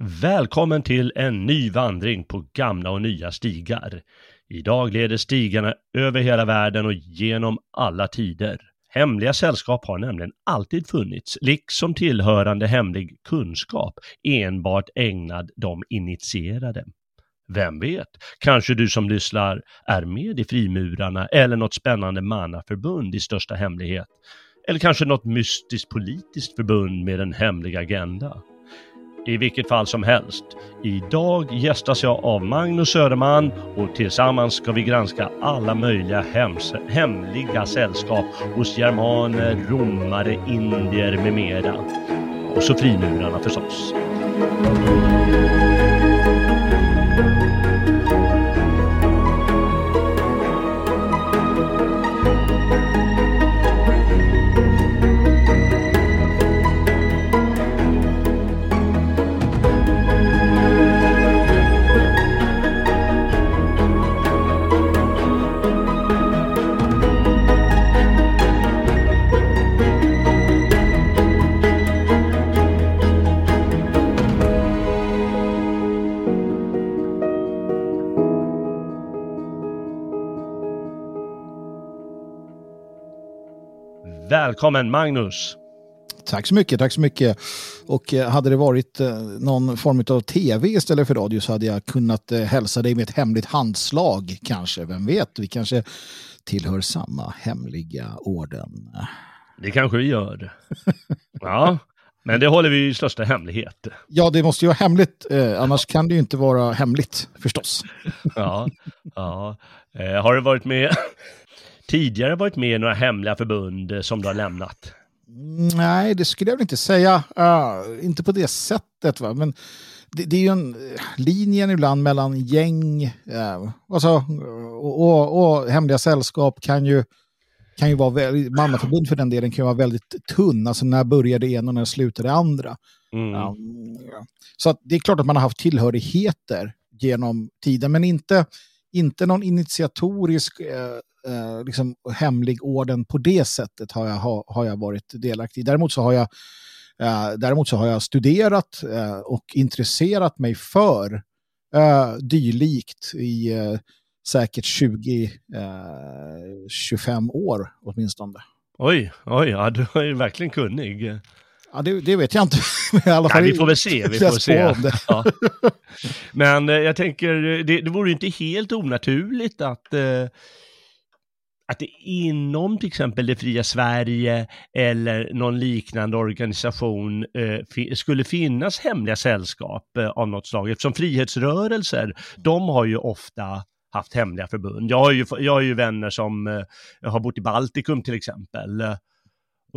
Välkommen till en ny vandring på gamla och nya stigar. Idag leder stigarna över hela världen och genom alla tider. Hemliga sällskap har nämligen alltid funnits, liksom tillhörande hemlig kunskap, enbart ägnad de initierade. Vem vet, kanske du som lyssnar är med i frimurarna eller något spännande mannaförbund i största hemlighet. Eller kanske något mystiskt politiskt förbund med en hemlig agenda. I vilket fall som helst, idag gästas jag av Magnus Söderman och tillsammans ska vi granska alla möjliga hems hemliga sällskap hos germaner, romare, indier med mera. Och så frimurarna förstås. Välkommen Magnus! Tack så mycket, tack så mycket. Och eh, hade det varit eh, någon form av tv istället för radio så hade jag kunnat eh, hälsa dig med ett hemligt handslag kanske. Vem vet, vi kanske tillhör samma hemliga orden. Det kanske vi gör. ja, men det håller vi i största hemlighet. Ja, det måste ju vara hemligt, eh, annars kan det ju inte vara hemligt förstås. ja, ja. Eh, har du varit med tidigare varit med i några hemliga förbund eh, som du har lämnat? Nej, det skulle jag väl inte säga. Uh, inte på det sättet. Va? Men det, det är ju en uh, linjen ibland mellan gäng uh, alltså, och, och, och, hemliga sällskap kan ju, kan ju vara väldigt, mannaförbund för den delen kan ju vara väldigt tunn. Alltså när börjar det ena och när slutar det andra. Mm. Um, så det är klart att man har haft tillhörigheter genom tiden, men inte, inte någon initiatorisk eh, eh, liksom hemlig orden på det sättet har jag, ha, har jag varit delaktig i. Däremot så har jag, eh, däremot så har jag studerat eh, och intresserat mig för eh, dylikt i eh, säkert 20-25 eh, år åtminstone. Oj, oj, ja, du är verkligen kunnig. Ja, det, det, vet jag inte. I alla fall, Nej, vi får väl se. Vi får se. Ja. Men eh, jag tänker, det, det vore ju inte helt onaturligt att eh, att det inom till exempel det fria Sverige eller någon liknande organisation eh, skulle finnas hemliga sällskap eh, av något slag. Eftersom frihetsrörelser, de har ju ofta haft hemliga förbund. Jag har ju, jag har ju vänner som eh, har bott i Baltikum till exempel.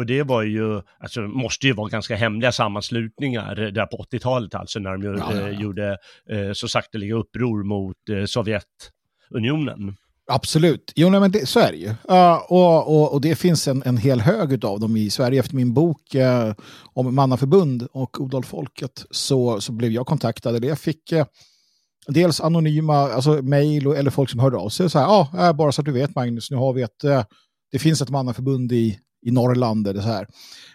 Och det var ju, alltså måste ju vara ganska hemliga sammanslutningar där på 80-talet alltså när de ja, ja, ja. gjorde eh, så sakteliga uppror mot eh, Sovjetunionen. Absolut, jo nej, men det, så är det ju. Uh, och, och, och, det finns en, en hel hög av dem i Sverige. Efter min bok uh, om mannaförbund och odalfolket så, så blev jag kontaktad. Eller jag fick uh, dels anonyma alltså mejl eller folk som hörde av sig. Så här, ja, uh, bara så att du vet Magnus, nu har vi ett, det finns ett mannaförbund i, i Norrland. Eller så här.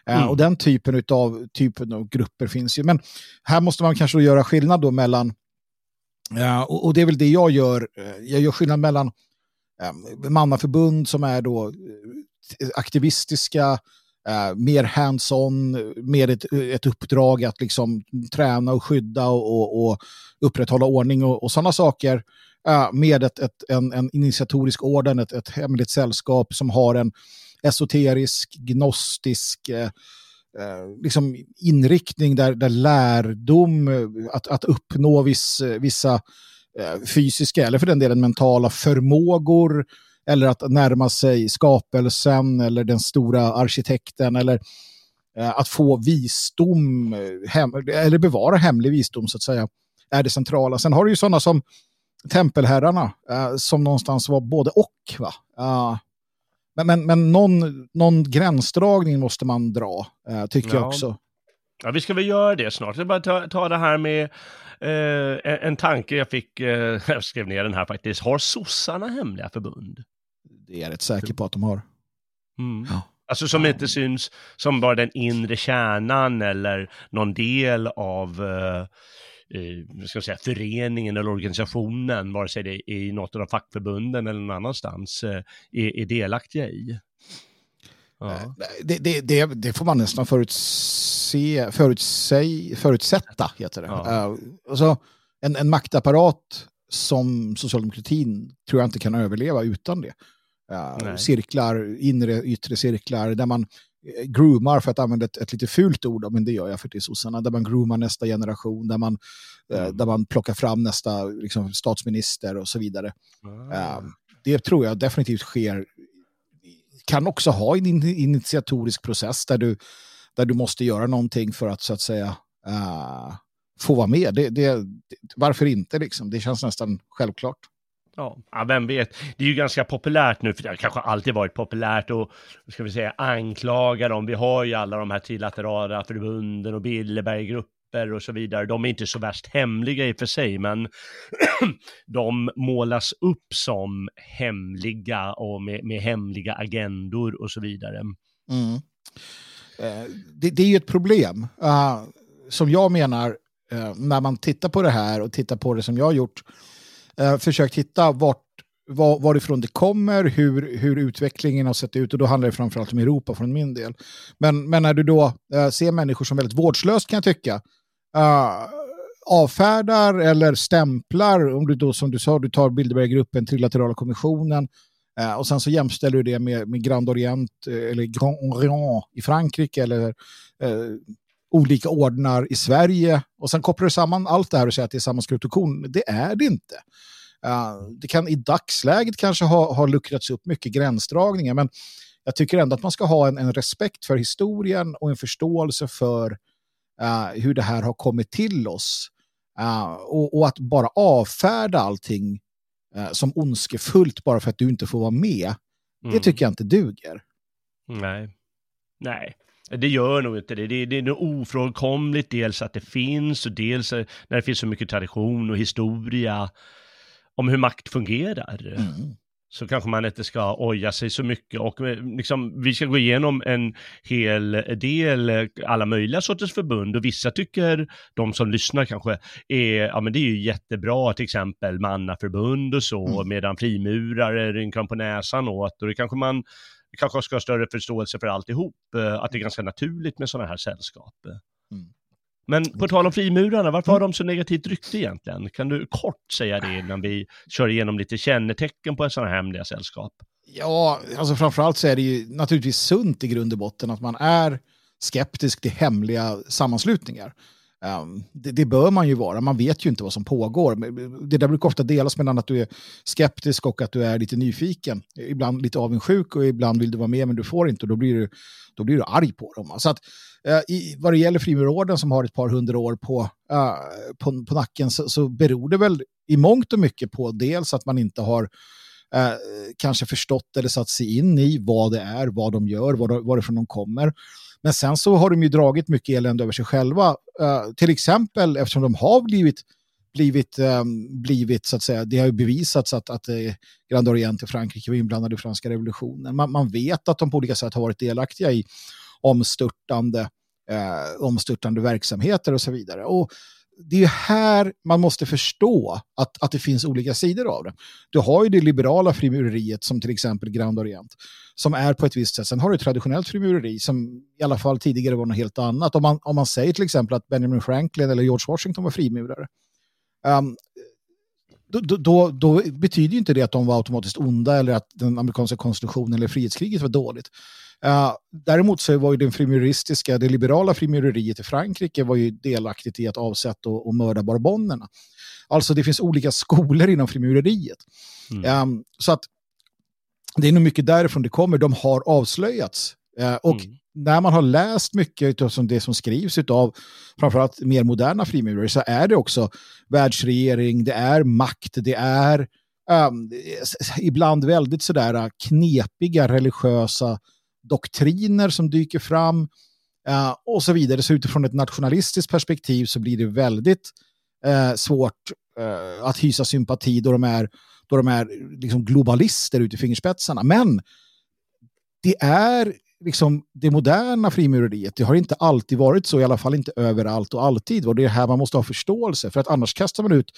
Mm. Och den typen av, typen av grupper finns ju. Men här måste man kanske göra skillnad då mellan, och, och det är väl det jag gör, jag gör skillnad mellan eh, mannaförbund som är då eh, aktivistiska, eh, mer hands-on, mer ett, ett uppdrag att liksom träna och skydda och, och, och upprätthålla ordning och, och sådana saker. Eh, med ett, ett, en, en initiatorisk orden, ett, ett hemligt sällskap som har en esoterisk, gnostisk eh, eh, liksom inriktning där, där lärdom, eh, att, att uppnå viss, eh, vissa Eh, fysiska eller för den delen mentala förmågor eller att närma sig skapelsen eller den stora arkitekten eller eh, att få visdom hem, eller bevara hemlig visdom så att säga är det centrala. Sen har du ju sådana som tempelherrarna som någonstans var både och. Va? Men men, men någon, någon gränsdragning måste man dra, tycker ja. jag också. Ja, vi ska väl göra det snart. Jag bara ta, ta det här med eh, en tanke jag fick, eh, jag skrev ner den här faktiskt. Har sossarna hemliga förbund? Det är jag rätt säker på att de har. Mm. Ja. Alltså som inte syns som bara den inre kärnan eller någon del av, eh, eh, ska säga, föreningen eller organisationen, vare sig det är i något av fackförbunden eller någon annanstans, eh, är, är delaktiga i. Ja. Eh, det, det, det, det, får man nästan förutse, förutse, förutsätta, heter det. Ja. Alltså, en, en maktapparat som socialdemokratin tror jag inte kan överleva utan det. Uh, cirklar, inre yttre cirklar, där man groomar, för att använda ett, ett lite fult ord, men det gör jag för är sossarna, där man groomar nästa generation, där man, mm. uh, där man plockar fram nästa liksom, statsminister och så vidare. Mm. Uh, det tror jag definitivt sker. Kan också ha en initiatorisk process där du, där du måste göra någonting för att så att säga få vara med. Det, det, varför inte liksom? Det känns nästan självklart. Ja, vem vet. Det är ju ganska populärt nu, för det har kanske alltid varit populärt och ska vi säga anklaga dem. Vi har ju alla de här trilaterala förbunden och Bilderberggrupper och så vidare. De är inte så värst hemliga i och för sig, men de målas upp som hemliga och med, med hemliga agendor och så vidare. Mm. Eh, det, det, är ju ett problem. Uh, som jag menar, uh, när man tittar på det här och tittar på det som jag har gjort, eh, försökt hitta vart, var, varifrån det kommer, hur, hur utvecklingen har sett ut och då handlar det framförallt om Europa från min del. Men, men när du då eh, ser människor som väldigt vårdslöst kan jag tycka, eh, avfärdar eller stämplar, om du då som du sa, du tar Bilderberggruppen, Trilaterala kommissionen, eh, och sen så jämställer du det med, med Grand Orient eh, eller Grand Orient i Frankrike eller eh, olika ordnar i Sverige och sen kopplar du samman allt det här och säger att det är samma skrotokon. Det är det inte. Uh, det kan i dagsläget kanske ha, ha luckrats upp mycket gränsdragningar men jag tycker ändå att man ska ha en, en respekt för historien och en förståelse för uh, hur det här har kommit till oss. Uh, och, och, att bara avfärda allting som ondskefullt bara för att du inte får vara med, mm. det tycker jag inte duger. Nej. Nej, det gör nog inte det. Det, är, det är nog ofrånkomligt dels att det finns och dels när det finns så mycket tradition och historia om hur makt fungerar. Mm. Så kanske man inte ska oja sig så mycket och eh, liksom, vi ska gå igenom en hel del, eh, alla möjliga sorters förbund och vissa tycker, de som lyssnar kanske, är, ja men det är ju jättebra, till exempel mannaförbund och så, mm. medan frimurare rynkar på näsan åt och det kanske man kanske ska ha större förståelse för alltihop, eh, att det är ganska naturligt med sådana här sällskap. Mm. Men på tal om frimurarna, varför har mm. de så negativt rykte egentligen? Kan du kort säga det innan vi kör igenom lite kännetecken på en sådana här hemliga sällskap? Ja, alltså framförallt så är det ju naturligtvis sunt i grund och botten att man är skeptisk till hemliga sammanslutningar. Um, det, det, bör man ju vara, man vet ju inte vad som pågår. Eh, det där brukar ofta delas mellan att du är skeptisk och att du är lite nyfiken. Ibland lite avundsjuk och ibland vill du vara med men du får inte och då blir du, då blir du arg på dem. Så att, uh, i, vad det gäller Frimurorden som har ett par hundra år på, uh, på, på nacken så, så beror det väl i mångt och mycket på dels att man inte har uh, kanske förstått eller satt sig in i vad det är, vad de gör, var, varifrån de kommer. Men sen så har de ju dragit mycket elände över sig själva. Uh, till exempel eftersom de har blivit blivit, um, blivit så att säga, det har ju bevisats att, att uh, Grand Orient i Frankrike var inblandade i franska revolutionen. Man, man, vet att de på olika sätt har varit delaktiga i omstörtande, uh, omstörtande verksamheter och så vidare. Och det är här man måste förstå att, att det finns olika sidor av det. Du har ju det liberala frimureriet som till exempel Grand Orient som är på ett visst sätt. Sen har du traditionellt frimureri som i alla fall tidigare var något helt annat. Om man, om man säger till exempel att Benjamin Franklin eller George Washington var frimurare. Um, då, då, då, betyder ju inte det att de var automatiskt onda eller att den amerikanska konstitutionen eller frihetskriget var dåligt. Uh, däremot så var ju den frimureristiska, det liberala frimureriet i Frankrike var ju delaktigt i att avsätta och, och mörda barbonerna. Alltså det finns olika skolor inom frimureriet. Mm. Um, så att det är nog mycket därifrån det kommer. De har avslöjats. Uh, och mm. när man har läst mycket av det som skrivs av framförallt mer moderna frimurare så är det också världsregering, det är makt, det är um, ibland väldigt sådär knepiga religiösa doktriner som dyker fram eh, och så vidare. Så utifrån ett nationalistiskt perspektiv så blir det väldigt eh, svårt eh, att hysa sympati då de är, då de är liksom globalister ute i fingerspetsarna. Men det är liksom, det moderna frimureriet, det har inte alltid varit så, i alla fall inte överallt och alltid. Och det är här man måste ha förståelse, för att annars kastar man ut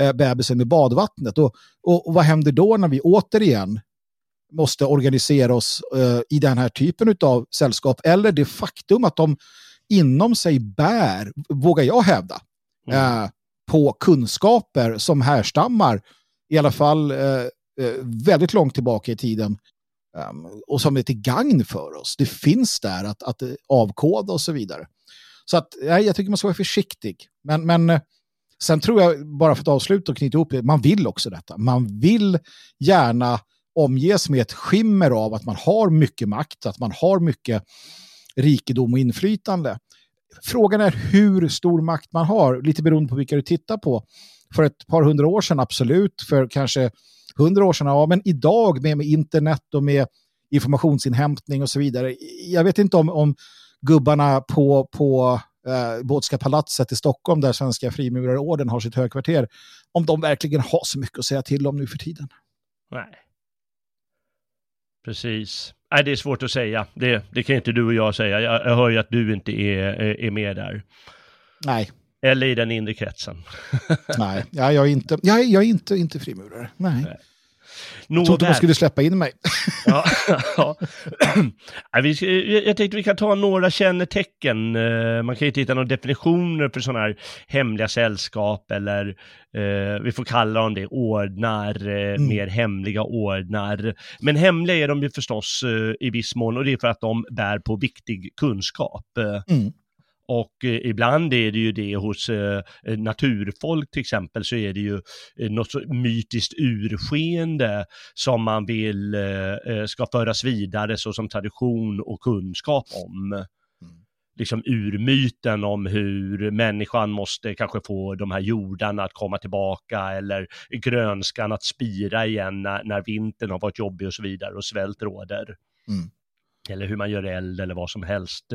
eh, bebisen med badvattnet. Och, och, och, vad händer då när vi återigen måste organisera oss eh, i den här typen av sällskap? Eller det faktum att de inom sig bär, vågar jag hävda, mm. eh, på kunskaper som härstammar i alla fall eh, väldigt långt tillbaka i tiden um, och som är till gagn för oss. Det finns där att, att avkoda och så vidare. Så att, ja, jag tycker man ska vara försiktig. Men, men sen tror jag, bara för att avsluta och knyta ihop det, man vill också detta. Man vill gärna omges med ett skimmer av att man har mycket makt, att man har mycket rikedom och inflytande. Frågan är hur stor makt man har, lite beroende på vilka du tittar på. För ett par hundra år sedan, absolut. För kanske hundra år sedan, ja, men idag med, med internet och med informationsinhämtning och så vidare. Jag vet inte om, om gubbarna på, på eh, Båtska palatset i Stockholm, där Svenska frimurarorden har sitt högkvarter, om de verkligen har så mycket att säga till om nu för tiden. Nej. Precis. Nej, det är svårt att säga. Det, det kan inte du och jag säga. Jag, jag hör ju att du inte är, är med där. Nej. Eller i den inre kretsen. Nej, jag är inte, jag jag är inte, inte frimurare. Nej. Nej. Jag trodde de skulle släppa in mig. ja, ja. jag tänkte vi kan ta några kännetecken. Eh, man kan ju inte hitta några definitioner för sådana här hemliga sällskap eller eh, vi får kalla dem det, ordnar, eh, mm. mer hemliga ordnar. Men hemliga är de ju förstås i viss mån och det är för att de bär på viktig kunskap. Mm. Och eh, ibland är det ju det hos eh, naturfolk till exempel så är det ju eh, något så mytiskt urskeende som man vill eh, eh, ska föras vidare så som tradition och kunskap om. Mm. Liksom urmyten om hur människan måste kanske få de här jordarna att komma tillbaka eller grönskan att spira igen när, när vintern har varit jobbig och så vidare och svält råder. Mm. Eller hur man gör eld eller vad som helst.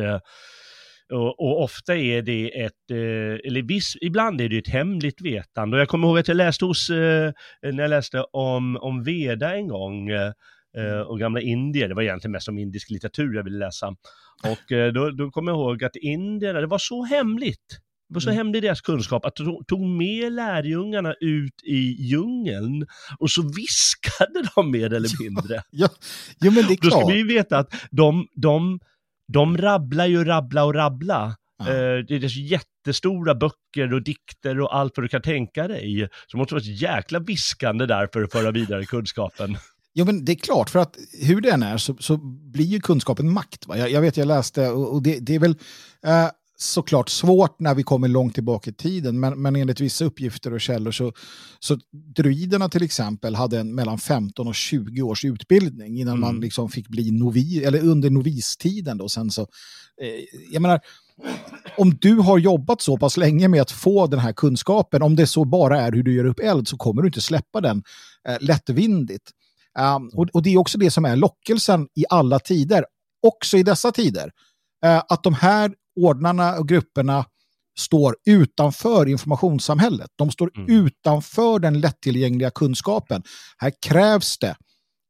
Och, och, ofta är det ett, eh, eller viss, ibland är det ett hemligt vetande. Och jag kommer ihåg att jag läste hos, eh, när jag läste om, om Veda en gång, eh, mm. och gamla indier, det var egentligen mest om indisk litteratur jag ville läsa. Och då, då kommer jag ihåg att indierna, det var så hemligt. Det var så mm. hemlig deras kunskap att de tog med lärjungarna ut i djungeln och så viskade de mer eller mindre. Ja, ja, ja men det är klart. Då ska vi veta att de, de de rabblar ju rabbla och rabbla. Ja. Eh, det är så jättestora böcker och dikter och allt vad du kan tänka dig. Så det måste vara ett jäkla viskande där för att föra vidare kunskapen. Ja, men det är klart, för att hur det än är så, så blir ju kunskapen makt. Va? Jag, jag vet, jag läste, och, och det, det, är väl eh, såklart svårt när vi kommer långt tillbaka i tiden, men, men enligt vissa uppgifter och källor så, så druiderna till exempel hade en mellan 15 och 20 års utbildning innan mm. man liksom fick bli novis, eller under novistiden då. Sen så, eh, jag menar, om du har jobbat så pass länge med att få den här kunskapen, om det så bara är hur du gör upp eld, så kommer du inte släppa den eh, lättvindigt. Um, och, och det är också det som är lockelsen i alla tider, också i dessa tider. Uh, att de här ordnarna och grupperna står utanför informationssamhället. De står mm. utanför den lättillgängliga kunskapen. Här krävs det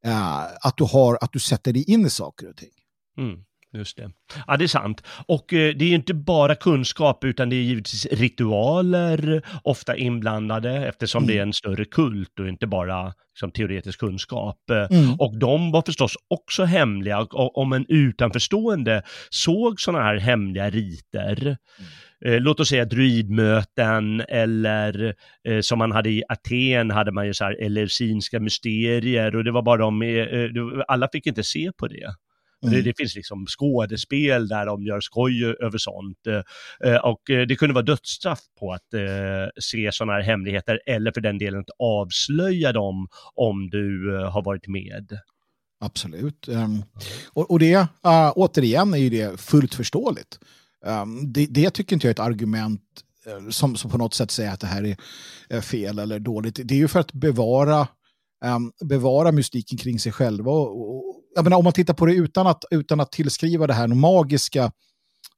uh, att, du har, att du sätter dig in i saker och ting. Mm. Just det. Ja, det är sant. Och eh, det är ju inte bara kunskap utan det är givetvis ritualer ofta inblandade eftersom mm. det är en större kult och inte bara liksom, teoretisk kunskap. Mm. Och de var förstås också hemliga och om en utanförstående såg sådana här hemliga riter mm. Eh, låt oss säga druidmöten eller eh, som man hade i Aten hade man ju så här eleusinska mysterier och det var bara de, eh, alla fick inte se på det. Mm. Det, det, finns liksom skådespel där de gör skoj över sånt. Eh, och eh, det kunde vara dödsstraff på att eh, se sådana här hemligheter eller för den delen att avslöja dem om du har varit med. Absolut. Um, och, och, det, uh, återigen, är ju det fullt förståeligt. Um, det, det tycker inte jag är ett argument som, som på något sätt säger att det här är fel eller dåligt. Det är ju för att bevara, um, bevara mystiken kring sig själva och, och, jag menar, om man tittar på det utan att, utan att tillskriva det här någon magiska,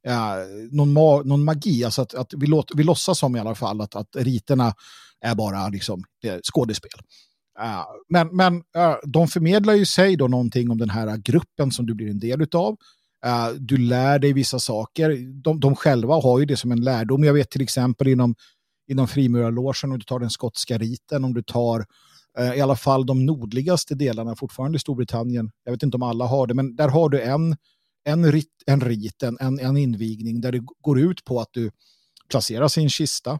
eh, någon, ma någon magi, alltså att, att vi, låt, vi låtsas som i alla fall att, att riterna är bara liksom, skådespel. Uh, men men uh, de förmedlar ju sig då någonting om den här gruppen som du blir en del av. Uh, eh, du lär dig vissa saker. De, de själva har ju det som en lärdom. Jag vet till exempel inom, inom frimurarlogen, om du tar den skotska riten, om du tar i alla fall de nordligaste delarna, fortfarande i Storbritannien. Jag vet inte om alla har det, men där har du en, en, rit, en rit, en, en invigning där det går ut på att du placeras i en kista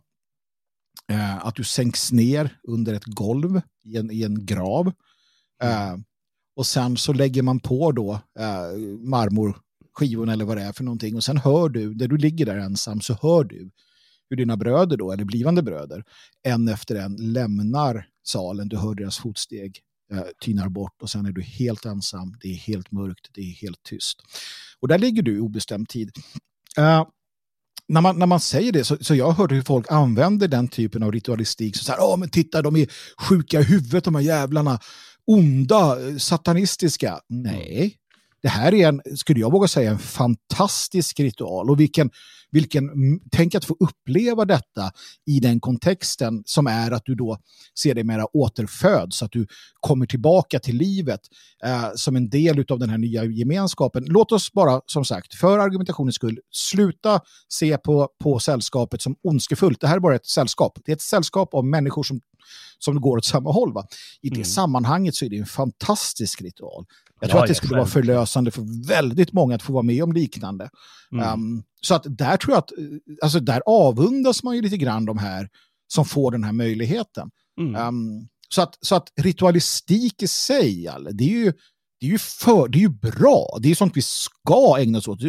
eh, att du sänks ner under ett golv i en, i en grav. Eh, och sen så lägger man på då eh, marmorskivorna eller vad det är för någonting och sen hör du, där du ligger där ensam så hör du hur dina bröder då, eller blivande bröder, en efter en lämnar salen. Du hör deras fotsteg eh, tynar bort och sen är du helt ensam. Det är helt mörkt, det är helt tyst. Och där ligger du i obestämd tid. Uh, när man, när man säger det så, så jag har hört hur folk använder den typen av ritualistik. Så, så här, ja men titta, de är sjuka i huvudet, de här jävlarna. Onda, eh, satanistiska. Nej, det här är en, skulle jag våga säga, en fantastisk ritual. Och vilken, vilken, tänk att få uppleva detta i den kontexten som är att du då ser dig mera återföds, att du kommer tillbaka till livet eh, som en del av den här nya gemenskapen. Låt oss bara, som sagt, för argumentationens skull, sluta se på, på sällskapet som ondskefullt. Det här är bara ett sällskap. Det är ett sällskap av människor som som går åt samma håll. Va? I det mm. sammanhanget så är det en fantastisk ritual. Jag tror ja, att det skulle vara förlösande för väldigt många att få vara med om liknande. Mm. Um, så att där tror jag att, alltså där avundas man ju lite grann de här som får den här möjligheten. Mm. Um, så, att, så att ritualistik i sig, det är ju, det är ju, för, det är ju bra. Det är sånt vi ska ägna oss åt.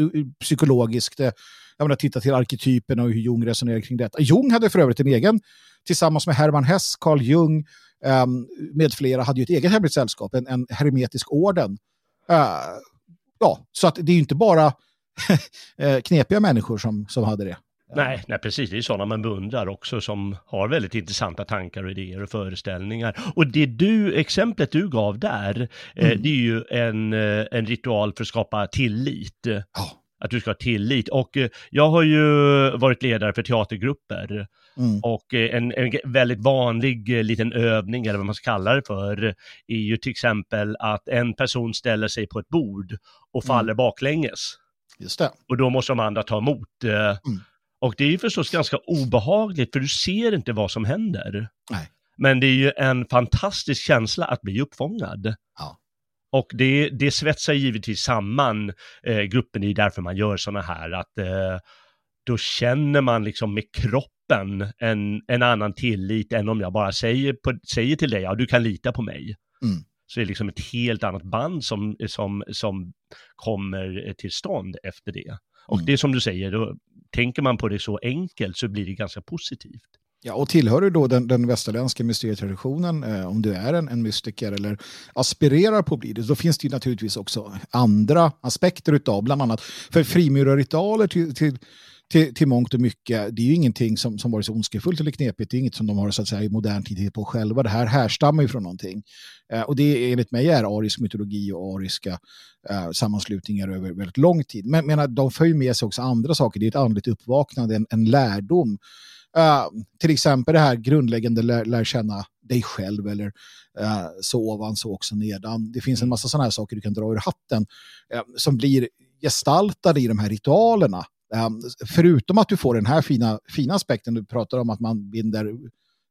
Psykologiskt, jag menar, titta till arketyperna och hur Jung resonerar kring detta. Jung hade för övrigt en egen, tillsammans med Hermann Hess, Carl Jung, um, med flera hade ju ett eget hemligt sällskap, en, en hermetisk orden. Uh, ja, så att det är ju inte bara eh, knepiga människor som, som hade det. Nej, nej, precis. Det är sådana man beundrar också som har väldigt intressanta tankar och idéer och föreställningar. Och det du, exemplet du gav där, eh, mm. eh, det är ju en, eh, en ritual för att skapa tillit. Ja. Att du ska ha tillit. Och eh, jag har ju varit ledare för teatergrupper Mm. Och eh, en, en, väldigt vanlig eh, liten övning, eller vad man ska kalla det för, är ju till exempel att en person ställer sig på ett bord och mm. faller mm. baklänges. Just det. Och då måste de andra ta emot. Mm. Och det är ju förstås ganska obehagligt, för du ser inte vad som händer. Nej. Men det är ju en fantastisk känsla att bli uppfångad. Ja. Och det, det svetsar givetvis samman eh, gruppen, det är därför man gör sådana här, att eh, då känner man liksom med kroppen en, en annan tillit än om jag bara säger, på, säger till dig, ja du kan lita på mig. Mm. Så det är liksom ett helt annat band som, som, som kommer till stånd efter det. Och mm. det är som du säger, då tänker man på det så enkelt så blir det ganska positivt. Ja, och tillhör du då den, den västerländska mysterietraditionen, eh, om du är en, en mystiker eller aspirerar på att bli det, då finns det ju naturligtvis också andra aspekter utav, bland annat för frimurarritualer till, till till, till mångt och mycket, det är ju ingenting som, som varit så ondskefullt eller knepigt, det är inget som de har så att säga, i modern tid på själva, det här härstammar ju från någonting. Eh, och det enligt mig är arisk mytologi och ariska eh, sammanslutningar över väldigt lång tid. Men menar, de för ju med sig också andra saker, det är ett andligt uppvaknande, en, en lärdom. Uh, till exempel det här grundläggande lär, lär känna dig själv eller uh, så ovan så också nedan. Det finns en massa sådana här saker du kan dra ur hatten uh, som blir gestaltade i de här ritualerna Um, förutom att du får den här fina, fina aspekten du pratar om att man binder,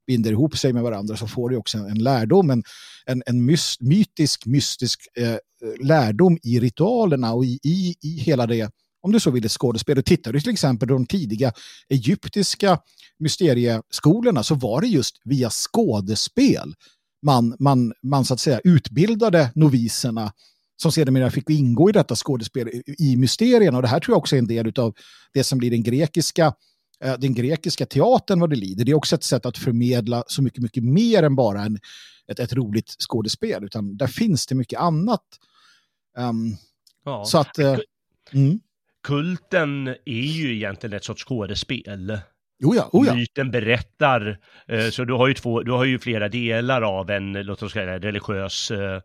binder ihop sig med varandra så får du också en, en lärdom, en, en, en myst, mytisk, mystisk eh, lärdom i ritualerna och i, i, i hela det om du så vill, ett skådespel. Och tittar du till exempel på de tidiga egyptiska mysterieskolorna så var det just via skådespel man, man, man så att säga utbildade noviserna som sedermera fick ingå i detta skådespel i mysterierna. Och det här tror jag också är en del av det som blir den grekiska, eh, den grekiska teatern vad det lider. Det är också ett sätt att förmedla så mycket, mycket mer än bara en, ett, ett roligt skådespel. Utan där finns det mycket annat. Um, ja. Så att... Uh, mm. Kulten är ju egentligen ett sorts skådespel. Oh ja, oh ja. Myten berättar, eh, så du har, ju två, du har ju flera delar av en, låt oss säga religiös eh, eh,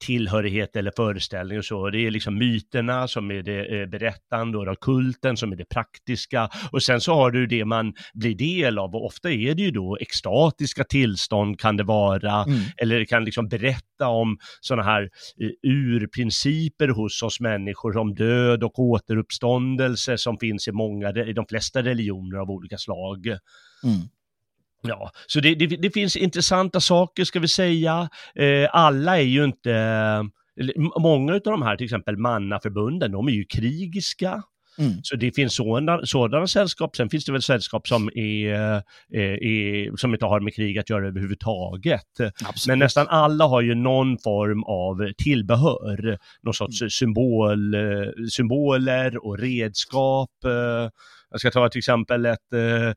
tillhörighet eller föreställning och så. Det är liksom myterna som är det berättande och kulten som är det praktiska. Och sen så har du det man blir del av och ofta är det ju då extatiska tillstånd kan det vara, mm. eller kan liksom berätta om sådana här urprinciper hos oss människor om död och återuppståndelse som finns i många, i de flesta religioner av olika slag. Mm. Ja, så det, det, det, finns intressanta saker ska vi säga. Eh, alla är ju inte, många av de här till exempel mannaförbunden, de är ju krigiska. Mm. Så det finns sådana, sådana sällskap, sen finns det väl sällskap som, är, är, eh, är, som inte har med krig att göra överhuvudtaget. Absolut. Men nästan alla har ju någon form av tillbehör, någon sorts mm. symbol, eh, symboler och redskap jag ska ta till exempel ett eh,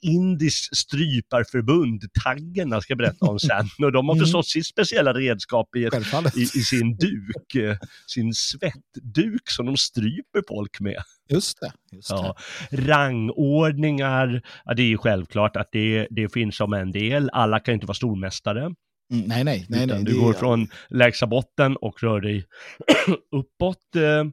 indiskt stryparförbund, taggerna ska jag berätta om sen. Och de har mm. förstås sitt speciella redskap i, ett, i, i, sin duk, eh, sin svettduk som de stryper folk med. Just det. Just det. Ja. Rangordningar, ja, det är ju självklart att det, det finns som en del. Alla kan inte vara stormästare. Mm, nej, nej, nej, nej. Du går från lägsta botten och rör dig uppåt. Eh, mm.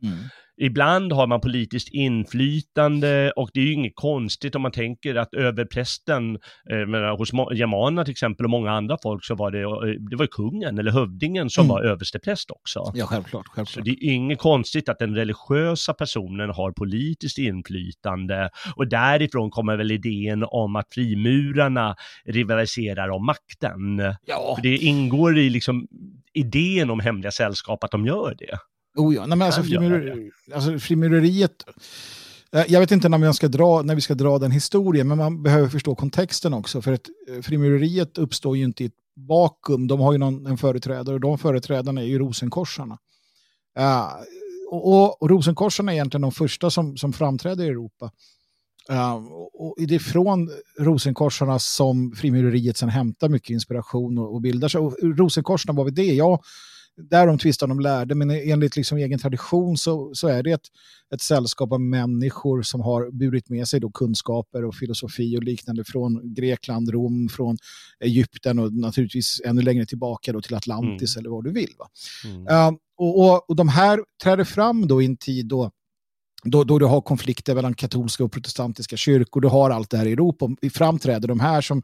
Ibland har man politiskt inflytande och det är ju inget konstigt om man tänker att överprästen, eh, hos germanerna till exempel och många andra folk så var det, eh, det var kungen eller hövdingen som mm. var överstepräst också. Ja, självklart, självklart. Så det är inget konstigt att den religiösa personen har politiskt inflytande och därifrån kommer väl idén om att frimurarna rivaliserar om makten. Ja. För det ingår i liksom idén om hemliga sällskap att de gör det. Oh ja, Nej, men alltså, frimureri, alltså frimureriet, eh, jag vet inte när vi, ska dra, när vi ska dra den historien, men man behöver förstå kontexten också. För att eh, frimureriet uppstår ju inte i ett vakuum. De har ju någon, en företrädare och de företrädarna är ju rosenkorsarna. Uh, och, och, och rosenkorsarna är egentligen de första som, som framträder i Europa. Uh, och det är från rosenkorsarna som frimureriet sen hämtar mycket inspiration och, och bildar sig. Och rosenkorsarna, vad var det? Ja, där de tvistar de lärde, men enligt liksom egen tradition så, så är det ett, ett sällskap av människor som har burit med sig då kunskaper och filosofi och liknande från Grekland, Rom, från Egypten och naturligtvis ännu längre tillbaka då till Atlantis mm. eller vad du vill. Va? Mm. Uh, och, och, och de här träder fram då i en tid då då, då du har konflikter mellan katolska och protestantiska kyrkor, du har allt det här i Europa. Framträder de här som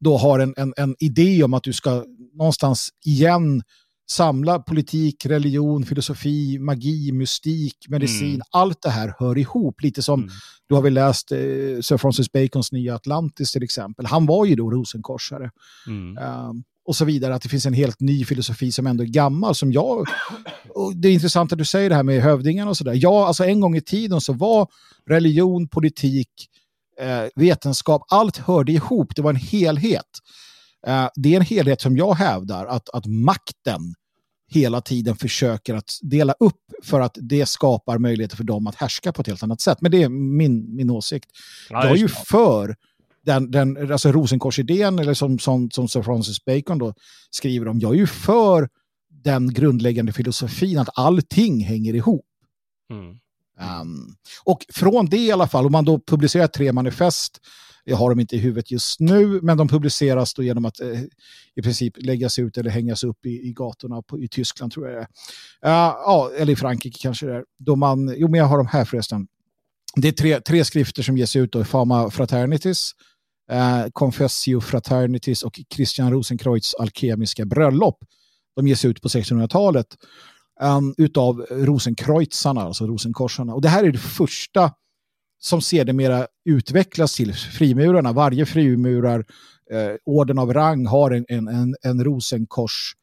då har en, en, en idé om att du ska någonstans igen samla politik, religion, filosofi, magi, mystik, medicin. Mm. Allt det här hör ihop. Lite som, mm. du har väl läst eh, Sir Francis Bacons nya Atlantis till exempel. Han var ju då rosenkorsare. Mm. Um, och så vidare, att det finns en helt ny filosofi som ändå är gammal. Som jag, det är intressant att du säger det här med hövdingen och sådär. Ja, alltså en gång i tiden så var religion, politik, eh, vetenskap, allt hörde ihop. Det var en helhet. Eh, det är en helhet som jag hävdar att, att makten hela tiden försöker att dela upp för att det skapar möjligheter för dem att härska på ett helt annat sätt. Men det är min, min åsikt. Ja, jag är ju för den, den alltså Rosenkorsidén, eller som, som, som Sir Francis Bacon då skriver om, jag är ju för den grundläggande filosofin att allting hänger ihop. Mm. Um, och från det i alla fall, om man då publicerar tre manifest jag har dem inte i huvudet just nu, men de publiceras då genom att eh, i princip läggas ut eller hängas upp i, i gatorna på, i Tyskland tror jag det är. Uh, ja, eller i Frankrike kanske det är. Då man, jo, men jag har dem här förresten. Det är tre, tre skrifter som ges ut då, Fama Fraternities, eh, Confessio Fraternities och Christian Rosenkreutz alkemiska bröllop. De ges ut på 1600-talet um, eh, utav Rosenkreutzarna, alltså Rosenkorsarna. Och det här är det första som sedermera utvecklas till frimurarna. Varje frimurar eh, orden av rang har en, en, en, en rosenkors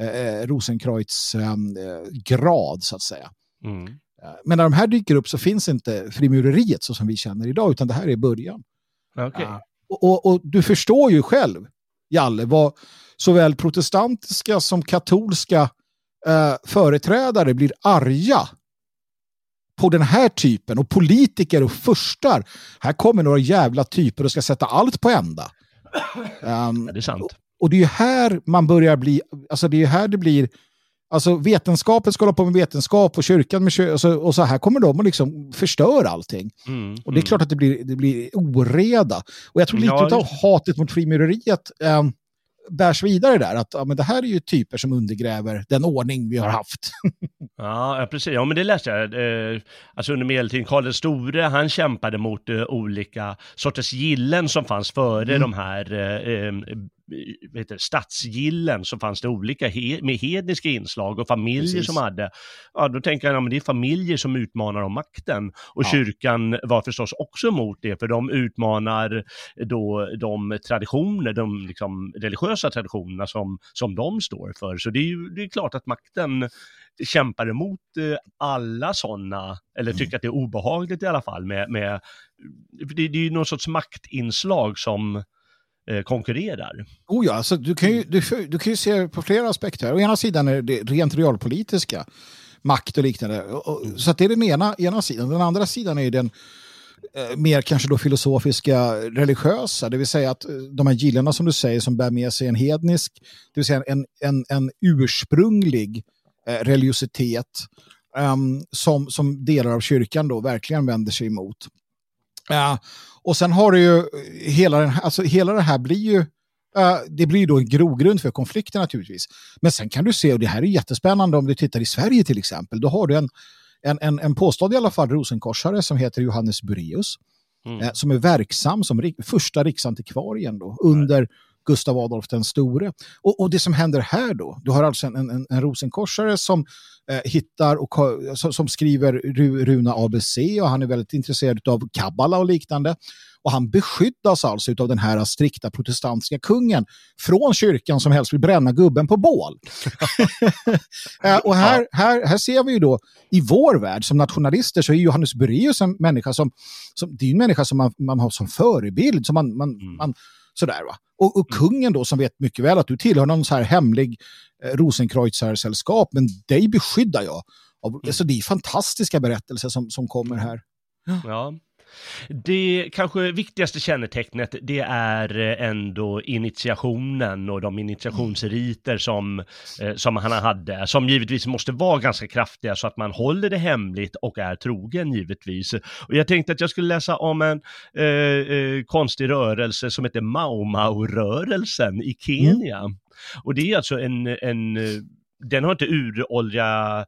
eh, eh Rosenkreutz ehm, eh, grad så att säga. Mm. Eh, men när de här dyker upp så finns inte frimureriet så som vi känner idag utan det här är början. Okay. Uh, och, och, och, du förstår ju själv, Jalle, vad såväl protestantiska som katolska uh, företrädare blir arga på den här typen och politiker och förstar. Här kommer några jävla typer och ska sätta allt på ända. Um, ja, det är sant. Och, och det är ju här man börjar bli, alltså det är här det blir Alltså vetenskapen ska hålla på med vetenskap och kyrkan med kyrkan. Och så, och så här kommer de och liksom förstör allting. Mm, och det är mm. klart att det blir, det blir oreda. Och jag tror lite ja, av hatet mot frimureriet eh, bärs vidare där. Att ja, men det här är ju typer som undergräver den ordning vi har haft. ja, precis. Ja, men det läste jag. Eh, alltså under medeltiden, Karl den store, han kämpade mot eh, olika sorters gillen som fanns före mm. de här eh, vet du, stadsgillen så fanns det olika he med hedniska inslag och familjer Precis. som hade, ja då tänker jag, ja, men det är familjer som utmanar om makten. Och ja. kyrkan var förstås också emot det, för de utmanar då de traditioner, de liksom religiösa traditionerna som, som de står för. Så det är ju det är klart att makten kämpar emot eh, alla sådana, eller mm. tycker att det är obehagligt i alla fall med, med det, det är ju någon sorts maktinslag som konkurrerar. Oh ja, alltså, du, kan ju, du, du kan ju se på flera aspekter. Å ena sidan är det rent realpolitiska, makt och liknande. Så att det är den ena, ena sidan. Den andra sidan är den eh, mer kanske då filosofiska, religiösa, det vill säga att eh, de här gillena som du säger som bär med sig en hednisk, det vill säga en, en, en ursprunglig eh, religiositet um, som, som delar av kyrkan då verkligen vänder sig emot. Uh, och sen har du ju hela, den, alltså hela det här blir ju Uh, det blir då en grogrund för konflikter naturligtvis. Men sen kan du se, och det här är jättespännande om du tittar i Sverige till exempel, då har du en, en, en, en påstådd i alla fall rosenkorsare som heter Johannes Bureus, mm. uh, som är verksam som rik, första riksantikvarien då, under Gustav Adolf den store. Och, och, det som händer här då, du har alltså en, en, en rosenkorsare som eh, hittar och som, som skriver runa ABC och han är väldigt intresserad av kabbala och liknande. Och han beskyddas alltså av den här strikta protestantiska kungen från kyrkan som helst vill bränna gubben på bål. Eh, och här, här, här ser vi ju då i vår värld som nationalister så är Johannes Bureus en människa som, som det är en människa som man, man har som förebild, som man, man, mm. man Sådär, va? Och, och mm. kungen då som vet mycket väl att du tillhör någon så här hemlig eh, Rosenkreuzer-sällskap, men dig beskyddar jag. Av, mm. alltså, det är fantastiska berättelser som, som kommer här. Ja. Det kanske viktigaste kännetecknet det är eh, ändå initiationen och de initiationsriter som, eh, som han hade, som givetvis måste vara ganska kraftiga så att man håller det hemligt och är trogen givetvis. Och jag tänkte att jag skulle läsa om en eh, eh, konstig rörelse som heter Mau Mau-rörelsen i Kenya. Mm. Och det är alltså en, en den har inte uråldriga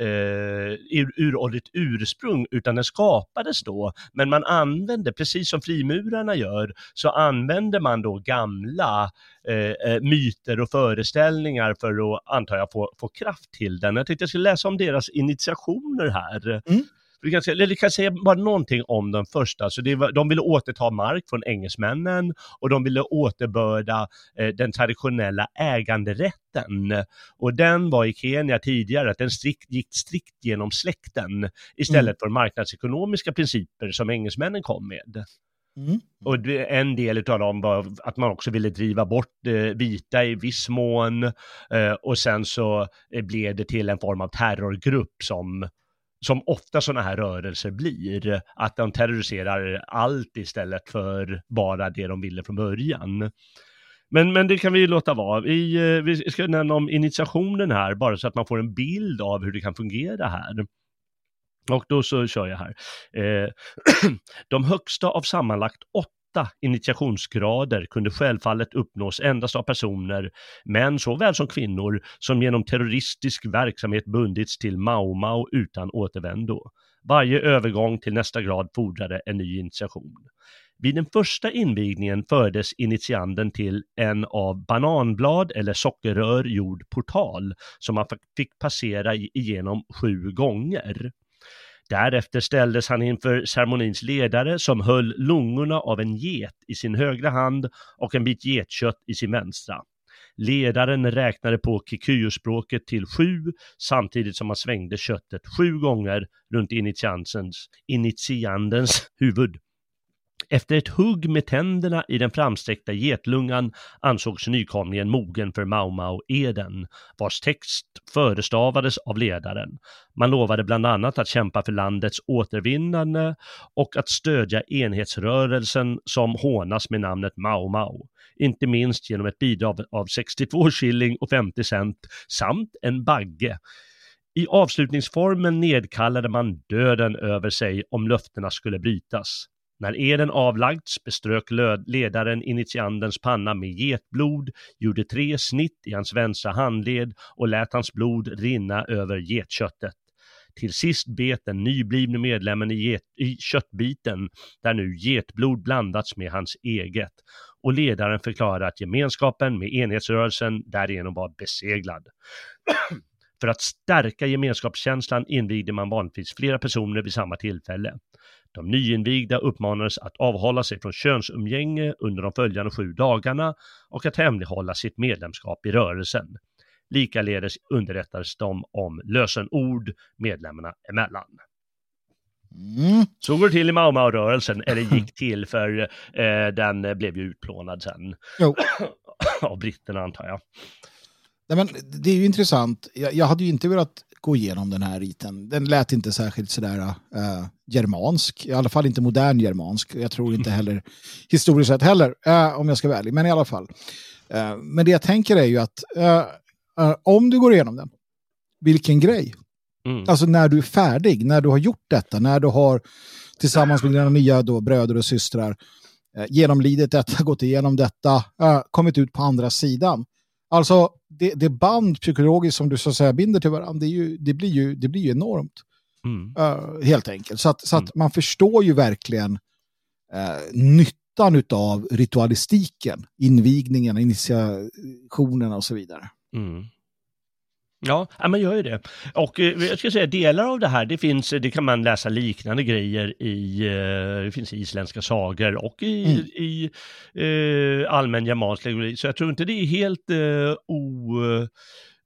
eh, ur, uråldrigt ursprung, utan den skapades då. Men man använde, precis som frimurarna gör, så använder man då gamla eh, eh myter och föreställningar för att, antar jag, få, få kraft till den. Jag tänkte jag skulle läsa om deras initiationer här. Mm. Vi kan, eller kan säga bara någonting om den första. Så var, de ville återta mark från engelsmännen och de ville återbörda eh, den traditionella äganderätten. Och den var i Kenya tidigare att den strikt, gick strikt genom släkten istället mm. för marknadsekonomiska principer som engelsmännen kom med. Mm. Och en del av dem var att man också ville driva bort eh, vita i viss mån eh, och sen så eh, blev det till en form av terrorgrupp som som ofta sådana här rörelser blir, att de terroriserar allt istället för bara det de ville från början. Men, men det kan vi låta vara. Vi, eh, vi ska nämna om initiationen här, bara så att man får en bild av hur det kan fungera här. Och då så kör jag här. Eh, de högsta av sammanlagt åtta initiationsgrader kunde självfallet uppnås endast av personer, män såväl som kvinnor, som genom terroristisk verksamhet bundits till Mao Mao utan återvändo. Varje övergång till nästa grad fordrade en ny initiation. Vid den första invigningen fördes initianden till en av bananblad eller sockerrör gjord portal som man fick passera igenom sju gånger. Därefter ställdes han inför ceremonins ledare som höll lungorna av en get i sin högra hand och en bit getkött i sin vänstra. Ledaren räknade på kikuyu-språket till sju samtidigt som han svängde köttet sju gånger runt initiandens huvud. Efter ett hugg med tänderna i den framsträckta getlungan ansågs nykomlingen mogen för Mau Mau-eden, vars text förestavades av ledaren. Man lovade bland annat att kämpa för landets återvinnande och att stödja enhetsrörelsen som hånas med namnet Mau Mau. inte minst genom ett bidrag av 62 shilling och 50 cent samt en bagge. I avslutningsformen nedkallade man döden över sig om löftena skulle brytas. När eden avlagts beströk ledaren initiandens panna med getblod, gjorde tre snitt i hans vänstra handled och lät hans blod rinna över getköttet. Till sist bet den nyblivne medlemmen i, get, i köttbiten, där nu getblod blandats med hans eget, och ledaren förklarade att gemenskapen med enhetsrörelsen därigenom var beseglad. För att stärka gemenskapskänslan invigde man vanligtvis flera personer vid samma tillfälle. De nyinvigda uppmanades att avhålla sig från könsumgänge under de följande sju dagarna och att hemlighålla sitt medlemskap i rörelsen. Likaledes underrättades de om lösenord medlemmarna emellan. Mm. Så går det till i Mau Mau-rörelsen, eller gick till för eh, den blev ju utplånad sen. Jo. Av britterna antar jag. Nej, men det är ju intressant. Jag, jag, hade ju inte velat gå igenom den här riten. Den lät inte särskilt sådär uh, germansk, i alla fall inte modern germansk. Jag tror inte heller historiskt sett heller, uh, om jag ska vara ärlig. Men i alla fall. Uh, men det jag tänker är ju att om du går igenom den, vilken grej. Mm. Alltså när du är färdig, när du har gjort detta, när du har tillsammans med dina nya då, bröder och systrar genomlidit detta, gått igenom detta, kommit ut på andra sidan. Alltså det, det band psykologiskt som du så att säga binder till varandra, det, ju, det, blir, ju, det blir ju enormt. Mm. Uh, helt enkelt. Så att, så att mm. man förstår ju verkligen uh, nyttan av ritualistiken, invigningen, initiationerna och så vidare. Mm. Ja, man gör ju det. Och eh, jag ska säga delar av det här, det finns, det kan man läsa liknande grejer i, eh, det finns isländska sagor och i, mm. i eh, allmän germansk så jag tror inte det är helt eh,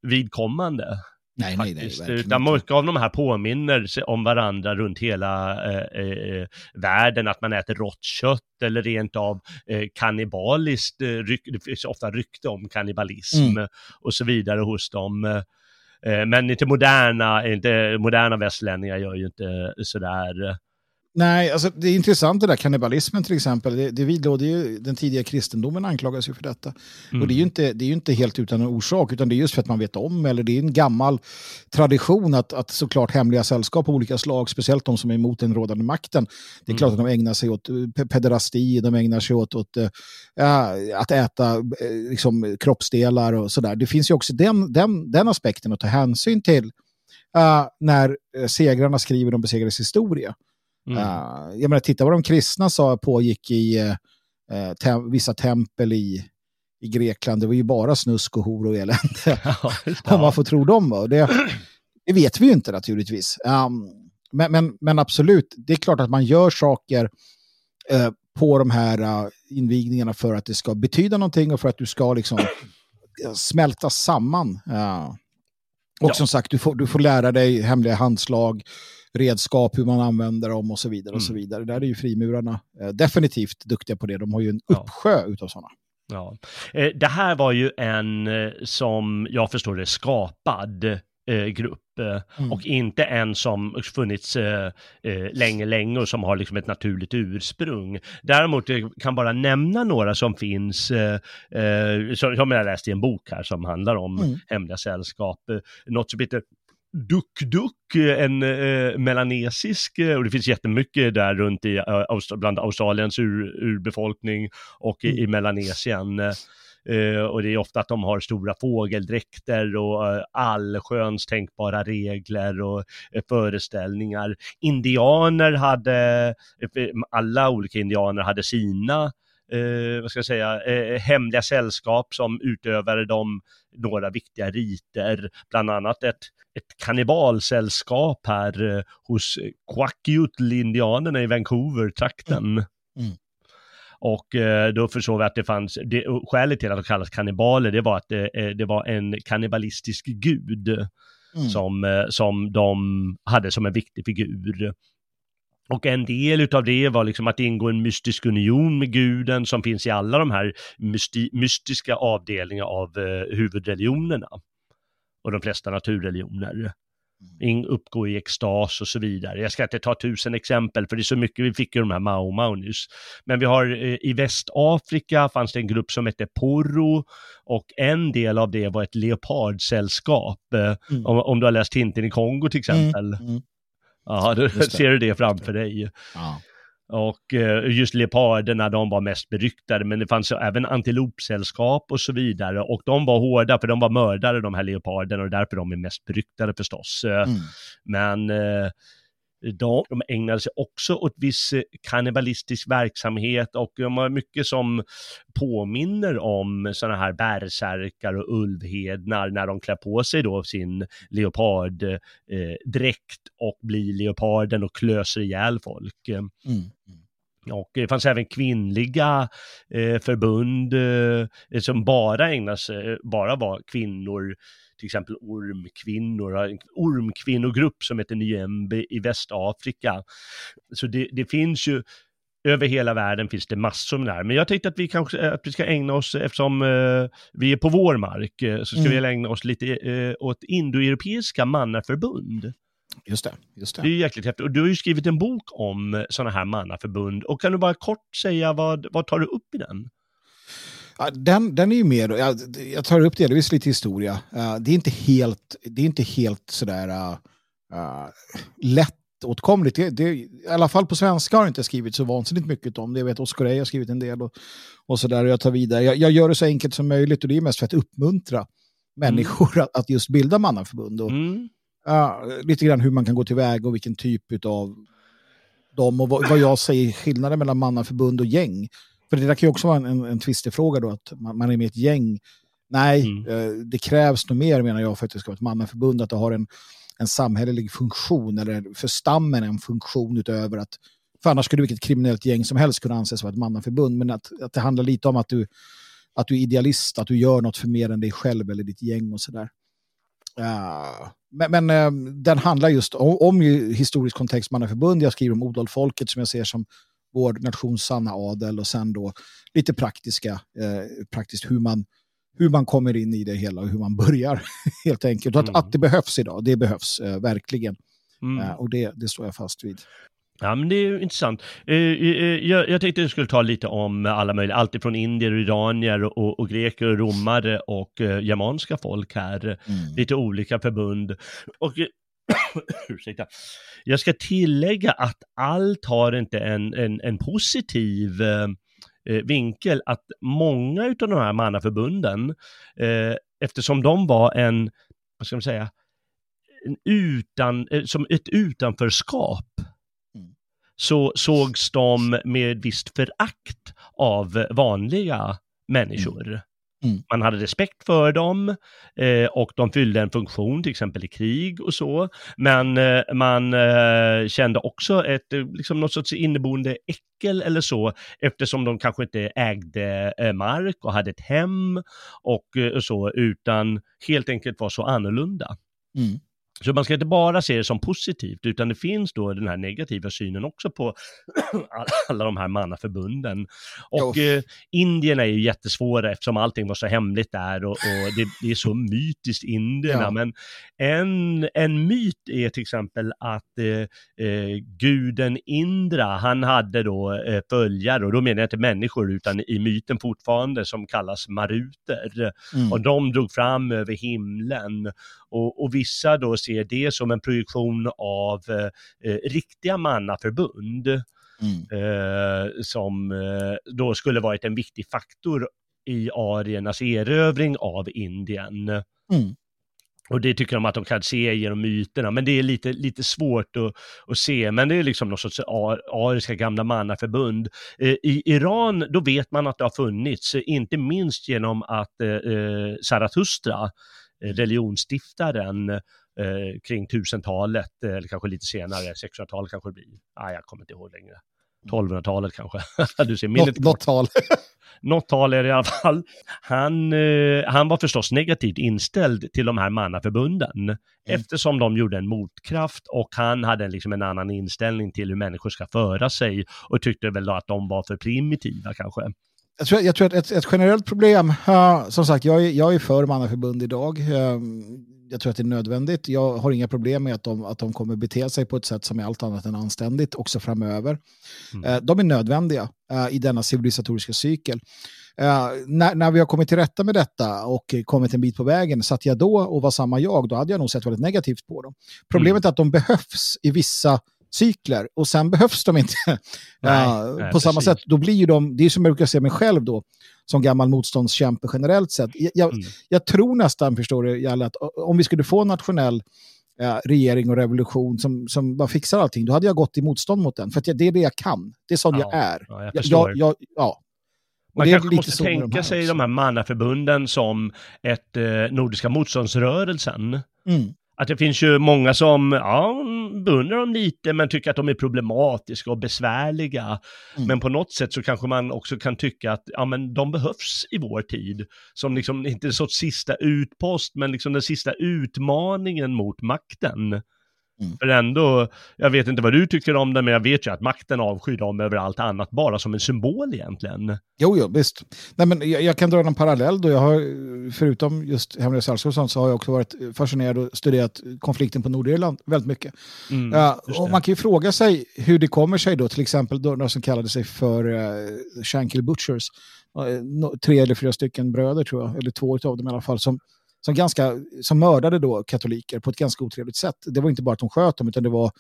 ovidkommande. Nej, nej, nej. Utan mycket av de här påminner om varandra runt hela eh, världen, att man äter rått kött eller rent av eh, kannibaliskt, eh, det finns ofta rykte om kannibalism mm. och så vidare hos dem. Eh, men inte moderna, inte moderna västlänningar gör ju inte sådär eh, Nej, alltså det är intressant det där kannibalismen till exempel. Det, det vidlåder ju, den tidiga kristendomen anklagas ju för detta. Mm. Och det är, ju inte, det är inte helt utan en orsak, utan det är just för att man vet om, eller det är en gammal tradition att, att såklart hemliga sällskap av olika slag, speciellt de som är emot den rådande makten, det är mm. klart att de ägnar sig åt eh, pederasti, de ägnar sig åt, åt äh, att äta äh, liksom, kroppsdelar och sådär. Det finns ju också den, den, den aspekten att ta hänsyn till äh, när segrarna skriver de besegrades historia. Mm. Uh, jag menar, titta vad de kristna sa pågick i uh, tem vissa tempel i, i Grekland. Det var ju bara snusk och hor och elände. Ja, Om man får tro dem. Det, det vet vi ju inte naturligtvis. Um, men, men, men, absolut, det är klart att man gör saker uh, på de här invigningarna för att det ska betyda någonting och för att du ska liksom smälta samman. och ja. som sagt, du får, du får lära dig hemliga handslag redskap, hur man använder dem och så vidare. Mm. och så mm. vidare. Där är ju frimurarna eh, definitivt duktiga på det. De har ju en uppsjö ja. utav sådana. Ja. Det här var ju en, eh, som jag förstår det, skapad eh, grupp. Mm. Och inte en som funnits länge, länge och som har liksom ett naturligt ursprung. Däremot jag kan bara nämna några som finns, som, jag läst i en bok här som handlar om mm. hemliga sällskap. något som heter Duck Duck, en eh, melanesisk, eh, och det finns jättemycket där runt i, uh, bland Australiens ur, urbefolkning och mm. i, i Melanesien. Uh, och det är ofta att de har stora fågeldräkter och uh, allsköns tänkbara regler och föreställningar. Indianer hade, alla olika indianer hade sina eh, vad ska jag säga, eh, hemliga sällskap som utövade de några viktiga riter, bland annat ett, ett kannibalsällskap här eh, hos Quackutl-indianerna i Vancouver-trakten. Mm. Mm. Och eh, då förstår vi att det fanns, det, skälet till att de kallas kannibaler, det var att det, eh, det var en kannibalistisk gud mm. som, eh, som de hade som en viktig figur. Och en del av det var liksom att ingå en mystisk union med guden som finns i alla de här mysti mystiska avdelningarna av eh, huvudreligionerna. Och de flesta naturreligioner. in, uppgå i extas och så vidare. Jag ska inte ta tusen exempel för det är så mycket, vi fick ju de här Mao Mao nyss. Men vi har eh, i Västafrika fanns det en grupp som hette Porro och en del av det var ett leopardsällskap. Eh, mm. Om, om, du har läst Tintin i Kongo till exempel. Mm. Mm. Ja, då ser du det framför dig. Ja. Och eh, just leoparderna, de var mest beryktade, men det fanns även antilopsällskap och så vidare. Och de var hårda, för de var mördare, de här leoparderna, och därför de är mest beryktade förstås. Eh, mm. Men eh, de, de ägnade sig också åt viss eh, kannibalistisk verksamhet och de har mycket som påminner om sådana här bärsärkar och ulvhednar när de klär på sig då sin leoparddräkt eh, och blir leoparden och klöser ihjäl folk. Mm. mm. Och det fanns även kvinnliga eh, förbund eh, som bara ägnade sig, bara var kvinnor till exempel ormkvinnor, en ormkvinnogrupp som heter Nyembe i Västafrika. Så det, det finns ju över hela världen finns det massor med det här. Men jag tänkte att vi kanske att vi ska ägna oss, eftersom eh, vi är på vår mark, eh, så ska mm. vi ägna oss lite eh, åt indoeuropeiska mannaförbund. Just det, just det. Det är jäkligt häftigt. Och du har ju skrivit en bok om sådana här mannaförbund. Och kan du bara kort säga vad, vad tar du upp i den? Den, den är ju mer, jag, jag tar upp är lite historia. Uh, det är inte helt, det är inte helt sådär uh, uh, lättåtkomligt. Det, det, I alla fall på svenska har jag inte skrivit så vansinnigt mycket om det. Jag vet Oskar har skrivit en del och, och sådär. Jag tar vidare. Jag, jag, gör det så enkelt som möjligt och det är mest för att uppmuntra människor mm. att, att, just bilda mannaförbund. Och, mm. Lite grann hur man kan gå tillväga och vilken typ av dem och vad, vad jag säger skillnaden mellan mannaförbund och gäng. För det där kan ju också vara en, en, en tvistefråga då, att man, man, är med i ett gäng. Nej, mm. eh, det krävs nog mer menar jag för att det ska vara ett mannaförbund, att det har en, en samhällelig funktion, eller för stammen en funktion utöver att, för annars skulle vilket kriminellt gäng som helst kunna anses vara ett mannaförbund, men att, att det handlar lite om att du, att du är idealist, att du gör något för mer än dig själv eller ditt gäng och sådär. Uh, men, men uh, den handlar just om, om historisk kontext mannaförbund. Jag skriver om odalfolket som jag ser som vår nations sanna adel och sen då lite praktiska, eh, praktiskt hur man, hur man kommer in i det hela och hur man börjar helt enkelt. Och att, mm. att det behövs idag, det behövs eh, verkligen. Mm. Eh, och det, det står jag fast vid. Ja, men det är intressant. Eh, eh, jag, jag tänkte att jag skulle ta lite om alla möjliga, alltifrån indier och iranier och, och greker och romare och uh, germanska folk här. Mm. Lite olika förbund. Och ursäkta. Jag ska tillägga att allt har inte en, en, en positiv eh, eh vinkel, att många av de här mannaförbunden, eh, eftersom de var en, vad ska man säga, en utan, eh, som ett utanförskap. Så sågs de med visst förakt av vanliga människor. Mm. Mm. Man hade respekt för dem eh, och de fyllde en funktion, till exempel i krig och så. Men eh, man eh, kände också ett, eh, liksom något sorts inneboende äckel eller så, eftersom de kanske inte ägde eh, mark och hade ett hem och eh, så, utan helt enkelt var så annorlunda. Mm. Så man ska inte bara se det som positivt, utan det finns då den här negativa synen också på alla de här mannaförbunden. Och eh, Indien är ju jättesvåra eftersom allting var så hemligt där och, och det, det, är så mytiskt indierna. Ja. Men en, en myt är till exempel att eh, eh, guden Indra, han hade då eh, följare, och då menar jag inte människor utan i myten fortfarande som kallas maruter. Mm. Och de drog fram över himlen och, och vissa då ser det som en projektion av eh, eh, riktiga mannaförbund. Mm. Eh, som då skulle varit en viktig faktor i ariernas erövring av Indien. Mm. Och det tycker de att de kan se genom myterna, men det är lite, lite svårt att, att se. Men det är liksom något sorts ariska gamla mannaförbund. Eh, I Iran, då vet man att det har funnits, inte minst genom att eh Zarathustra, religionsstiftaren eh, kring 1000-talet, eh, eller kanske lite senare, 1600-talet kanske det blir. Ah, jag kommer inte ihåg längre. 1200-talet kanske. du ser något, något tal. något tal är det i alla fall. Han, eh, han var förstås negativt inställd till de här mannaförbunden mm. eftersom de gjorde en motkraft och han hade liksom en annan inställning till hur människor ska föra sig och tyckte väl då att de var för primitiva kanske jag tror, jag tror att ett, ett generellt problem, uh, som sagt, jag är, jag är för mannaförbund idag. Uh, jag tror att det är nödvändigt. Jag har inga problem med att de, att de kommer bete sig på ett sätt som är allt annat än anständigt också framöver. Mm. Eh, de är nödvändiga eh, i denna civilisatoriska cykel. Uh, när, när vi har kommit till rätta med detta och kommit en bit på vägen, satt jag då och var samma jag, då hade jag nog sett väldigt negativt på dem. Problemet mm. är att de behövs i vissa cykler och sen behövs de inte nej, uh, nej, på samma sätt. Då blir ju de, det är som jag brukar säga mig själv då, som gammal motståndskämpe generellt sett. Jag, mm. jag tror nästan, förstår du, Jalle, att om vi skulle få en nationell uh, regering och revolution som, som bara fixar allting, då hade jag gått i motstånd mot den. För att jag, det är det jag kan. Det är sån ja, jag är. Ja, jag, jag, jag, ja, man kanske måste tänka sig också. de här mannaförbunden som ett eh, Nordiska motståndsrörelsen. Mm. Att det finns ju många som ja, beundrar dem lite men tycker att de är problematiska och besvärliga. Mm. Men på något sätt så kanske man också kan tycka att ja, men de behövs i vår tid. Som liksom inte en sorts sista utpost men liksom den sista utmaningen mot makten. Mm. För ändå, jag vet inte vad du tycker om det, men jag vet ju att makten avskyr dem över allt annat, bara som en symbol egentligen. Jo, jo, visst. Nej, men jag, jag kan dra en parallell då. Jag har, förutom just Hemliga sällskap så har jag också varit fascinerad och studerat konflikten på Nordirland väldigt mycket. Mm, uh, och man kan ju fråga sig hur det kommer sig då, till exempel då, de som kallade sig för uh, Shankill Butchers, uh, tre eller fyra stycken bröder tror jag, eller två av dem i alla fall, som som, ganska, som mördade då katoliker på ett ganska otrevligt sätt. Det var inte bara att de sköt dem, utan det var,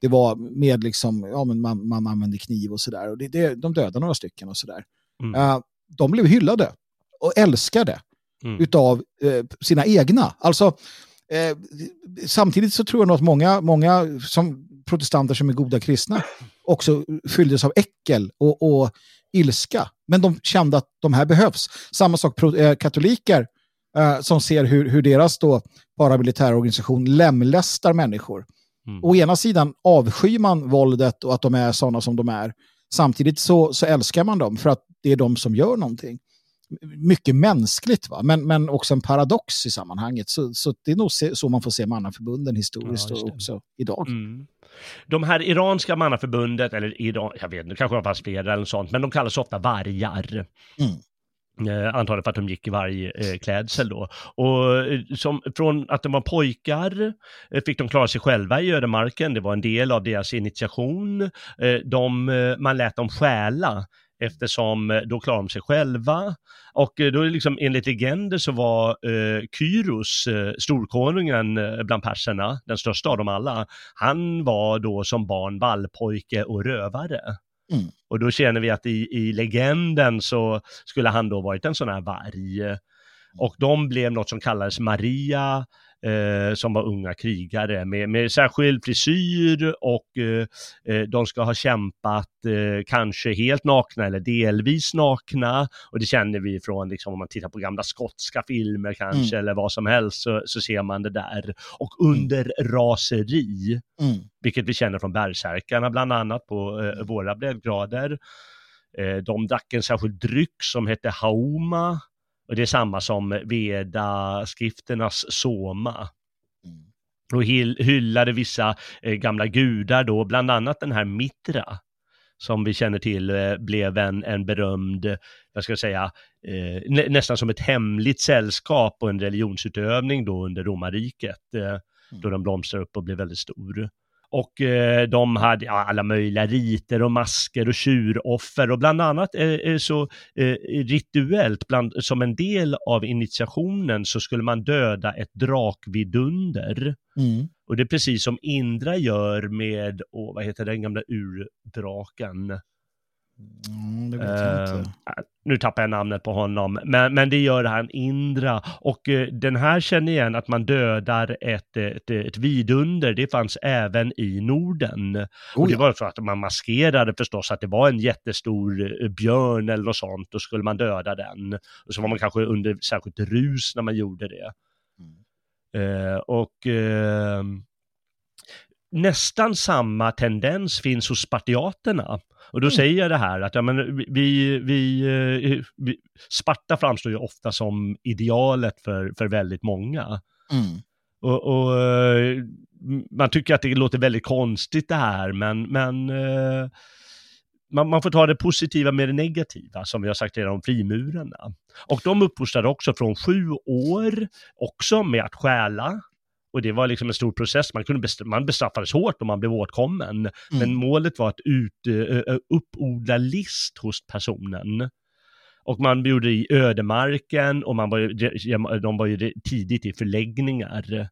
det var med liksom, ja, men man, man använde kniv och sådär. De dödade några stycken och sådär. Mm. Uh, de blev hyllade och älskade mm. utav uh, sina egna. Alltså, uh, samtidigt så tror jag nog att många, många som protestanter som är goda kristna också fylldes av äckel och, och ilska. Men de kände att de här behövs. Samma sak katoliker eh, som ser hur, hur deras då paramilitärorganisation lemlästar människor. Mm. Å ena sidan avskyr man våldet och att de är sådana som de är. Samtidigt så, så älskar man dem för att det är de som gör någonting. Mycket mänskligt, va? Men, men också en paradox i sammanhanget. Så, så det är nog så man får se mannaförbunden historiskt ja, och också idag. Mm. De här iranska mannaförbundet, eller Iran, jag vet inte, kanske fanns flera eller sånt, men de kallas ofta vargar. Mm. Eh, antagligen för att de gick i vargklädsel eh, då. Och eh, som, från att de var pojkar eh, fick de klara sig själva i ödemarken, det var en del av deras initiation. Eh, de, eh, man lät dem stjäla eftersom eh, då klarade de sig själva. Och eh, då liksom enligt legender så var eh, Kyros, eh, storkonungen bland perserna, den största av dem alla, han var då som barn vallpojke och rövare. Mm. Och då känner vi att i, i legenden så skulle han då varit en sån här varg. Och de blev något som kallades Maria, eh, som var unga krigare med, med särskild frisyr och eh, eh, de ska ha kämpat eh, kanske helt nakna eller delvis nakna. Och det känner vi från, liksom, om man tittar på gamla skotska filmer kanske mm. eller vad som helst så, så ser man det där. Och under raseri, mm. vilket vi känner från bärsärkarna bland annat på mm. våra breddgrader. De drack en särskild dryck som hette Hauma och det är samma som Veda-skrifternas Soma. Mm. Och hyllade vissa eh, gamla gudar då, bland annat den här Mitra som vi känner till eh, blev en, en berömd, vad ska jag säga, eh, nä, nästan som ett hemligt sällskap och en religionsutövning då under romarriket, eh, mm. då den blomstrar upp och blir väldigt stor. Och eh, de hade ja, alla möjliga riter och masker och tjuroffer och bland annat eh, så eh, rituellt, bland, som en del av initiationen så skulle man döda ett drakvidunder. Mm. Och det är precis som Indra gör med, oh, vad heter den gamla urdraken? Mm, det vet jag uh, inte. Nu tappar jag namnet på honom, men, men det gör han Indra. Och uh, den här känner igen att man dödar ett, ett, ett vidunder, det fanns även i Norden. Oh, och det var så att man maskerade förstås att det var en jättestor uh, björn eller något sånt, då skulle man döda den. Och så var man kanske under särskilt rus när man gjorde det. Mm. och nästan samma tendens finns hos spartiaterna. Och då mm. säger jag det här att ja, men vi, vi, eh, vi, Sparta framstår ju ofta som idealet för, för väldigt många. Mm. Och, och, eh, man tycker att det låter väldigt konstigt det här, men, men eh, man, man, får ta det positiva med det negativa, som vi har sagt redan om frimurarna. Och de uppfostrade också från sju år, också med att stjäla, och det var liksom en stor process, man, kunde best man bestraffades hårt om man blev åtkommen. Mm. Men målet var att ut, uh, uppodla list hos personen. Och man gjorde i ödemarken och man var, de var ju tidigt i förläggningar mm.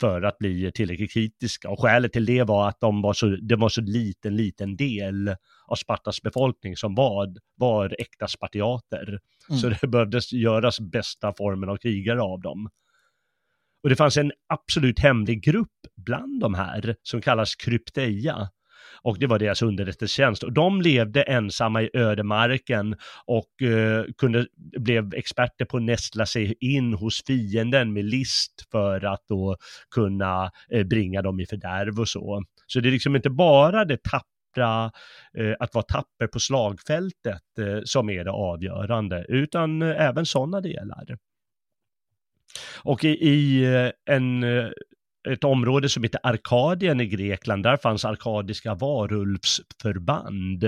för att bli tillräckligt kritiska. Och skälet till det var att de var så, det var så liten, liten del av Spartas befolkning som var, var äkta spartiater. Mm. Så det behövdes göras bästa formen av krigare av dem. Och det fanns en absolut hemlig grupp bland de här som kallas krypteia. Och det var deras underrättelsetjänst. Och de levde ensamma i ödemarken och eh, kunde, blev experter på att nästla sig in hos fienden med list för att då kunna eh, bringa dem i fördärv och så. Så det är liksom inte bara det tappra eh, att vara tapper på slagfältet eh, som är det avgörande, utan eh, även sådana delar. Och i, i en ett område som heter Arkadien i Grekland, där fanns arkadiska varulvsförband.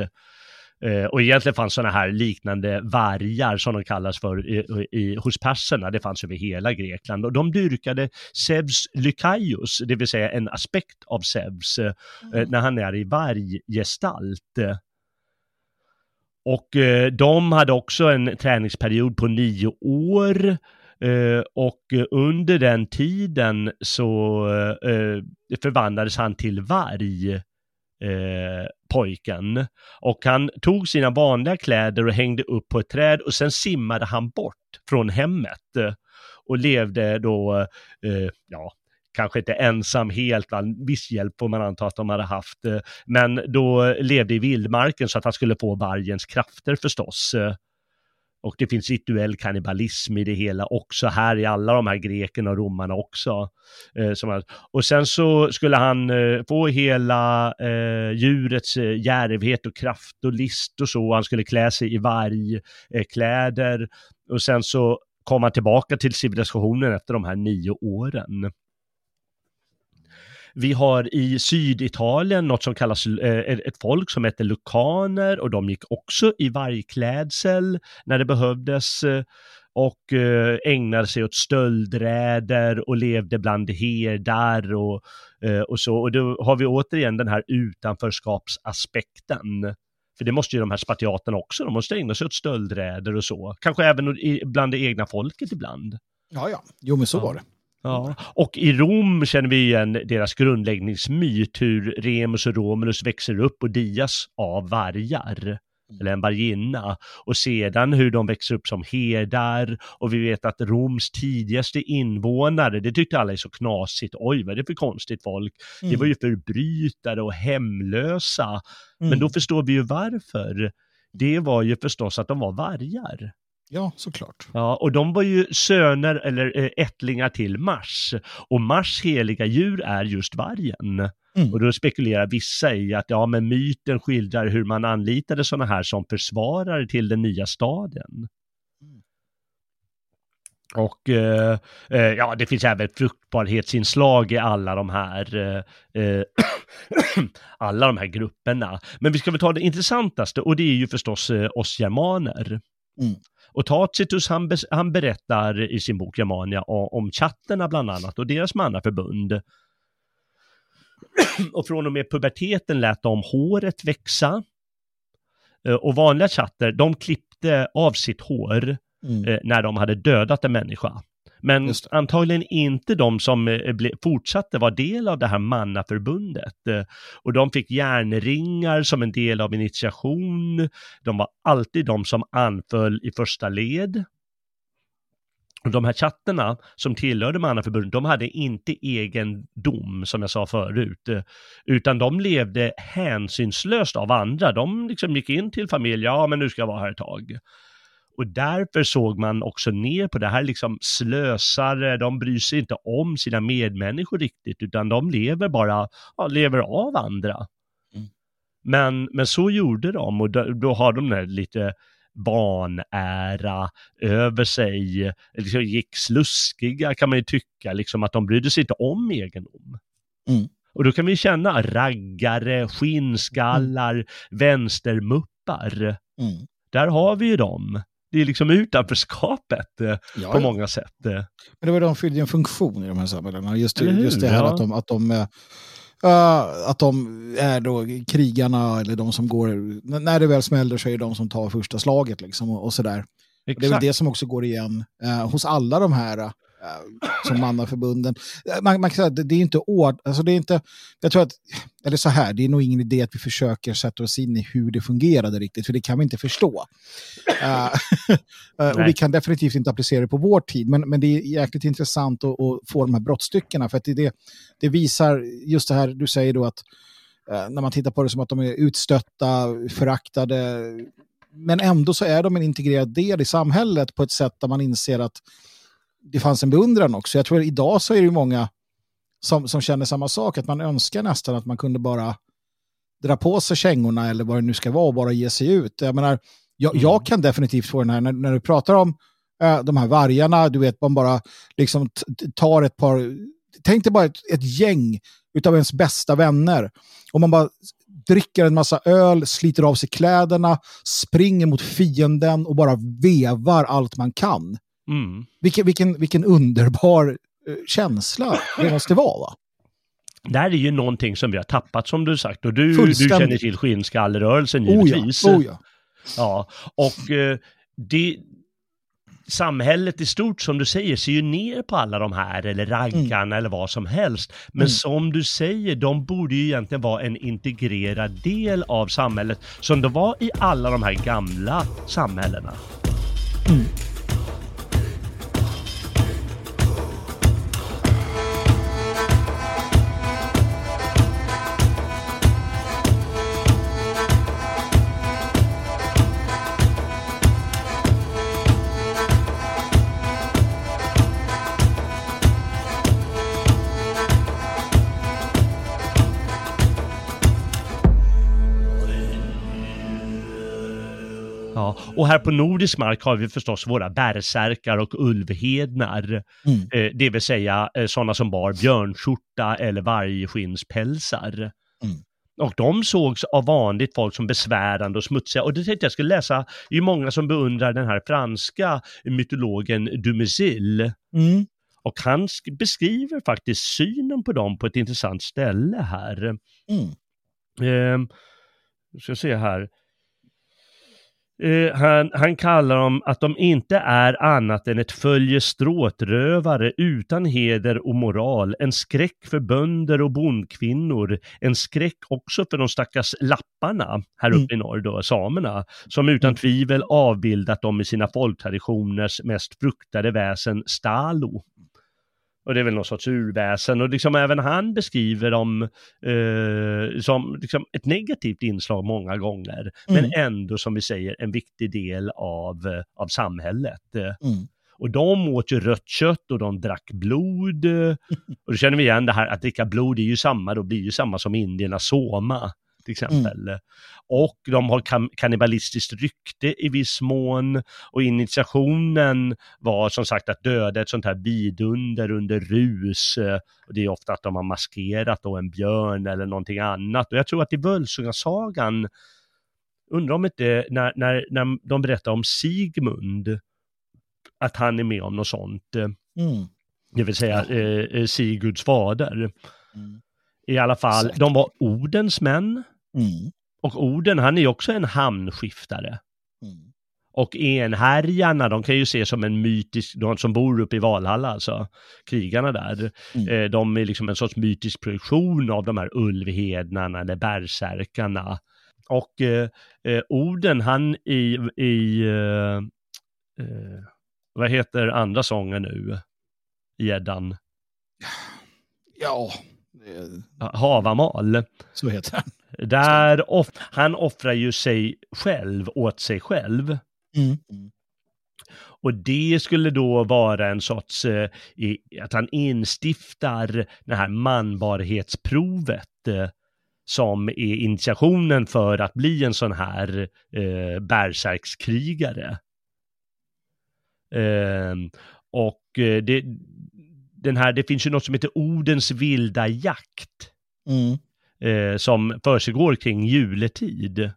Eh, och egentligen fanns sådana här liknande vargar som de kallas för i, i, hos perserna, det fanns över hela Grekland. Och de dyrkade Zeus Lykaios, det vill säga en aspekt av Zeus, eh, mm. när han är i varggestalt. Och eh, de hade också en träningsperiod på nio år Eh, och under den tiden så eh, förvandlades han till varg, eh, pojken. Och han tog sina vanliga kläder och hängde upp på ett träd och sen simmade han bort från hemmet eh, och levde då, eh, ja, kanske inte ensam helt, va? viss hjälp får man anta att de hade haft, men då levde i vildmarken så att han skulle få vargens krafter förstås. Och det finns rituell kannibalism i det hela också här i alla de här grekerna och romarna också. Eh, och sen så skulle han eh, få hela eh, djurets eh, järvhet och kraft och list och så. Han skulle klä sig i vargkläder och sen så kom han tillbaka till civilisationen efter de här nio åren. Vi har i Syditalien något som kallas eh, ett folk som heter lukaner och de gick också i vargklädsel när det behövdes eh, och eh, ägnade sig åt stöldräder och levde bland herdar och, och så. Och då har vi återigen den här utanförskapsaspekten. För det måste ju de här spartiaterna också, de måste ägna sig åt stöldräder och så. Kanske även bland det egna folket ibland. Ja, ja, jo men så ja. var det. Ja, och i Rom känner vi igen deras grundläggningsmyt, hur Remus och Romulus växer upp och dias av vargar mm. eller en varginna. Och sedan hur de växer upp som herdar och vi vet att Roms tidigaste invånare, det tyckte alla är så knasigt, oj vad är det för konstigt folk? Mm. Det var ju förbrytare och hemlösa. Mm. Men då förstår vi ju varför. Det var ju förstås att de var vargar. Ja, såklart. Ja, och de var ju söner eller äh, ättlingar till Mars. Och Mars heliga djur är just vargen. Mm. Och då spekulerar vissa i att ja, men myten skildrar hur man anlitade sådana här som försvarare till den nya staden. Mm. Och eh, eh, ja, det finns även fruktbarhetsinslag i alla de här, eh, eh alla de här grupperna. Men vi ska väl ta det intressantaste och det är ju förstås eh, oss germaner. Mm. Och Tacitus han, han berättar i sin bok Germania om, om chatterna bland annat och deras mannaförbund. och från och med puberteten lät de håret växa. Eh, och vanliga chatter, de klippte av sitt hår mm. Eh, när de hade dödat en människa. Men antagligen inte de som eh, fortsatte vara del av det här mannaförbundet. Eh, och de fick järnringar som en del av initiation. De var alltid de som anföll i första led. Och de här chatterna som tillhörde mannaförbundet, de hade inte egendom, som jag sa förut, eh, utan de levde hänsynslöst av andra. De liksom gick in till familj, ja men nu ska jag vara här ett tag. Och därför såg man också ner på det här liksom slösare, de bryr sig inte om sina medmänniskor riktigt, utan de lever bara, ja, lever av andra. Mm. Men, men så gjorde de och då, då har de där lite barnära över sig, liksom gick sluskiga kan man ju tycka, liksom att de brydde sig inte om egendom. Mm. Och då kan vi känna raggare, skinnskallar, mm. vänstermuppar. Mm. Där har vi ju dem det är liksom utanförskapet eh, Ja, på ja. många sätt. eh. Men det var de fyllde en funktion i de här samhällena. Just, just det här Ja. att de, att de eh, att de är då krigarna eller de som går, när det väl smäller så är det de som tar första slaget liksom och, och sådär. Och det är väl Exakt. det som också går igen eh, hos alla de här som mannaförbunden. Eh, Man, man kan säga att det, är inte ord, alltså det är inte, jag tror att, eller så här, det är nog ingen idé att vi försöker sätta oss in i hur det fungerade riktigt, för det kan vi inte förstå. Eh, eh, och vi kan definitivt inte applicera det på vår tid, men, men det är jäkligt intressant att, att få de här brottstyckena, för att det, det, visar just det här du säger då att eh, när man tittar på det som att de är utstötta, föraktade, men ändå så är de en integrerad del i samhället på ett sätt där man inser att det fanns en beundran också. Jag tror att idag så är det många som, som känner samma sak, att man önskar nästan att man kunde bara dra på sig kängorna eller vad det nu ska vara och bara ge sig ut. Jag menar, jag, Mm. jag kan definitivt få den här, när, när du pratar om eh, de här vargarna, du vet, man bara liksom tar ett par, tänk dig bara ett, ett gäng utav ens bästa vänner och man bara dricker en massa öl, sliter av sig kläderna, springer mot fienden och bara vevar allt man kan. Mm. Vilken, vilken, vilken underbar eh, känsla det måste vara. Va? Det här är ju någonting som vi har tappat som du sagt och du, du känner till skinnskallerörelsen Oh ja, givetvis. oh ja. Ja, och eh, det, samhället i stort som du säger ser ju ner på alla de här eller raggarna eller vad som helst. Men Mm. som du säger, de borde ju egentligen vara en integrerad del av samhället som det var i alla de här gamla samhällena. Ja, och här på nordisk mark har vi förstås våra bärsärkar och ulvhednar. Mm. Eh, det vill säga eh, sådana som bar björnskjorta eller vargskinnspälsar. Mm. Och de sågs av vanligt folk som besvärande och smutsiga. Och det tänkte jag skulle läsa, det är ju många som beundrar den här franska mytologen Dumézil. Mm. Och han sk- beskriver faktiskt synen på dem på ett intressant ställe här. Mm. Eh, ska se här. Eh, han, han kallar dem att de inte är annat än ett följe stråtrövare utan heder och moral, en skräck för bönder och bondkvinnor, en skräck också för de stackars lapparna här uppe i norr då, samerna, som utan tvivel avbildat dem i sina folktraditioners mest fruktade väsen Stalo. Och det är väl någon sorts urväsen och liksom även han beskriver dem eh, som liksom ett negativt inslag många gånger. Men Mm. ändå som vi säger en viktig del av, eh, av samhället. Mm. Och de åt ju rött kött och de drack blod. Och då känner vi igen det här att dricka blod är ju samma, då blir ju samma som indierna soma till exempel. Och de har kannibalistiskt rykte i viss mån. Och initiationen var som sagt att döda ett sånt här vidunder under rus. Och det är ofta att de har maskerat då en björn eller någonting annat. Och jag tror att i Völsungasagan, undrar om inte när, när, när de berättar om Sigmund, att han är med om något sånt. Mm. Det vill säga eh, eh, Sigurds fader. Mm. I alla fall, Säkert. de var Odens män. Mm. Och Oden, han är ju också en hamnskiftare. Mm. Och enhärjarna, de kan ju ses som en mytisk, de som bor uppe i Valhalla alltså, krigarna där. Mm. Eh, de är liksom en sorts mytisk projektion av de här ulvhednarna eller bärsärkarna. Och eh, eh, Oden, han i, i eh, eh, vad heter andra sången nu? I Eddan? Ja, Havamal. så heter den. Där off han offrar ju sig själv åt sig själv. Mm. Och det skulle då vara en sorts, eh, att han instiftar det här manbarhetsprovet eh, som är initiationen för att bli en sån här eh, bärsärkskrigare. Ehm, och eh, det, den här, det finns ju något som heter Odens vilda jakt Mm. eh, som försiggår kring juletid.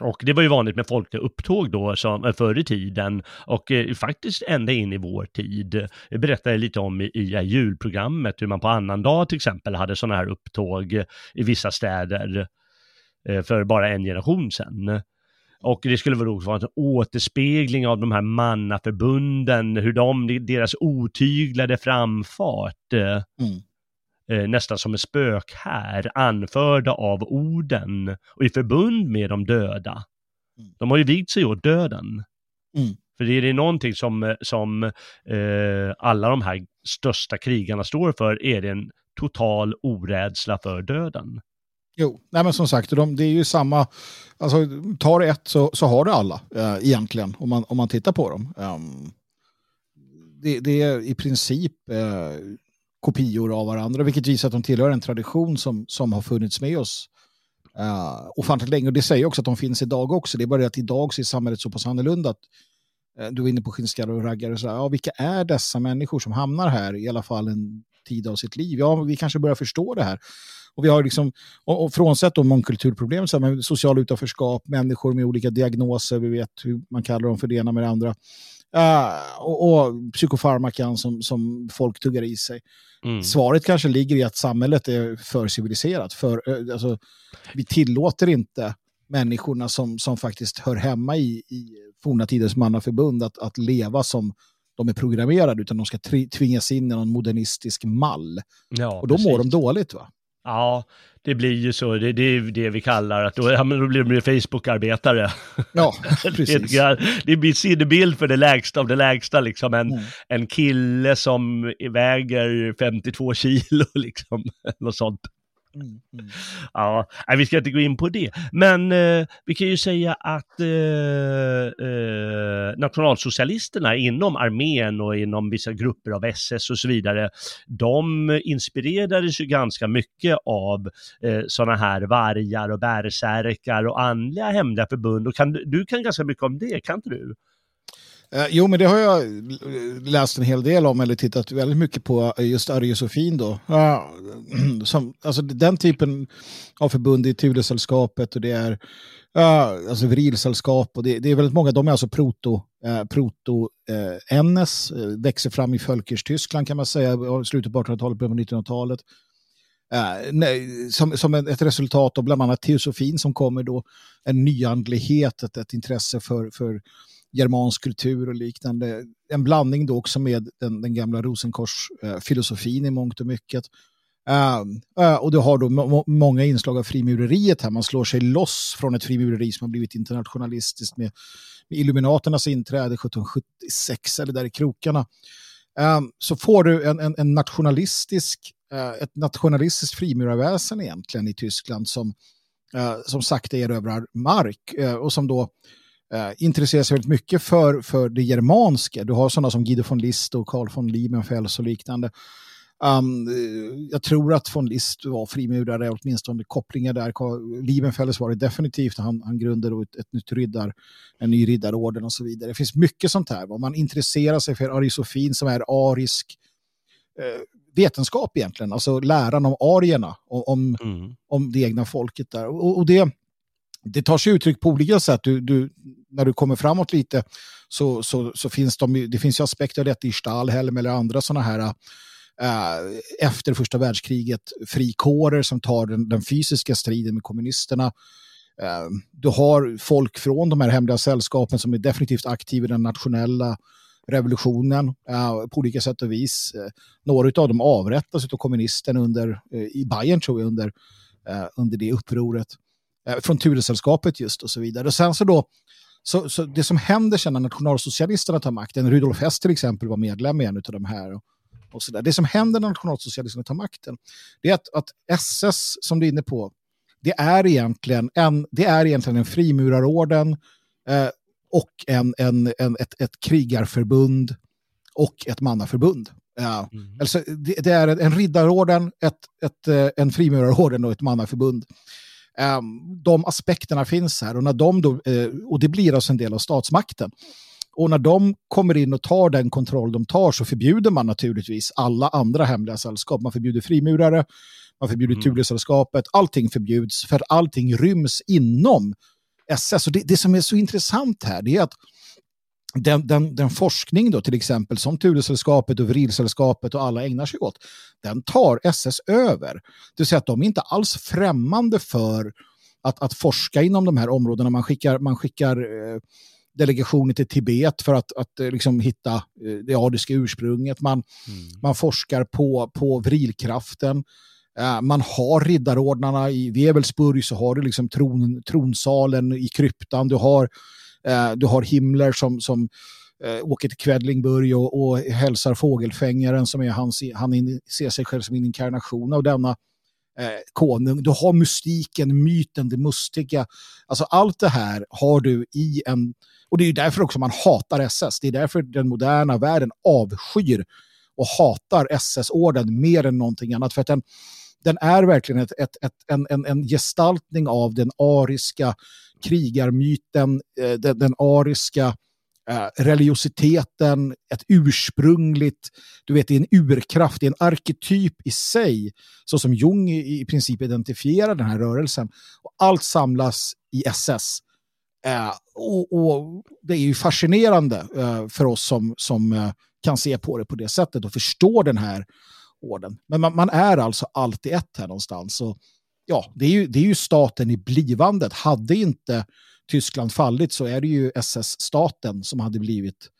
Och det var ju vanligt med folkliga upptåg då som, förr i tiden och eh, faktiskt ända in i vår tid. Jag berättade lite om i, i julprogrammet hur man på annandag till exempel hade sådana här upptåg i vissa städer eh, för bara en generation sedan. Och det skulle väl också vara en återspegling av de här mannaförbunden, hur de, deras otyglade framfart, eh, mm. eh, nästan som en spökhär, anförda av orden och i förbund med de döda. Mm. De har ju vigt sig åt döden. Mm. För det är någonting som, som eh, alla de här största krigarna står för, är det en total orädsla för döden. Jo, nej men som sagt, de, det är ju samma, alltså tar du ett så, så har du alla eh, egentligen, om man, om man tittar på dem. Um, det, det, är i princip eh, kopior av varandra, vilket visar att de tillhör en tradition som, som har funnits med oss eh, ofantligt länge. Och det säger också att de finns idag också. Det är bara det att idag så är samhället så pass annorlunda att eh, du är inne på skinnskallar och raggare. Så, ja, vilka är dessa människor som hamnar här i alla fall en tid av sitt liv? Ja, vi kanske börjar förstå det här. Och vi har liksom, och, och frånsett mångkulturproblem, så med social utanförskap, människor med olika diagnoser, vi vet hur man kallar dem för det ena med det andra. Uh, och, och psykofarmakan som, som folk tuggar i sig. Mm. Svaret kanske ligger i att samhället är för civiliserat. För, uh, alltså, vi tillåter inte människorna som, som faktiskt hör hemma i, i forna tiders mannaförbund att, att leva som de är programmerade, utan de ska tvingas in i någon modernistisk mall. Ja, och då precis. mår de dåligt. va? Ja, det blir ju så. Det, det är det vi kallar att då, ja, men då blir de Facebook-arbetare. Ja, precis. det blir sinnebild för det lägsta av det lägsta, liksom en, mm. en kille som väger 52 kilo, liksom, något sånt. Mm, mm. Ja, nej, vi ska inte gå in på det. Men eh, vi kan ju säga att eh, eh, nationalsocialisterna inom armén och inom vissa grupper av SS och så vidare, de inspirerades ju ganska mycket av eh, sådana här vargar och bärsärkar och andliga hemliga förbund. Och kan, du kan ganska mycket om det, kan inte du? Eh, jo, men det har jag läst en hel del om, eller tittat väldigt mycket på eh, just Arjosofin då. Som, alltså den typen av förbund i Tulesällskapet och det är uh, alltså Vrilsällskap och det, det, är väldigt många, de är alltså proto, uh, proto uh, NS, växer fram i Völkers Tyskland kan man säga, slutet på 1800-talet, början på 1900-talet. Uh, nej, som, som ett resultat av bland annat teosofin som kommer då, en nyandlighet, ett, ett intresse för, för germansk kultur och liknande. En blandning då också med den, den gamla Rosenkors-filosofin i mångt och mycket. Uh, uh, och du har då må många inslag av frimureriet här. Man slår sig loss från ett frimureri som har blivit internationalistiskt med, med Illuminaternas inträde 1776 eller där i krokarna. Uh, så får du en, en, en nationalistisk, uh, ett nationalistiskt frimurarväsen egentligen i Tyskland som, eh, som sakta erövrar mark eh, och som då eh, intresserar sig väldigt mycket för, för det germanska. Du har sådana som Guido von List och Carl von Liebenfels och liknande. Um, jag tror att von List var frimurare, åtminstone kopplingar där. Liebenfels var det definitivt. Han, han grundade ett, ett nytt riddar, en ny riddarorden och så vidare. Det finns mycket sånt här. Om man intresserar sig för arisofin som är arisk eh, vetenskap egentligen, alltså läran om arierna, om, mm. om det egna folket där. Och, och det, det tar sig uttryck på olika sätt. Du, du, när du kommer framåt lite så, så, så finns de, det finns ju aspekter av detta i Stahlhelm eller andra sådana här äh, efter första världskriget frikårer som tar den, den fysiska striden med kommunisterna. Äh, du har folk från de här hemliga sällskapen som är definitivt aktiva i den nationella revolutionen äh, på olika sätt och vis. några av dem avrättas av kommunisterna under, äh, i Bayern tror jag under, äh, under det upproret. Äh, från Turesällskapet just och så vidare. Och sen så då så, så det som händer sen när nationalsocialisterna tar makten, Rudolf Hess till exempel var medlem i en av de här, och, så där. det som händer när nationalsocialisterna tar makten, det är att, att SS, som du är inne på, det är egentligen en, det är egentligen en frimurarorden eh, och en, en, en, ett, ett krigarförbund och ett mannaförbund. Ja. Mm. Alltså, det, det, är en riddarorden, ett, ett, eh, en frimurarorden och ett mannaförbund. Um, de aspekterna finns här och, när de då, uh, och det blir alltså en del av statsmakten. Och när de kommer in och tar den kontroll de tar så förbjuder man naturligtvis alla andra hemliga sällskap. Man förbjuder frimurare, man förbjuder mm. Tulesällskapet, allting förbjuds för allting ryms inom SS. Och det, det som är så intressant här det är att den, den, den, forskning då till exempel som Turesällskapet och Vrilsällskapet och alla ägnar sig åt, den tar SS över. Det vill säga att de är inte alls främmande för att, att forska inom de här områdena. Man skickar, man skickar eh, delegationer till Tibet för att, att eh, liksom hitta eh, det adiska ursprunget. Man, mm. man forskar på, på vrilkraften. Uh, man har riddarordnarna i Webelsburg så har du liksom tron, tronsalen i kryptan. Du har Eh, Eh, du har Himmler som, som eh, åker till Kvedlingburg och, och hälsar fågelfängaren som är hans, han in, ser sig själv som en inkarnation av denna eh, konung. Du har mystiken, myten, det mustiga. Alltså allt det här har du i en... Och det är därför också man hatar SS. Det är därför den moderna världen avskyr och hatar SS-orden mer än någonting annat. För att den, den är verkligen ett, ett, ett, en, en, en gestaltning av den ariska krigarmyten, eh, den, den ariska eh, religiositeten, ett ursprungligt, du vet, det är en urkraft, det är en arketyp i sig, så som Jung i, i princip identifierar den här rörelsen. Och allt samlas i SS. Eh, och, och, det är ju fascinerande eh, för oss som, som eh, kan se på det på det sättet och förstå den här orden. Men man, man är alltså alltid ett här någonstans. Och ja, det är, ju, det är ju staten i blivandet. Hade inte Tyskland fallit så är det ju SS-staten som hade blivit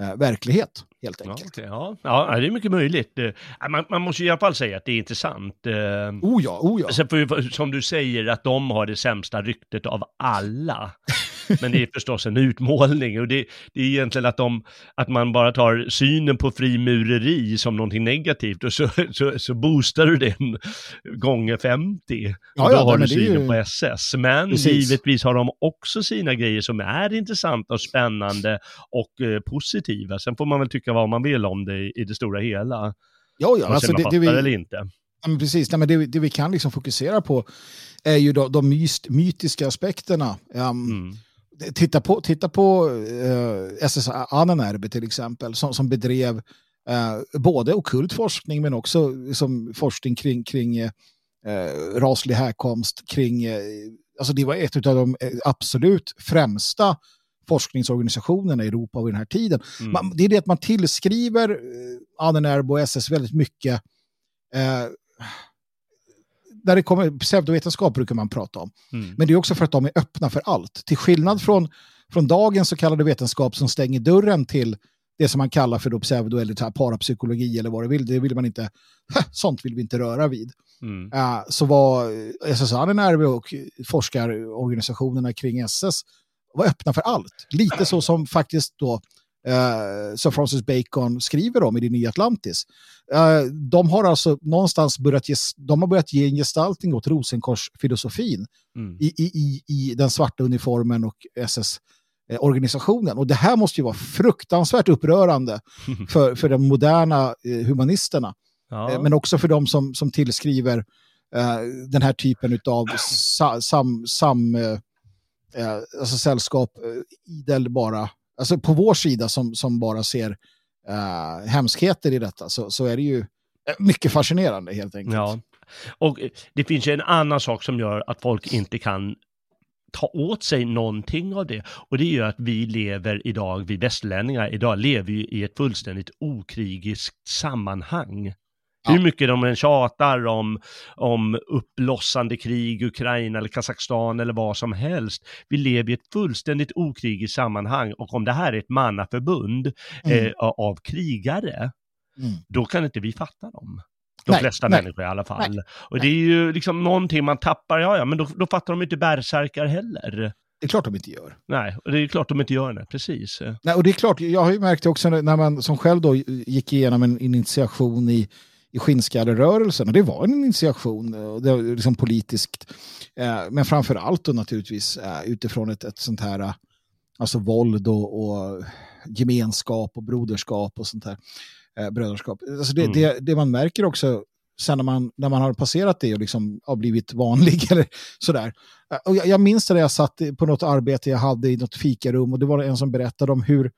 eh, verklighet helt enkelt. Ja, ja. det är mycket möjligt. Eh, man, man, måste i alla fall säga att det är intressant. Eh, oh ja, oh ja. Sen som du säger att de har det sämsta ryktet av alla. Men det är förstås en utmålning och det, det, är egentligen att, de, att man bara tar synen på frimureri som någonting negativt och så, så, så boostar du den gånger 50. Ja, och då ja, har du synen ju... på SS. Men Precis. givetvis har de också sina grejer som är intressanta och spännande och eh, positiva. Sen får man väl tycka vad man vill om det i, i det stora hela. Ja, ja. Alltså, det, det vi... eller inte. Ja, men precis, Nej, men det, det, vi kan liksom fokusera på är ju de, de myst, mytiska aspekterna. Um, mm titta på, titta på eh, SS Annenerbe till exempel som, som bedrev uh, både okult forskning men också som forskning kring, kring uh, raslig härkomst. Kring, uh, alltså det var ett av de absolut främsta forskningsorganisationerna i Europa vid den här tiden. Mm. Man, det är det att man tillskriver uh, Annenerbe och SS väldigt mycket där det kommer pseudovetenskap brukar man prata om. Mm. Men det är också för att de är öppna för allt. Till skillnad från, från dagens så kallade vetenskap som stänger dörren till det som man kallar för då pseudo eller parapsykologi eller vad det vill. Det vill man inte, sånt vill vi inte röra vid. Mm. Uh, så var SSR och forskarorganisationerna kring SS var öppna för allt. Lite så som faktiskt då uh, Sir Francis Bacon skriver om i det nya Atlantis. Uh, de har alltså någonstans börjat ge, de har börjat ge en gestaltning åt Rosenkorsfilosofin mm. i, i, i den svarta uniformen och SS organisationen. Och det här måste ju vara fruktansvärt upprörande för, för de moderna eh, humanisterna. Ja. Eh, men också för de som, som tillskriver eh, den här typen av sa, sam, sam, eh, eh alltså sällskap eh, idel bara alltså på vår sida som, som bara ser uh, hemskheter i detta så, så är det ju mycket fascinerande helt enkelt. Ja. Och eh, det finns ju en annan sak som gör att folk inte kan ta åt sig någonting av det. Och det är ju att vi lever idag, vi västlänningar idag lever ju i ett fullständigt okrigiskt sammanhang. Ja. Hur mycket de än tjatar om, om uppblossande krig, Ukraina eller Kazakstan eller vad som helst. Vi lever i ett fullständigt okrigiskt sammanhang och om det här är ett mannaförbund mm. eh, av krigare, mm. då kan inte vi fatta dem. De nej, flesta nej, människor i alla fall. Nej, och det är ju liksom någonting man tappar, ja ja, men då, då fattar de inte bärsärkar heller. Det är klart de inte gör. Nej, och det är klart de inte gör det, precis. Nej, och det är klart, jag har ju märkt också när man som själv då gick igenom en initiation i i skinnskallerörelsen. Och det var en initiation, eh, det var liksom politiskt. Eh, men framför allt då naturligtvis eh, utifrån ett, ett sånt här alltså våld och, och gemenskap och broderskap och sånt här. Bröderskap. Alltså det, mm. det, det man märker också sen när man, när man har passerat det och liksom har blivit vanlig eller sådär. Och jag, jag minns det när jag satt på något arbete jag hade i något fikarum och det var en som berättade om hur,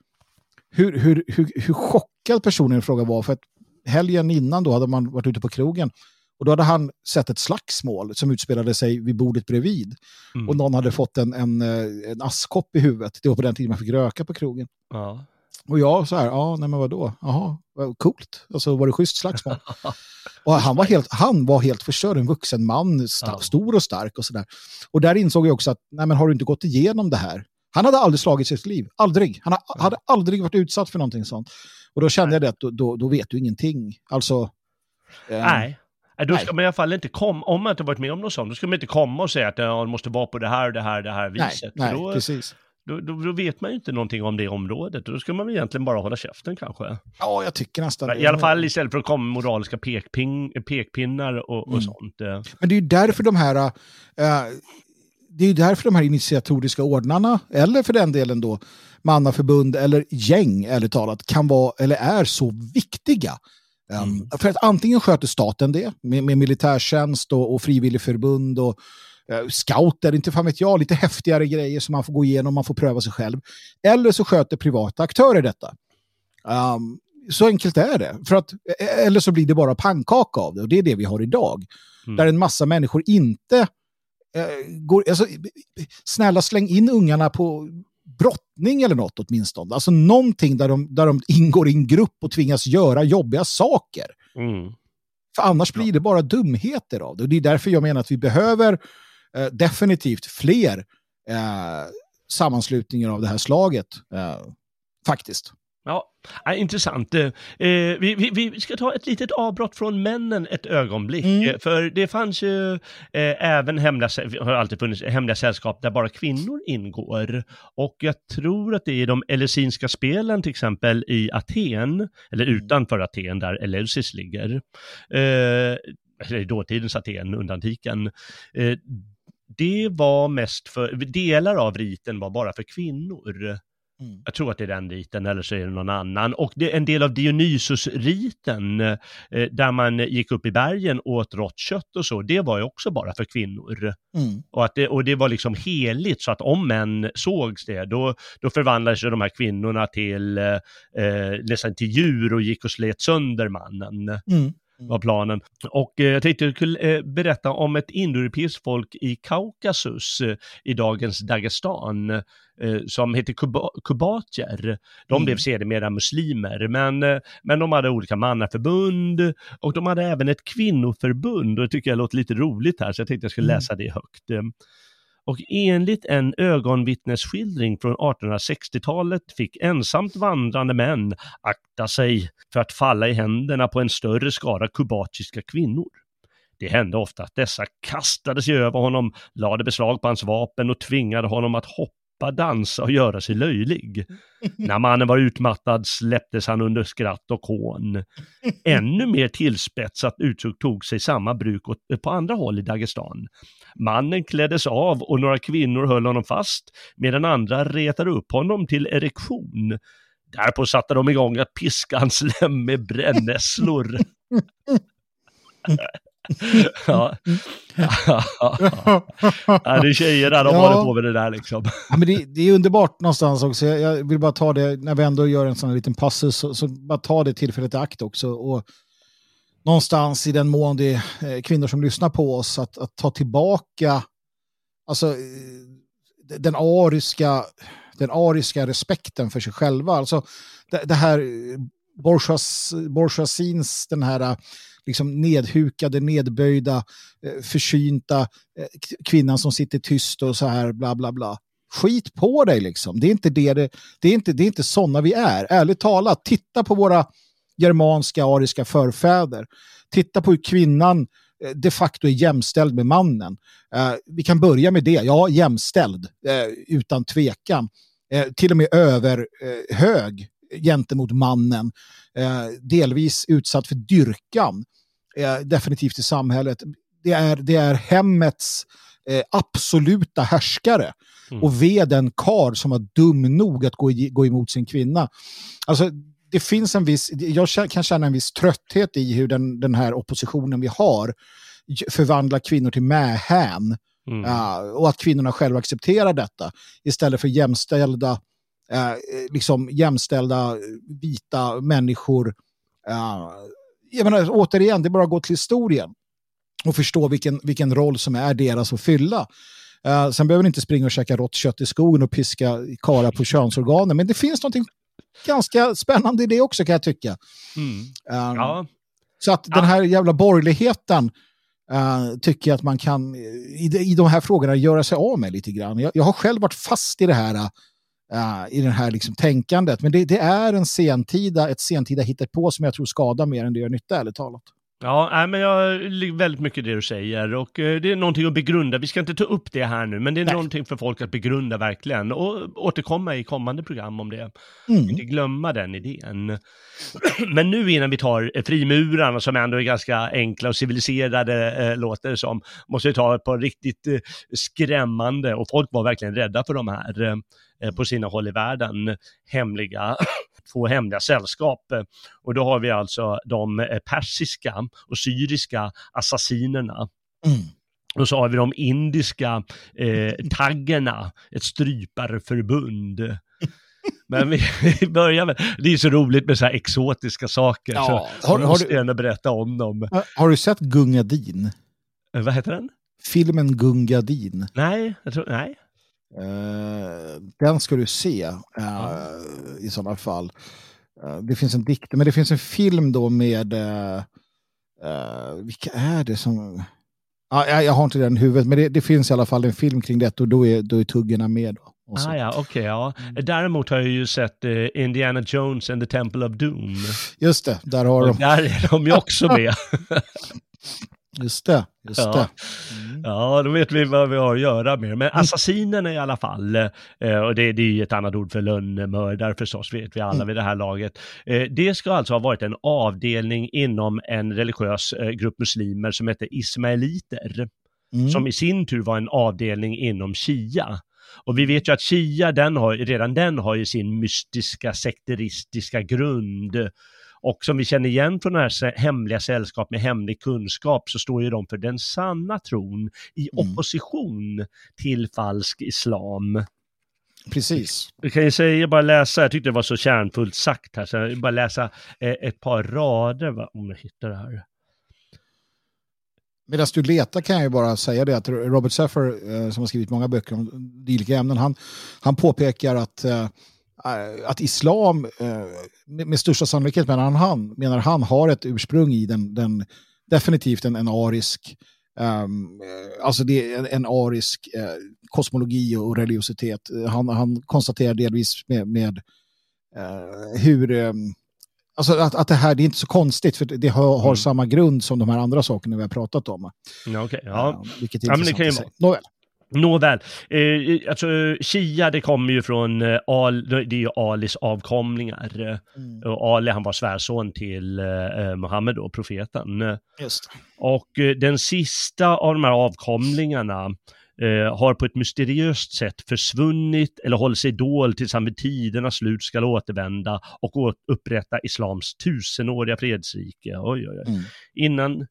hur, hur, hur, hur chockad personen i fråga var för att helgen innan då hade man varit ute på krogen Och då hade han sett ett slagsmål som utspelade sig vid bordet bredvid. Mm. Och någon hade fått en, en, eh, en askkopp i huvudet. Det var på den tiden man fick röka på krogen. Ja. Och jag så här, ja, nej men vadå? Jaha, vad coolt. Alltså var det schysst slagsmål? och han var helt, han var helt förstörd, en vuxen man, sta- Ja. stor och stark och sådär. Och där insåg jag också att, nej men har du inte gått igenom det här? Han hade aldrig slagit sitt liv, aldrig. Han ha, hade aldrig varit utsatt för någonting sånt. Och då kände jag det att då, då, då vet du ingenting. Alltså... eh, Nej. Nej, Då Nej. ska man i alla fall inte komma, om man inte varit med om något sånt, då ska man inte komma och säga att ja, det måste vara på det här, det här, det här Nej, viset. nej, då, precis. då, då, då vet man ju inte någonting om det området. Då ska man väl egentligen bara hålla käften kanske. Ja, jag tycker nästan det. I alla fall istället för att komma med moraliska pekping, pekpinnar och, och Mm. sånt. eh. Men det är ju därför de här... eh, det är ju därför de här initiatoriska ordnarna, eller för den delen då mannaförbund eller gäng, ärligt talat, kan vara eller är så viktiga. Um, Mm. För att antingen sköter staten det med, med militärtjänst och, och frivilligförbund och uh, scouter, inte fan vet jag, lite häftigare grejer som man får gå igenom, man får pröva sig själv. Eller så sköter privata aktörer detta. Um, så enkelt är det. För att, eh, eller så blir det bara pannkaka av det och det är det vi har idag. Mm. Där en massa människor inte eh, går... Alltså, snälla släng in ungarna på brottning eller något åtminstone. Alltså någonting där de, där de ingår i en grupp och tvingas göra jobbiga saker. Mm. För annars blir det bara dumheter av det. Och det är därför jag menar att vi behöver eh, definitivt fler eh, sammanslutningar av det här slaget. Eh, faktiskt. Ja, ja, intressant. Eh, vi, vi, vi ska ta ett litet avbrott från männen ett ögonblick. Mm. Eh, För det fanns ju eh, även hemliga, har alltid funnits hemliga sällskap där bara kvinnor ingår. Och jag tror att det är de Eleusinska spelen till exempel i Aten, eller Mm. utanför Aten där Eleusis ligger. Eh, eller i dåtidens Aten under antiken. Eh, det var mest för, delar av riten var bara för kvinnor. Mm. Jag tror att det är den riten, eller så är det någon annan. Och det är en del av Dionysus-riten, eh, där man gick upp i bergen och åt rått kött och så, det var ju också bara för kvinnor. Mm. Och, att det, och det var liksom heligt, så att om män sågs det, då, då förvandlades de här kvinnorna till, eh, eh, nästan till djur och gick och slet sönder mannen Mm. Var planen. Och eh, jag tänkte jag skulle eh, berätta om ett indoeuropeiskt folk i Kaukasus eh, i dagens Dagestan som heter Kuba kubatjer. De Mm. blev sedermera muslimer, men, men de hade olika mannaförbund och de hade även ett kvinnoförbund och det tycker jag låter lite roligt här så jag tänkte jag skulle Mm. läsa det högt. Och enligt en ögonvittnesskildring från 1860-talet fick ensamt vandrande män akta sig för att falla i händerna på en större skara kubatiska kvinnor. Det hände ofta att dessa kastade sig över honom, lade beslag på hans vapen och tvingade honom att hoppa, dansa och göra sig löjlig. När mannen var utmattad släpptes han under skratt och hån. Ännu mer tillspetsat uttryck tog sig samma bruk åt- på andra håll i Dagestan. Mannen kläddes av och några kvinnor höll honom fast medan andra retade upp honom till erektion. Därpå satte de igång att piska hans lem med brännässlor. ja. ja, det är tjejer där, de Ja. håller på med det där liksom. Ja, men det, det är underbart någonstans också. Jag, vill bara ta det, när vi ändå gör en sån här liten passus, så, så bara ta det tillfället i akt också. Och någonstans i den mån det är kvinnor som lyssnar på oss, att, att ta tillbaka alltså, eh, den, ariska, den ariska respekten för sig själva. Alltså, det, det här bourgeois, bourgeoisins, den här liksom nedhukade, nedböjda, eh, försynta eh, kvinnan som sitter tyst och så här bla bla bla. Skit på dig liksom. Det är inte det, det, det är inte, det är inte sådana vi är. Ärligt talat, titta på våra germanska, ariska förfäder. Titta på hur kvinnan eh, de facto är jämställd med mannen. Eh, vi kan börja med det. Ja, jämställd, eh, utan tvekan. Eh, till och med överhög gentemot mannen. Eh, delvis utsatt för dyrkan. Eh, definitivt i samhället. Det är, det är hemmets eh, absoluta härskare. Mm. Och ve den kar som var dum nog att gå, i, gå emot sin kvinna. Alltså, det finns en viss, jag kan känna en viss trötthet i hur den, den här oppositionen vi har förvandlar kvinnor till mähän. Mm. Ja, och att kvinnorna själva accepterar detta istället för jämställda, eh, liksom jämställda eh, vita människor. Eh, jag menar, återigen, det är bara att gå till historien. och förstå vilken, vilken roll som är deras att fylla. Uh, sen behöver ni inte springa och käka rått kött i skogen och piska kara på könsorganen, men det finns något ganska spännande i det också kan jag tycka. Mm. Um, ja. Så att den här jävla borgerligheten uh, tycker jag att man kan i, i de här frågorna göra sig av med lite grann. Jag, jag har själv varit fast i det här uh, Eh, i det här liksom tänkandet, men det, det, är en sentida, ett sentida hittepå som jag tror skadar mer än det gör nytta, ärligt talat. Ja, nej, men jag väldigt mycket det du säger och eh, det är någonting att begrunda. Vi ska inte ta upp det här nu, men det är nej. någonting för folk att begrunda verkligen och återkomma i kommande program om det. Mm. Inte glömma den idén. Men nu innan vi tar eh, frimurarna som ändå är ganska enkla och civiliserade äh, låter som, måste vi ta ett par riktigt äh, skrämmande och folk var verkligen rädda för de här äh, på sina håll i världen hemliga två hemliga sällskap. Och då har vi alltså de eh, persiska och syriska assassinerna. Mm. Och så har vi de indiska eh, taggerna, ett stryparförbund. Men vi, vi, börjar med, det är så roligt med så här exotiska saker, ja, så har, måste jag gärna berätta om dem. Har du sett Gungadin? Eh, vad heter den? Filmen Gungadin. Nej, jag tror, nej. Uh, den ska du se uh, ja. i sådana fall. Uh, det finns en dikt, men det finns en film då med vilka är det som... Jag, jag har inte den i huvudet, men det, det, finns i alla fall en film kring det och då är, då är tuggarna med. Då, ah, ja, okay, ja. Mm. Däremot har jag ju sett Indiana Jones and the Temple of Doom. Just det, där har och de. Där är de ju också med. Just det, just ja. det. Mm. Ja, då vet vi vad vi har att göra med. Men mm. assassinerna i alla fall, eh, och det, det är ju ett annat ord för lönnmördare förstås, vet vi alla mm. vid det här laget. Eh, det ska alltså ha varit en avdelning inom en religiös eh, grupp muslimer som heter ismaeliter, mm. som i sin tur var en avdelning inom Shia. Och vi vet ju att Shia, den har, redan den har ju sin mystiska sekteristiska grund och som vi känner igen från det här hemliga sällskap med hemlig kunskap så står ju de för den sanna tron i mm. opposition mm. till falsk islam. Precis. Jag kan ju säga, bara läsa, jag tyckte det var så kärnfullt sagt här, så jag bara läsa eh, ett par rader va, om jag hittar det här. Medan du letar kan jag ju bara säga det att Robert Seffer, eh, som har skrivit många böcker om dylika ämnen, han, han påpekar att Eh, att islam eh, med största sannolikhet menar han, menar han har ett ursprung i den, den definitivt en, en arisk Um, alltså det är en arisk uh, kosmologi och religiositet. Han, han konstaterar delvis med, med uh, hur... Um, alltså att, att det här det är inte så konstigt för det har, har mm. samma grund som de här andra sakerna vi har pratat om. Ja, okay, ja. Uh, vilket är ja, men det kan ju... Nåväl. Nåväl, eh, alltså Shia det kommer ju från, eh, Al, det är ju Alis avkomlingar. Mm. Och Ali han var svärson till eh, Muhammed och profeten. Just. Och eh, den sista av de här avkomlingarna eh, har på ett mysteriöst sätt försvunnit eller håller sig dold tills han vid tidernas slut ska återvända och upprätta islams tusenåriga fredsrike. Oj, oj, oj. Mm. Innan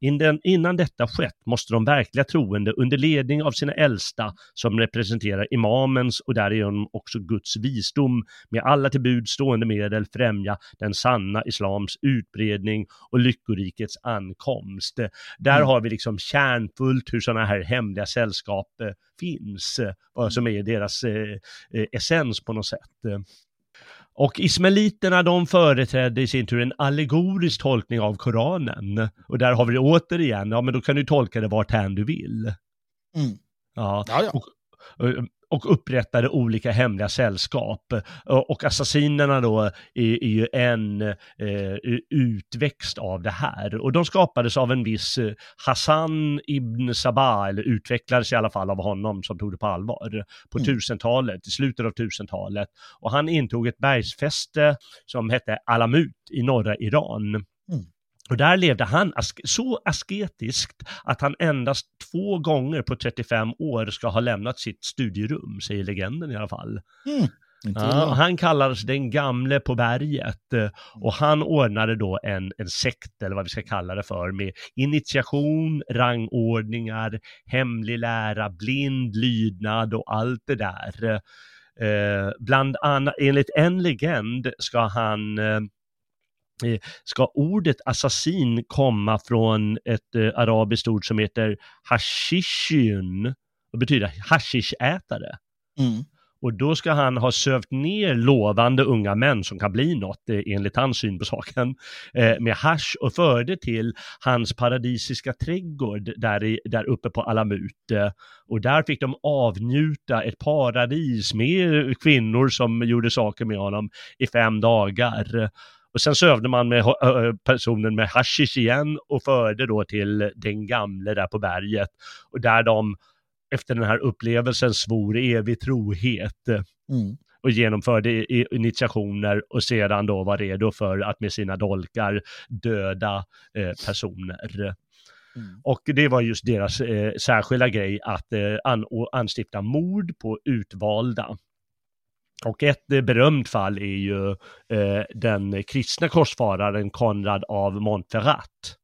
Innan detta skett måste de verkliga troende under ledning av sina äldsta, som representerar imamens och därigenom också Guds visdom, med alla till bud stående medel främja den sanna islams utbredning och lyckorikets ankomst. Där mm. har vi liksom kärnfullt hur sådana här hemliga sällskap eh, finns, vad som är deras eh, eh essens på något sätt. Och ismaeliterna de företrädde i sin tur en allegorisk tolkning av Koranen. Och där har vi det återigen, ja men då kan du tolka det vart hän du vill. Mm. Ja, ja, ja. Och, och upprättade olika hemliga sällskap. Och assassinerna då är, är ju en eh, utväxt av det här. Och de skapades av en viss eh, Hassan ibn Sabah, eller utvecklades i alla fall av honom som tog det på allvar, på mm. tusentalet, i slutet av tusentalet. Och han intog ett bergsfäste som hette Alamut i norra Iran. Mm. Och där levde han ask så asketiskt att han endast två gånger på 35 år ska ha lämnat sitt studierum, säger legenden i alla fall. Mm. Ja, han kallades den gamle på berget eh, och han ordnade då en, en sekt eller vad vi ska kalla det för med initiation, rangordningar, hemlig lära, blind lydnad och allt det där. Eh, bland annat, enligt en legend ska han eh, ska ordet assassin komma från ett eh, arabiskt ord som heter hashishin, och betyder hashish-ätare. Mm. Och då ska han ha sövt ner lovande unga män som kan bli något eh, enligt hans syn på saken eh, med hash och förde till hans paradisiska trädgård där, i, där uppe på Alamut. Eh, och där fick de avnjuta ett paradis med kvinnor som gjorde saker med honom i fem dagar. Och sen sövde man med personen med hashish igen och förde då till den gamle där på berget. Och där de efter den här upplevelsen svor evig trohet Mm. och genomförde initiationer och sedan då var redo för att med sina dolkar döda eh, personer. Mm. Och det var just deras eh, särskilda grej att eh, an- anstifta mord på utvalda. Och ett eh, berömt fall är ju eh, den kristna korsfararen Konrad av Montferrat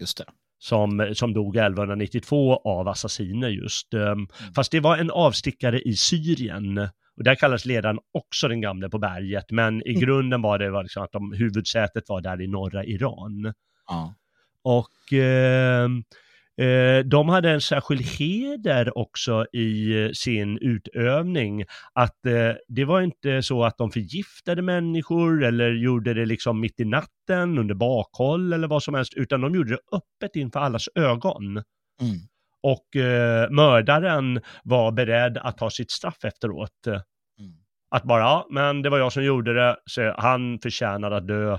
Just det. som, som dog 1192 av assassiner just. Um, Fast det var en avstickare i Syrien. Och där kallas ledaren också den gamle på berget, men i Mm. grunden var det var liksom att de, huvudsätet var där i norra Iran. Ja. Och eh, eh, de hade en särskild heder också i eh, sin utövning. Att eh, det var inte så att de förgiftade människor eller gjorde det liksom mitt i natten under bakhåll eller vad som helst, utan de gjorde det öppet inför allas ögon. Mm. Och eh, mördaren var beredd att ta sitt straff efteråt. Mm. Att bara, ja, men det var jag som gjorde det, så han förtjänar att dö.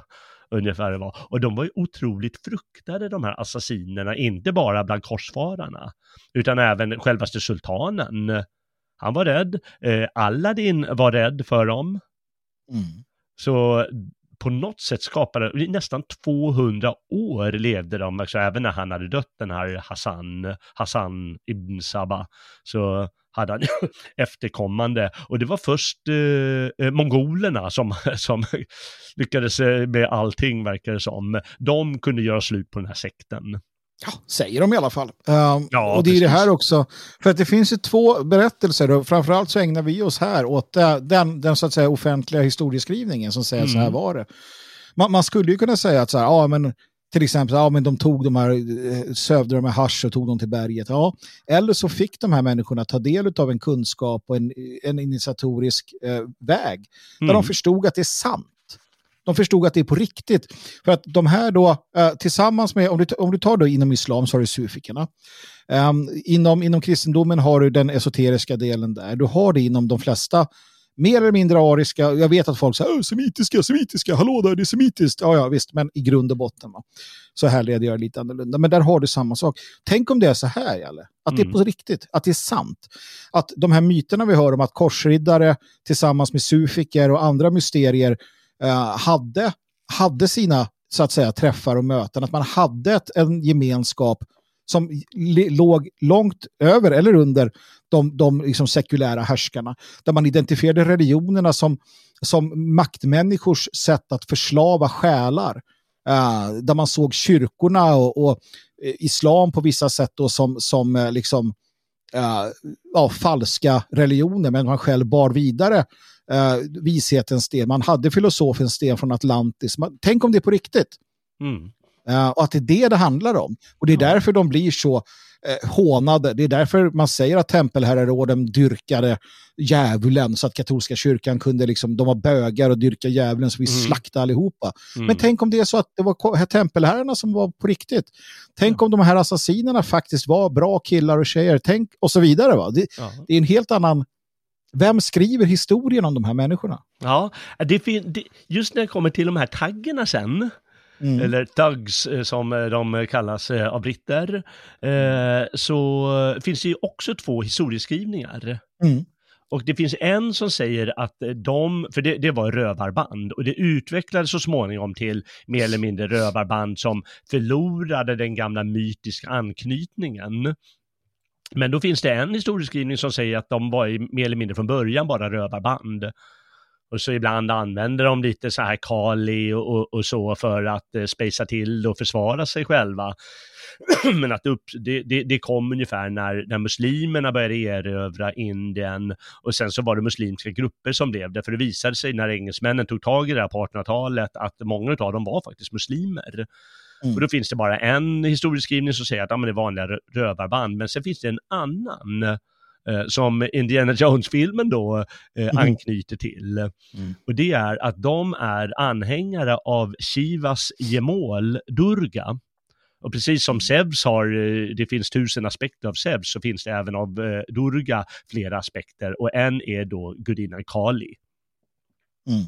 Ungefär det var. Och de var ju otroligt fruktade de här assassinerna, inte bara bland korsfararna, utan även självaste sultanen. Han var rädd, eh, Aladdin var rädd för dem. Mm. Så på något sätt skapade, i nästan 200 år levde de, alltså även när han hade dött den här Hassan, Hassan ibn Sabah, så hade han efterkommande. Och det var först eh, eh mongolerna som, som lyckades eh, med allting, verkar det som. De kunde göra slut på den här sekten. Ja, säger de i alla fall. Um, Ja, och det är det precis. här också. För att det finns ju två berättelser och framförallt så ägnar vi oss här åt den, den så att säga offentliga historieskrivningen som säger så här Mm. var det. Man, man skulle ju kunna säga att så här, ja men till exempel, ja men de tog de här, eh, sövde de med hasch och tog dem till berget. Ja, eller så fick de här människorna ta del av en kunskap och en, en initiatorisk eh, väg där Mm. de förstod att det är sant. De förstod att det är på riktigt. För att de här då, eh, tillsammans med, om du, om du tar då inom islam så har du sufikerna. Ehm, inom, inom kristendomen har du den esoteriska delen där. Du har det inom de flesta mer eller mindre ariska. Jag vet att folk säger "Åh, semitiska, semitiska, hallå där, det är semitiskt. Ja, ja, visst, men i grund och botten va? så här leder jag lite annorlunda. Men där har du samma sak. Tänk om det är så här, Jalle. Att det är Mm. på riktigt, att det är sant. Att de här myterna vi hör om att korsriddare tillsammans med sufiker och andra mysterier eh, Eh, hade, hade sina så att säga, träffar och möten. Att man hade ett, en gemenskap som låg långt över eller under de, de liksom sekulära härskarna. Där man identifierade religionerna som, som maktmänniskors sätt att förslava själar. Eh, där man såg kyrkorna och, och eh, islam på vissa sätt då som, som eh, liksom, eh, ja, falska religioner, men man själv bar vidare eh, vishetens sten. Man hade filosofens sten från Atlantis. Man, tänk om det är på riktigt. Mm. Eh, och att det är det det handlar om. Och det är Ja. därför de blir så eh, hånade. Det är därför man säger att tempelherreråden dyrkade djävulen så att katolska kyrkan kunde liksom, de var bögar och dyrka djävulen så vi Mm. slaktade allihopa. Mm. Men tänk om det är så att det var tempelherrarna som var på riktigt. Tänk om de här assassinerna faktiskt var bra killar och tjejer. Tänk och så vidare. Va? Det, ja. det är en helt annan... Vem skriver historien om de här människorna? Ja, det det, just när det kommer till de här taggarna sen, Mm. eller thugs eh, som eh, de kallas eh, av britter, så finns det ju också två historieskrivningar. Mm. Och det finns en som säger att de, för det, det var rövarband, och det utvecklades så småningom till mer eller mindre rövarband som förlorade den gamla mytiska anknytningen. Men då finns det en historieskrivning som säger att de var i, mer eller mindre från början bara rövarband. Och så ibland använder de lite så här Kali och, och, och så för att eh, spacea till och försvara sig själva. Men att upp, det, det, det, kom ungefär när, när muslimerna började erövra Indien och sen så var det muslimska grupper som blev det, för det visade sig när engelsmännen tog tag i det här på 1800-talet att många av dem var faktiskt muslimer. Mm. Och då finns det bara en historieskrivning som säger att ja, men det är vanliga rövarband, men sen finns det en annan eh, som Indiana Jones-filmen då eh, mm. anknyter till. Mm. Och det är att de är anhängare av Shivas gemål Durga. Och precis som Zeus har, eh, det finns tusen aspekter av Zeus, så finns det även av eh, Durga flera aspekter och en är då gudinnan Kali. Mm.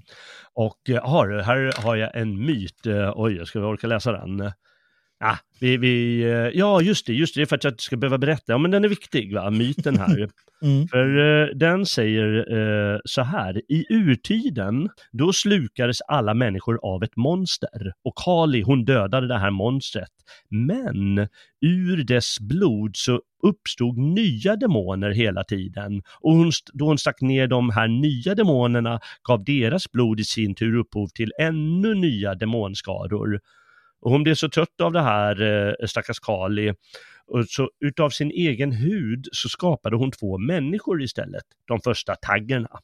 Och eh, har, här har jag en myt, eh, oj, jag ska orka läsa den. Ah, vi, vi, ja, just det, just det, för att jag ska behöva berätta. Ja, men den är viktig, va? myten här. Mm. För uh, den säger uh, så här, i urtiden, då slukades alla människor av ett monster och Kali hon dödade det här monstret. Men ur dess blod så uppstod nya demoner hela tiden och hon, då hon stack ner de här nya demonerna gav deras blod i sin tur upphov till ännu nya demonskaror. Och hon blev så trött av det här, eh, stackars Kali, och så utav sin egen hud så skapade hon två människor istället, de första taggarna.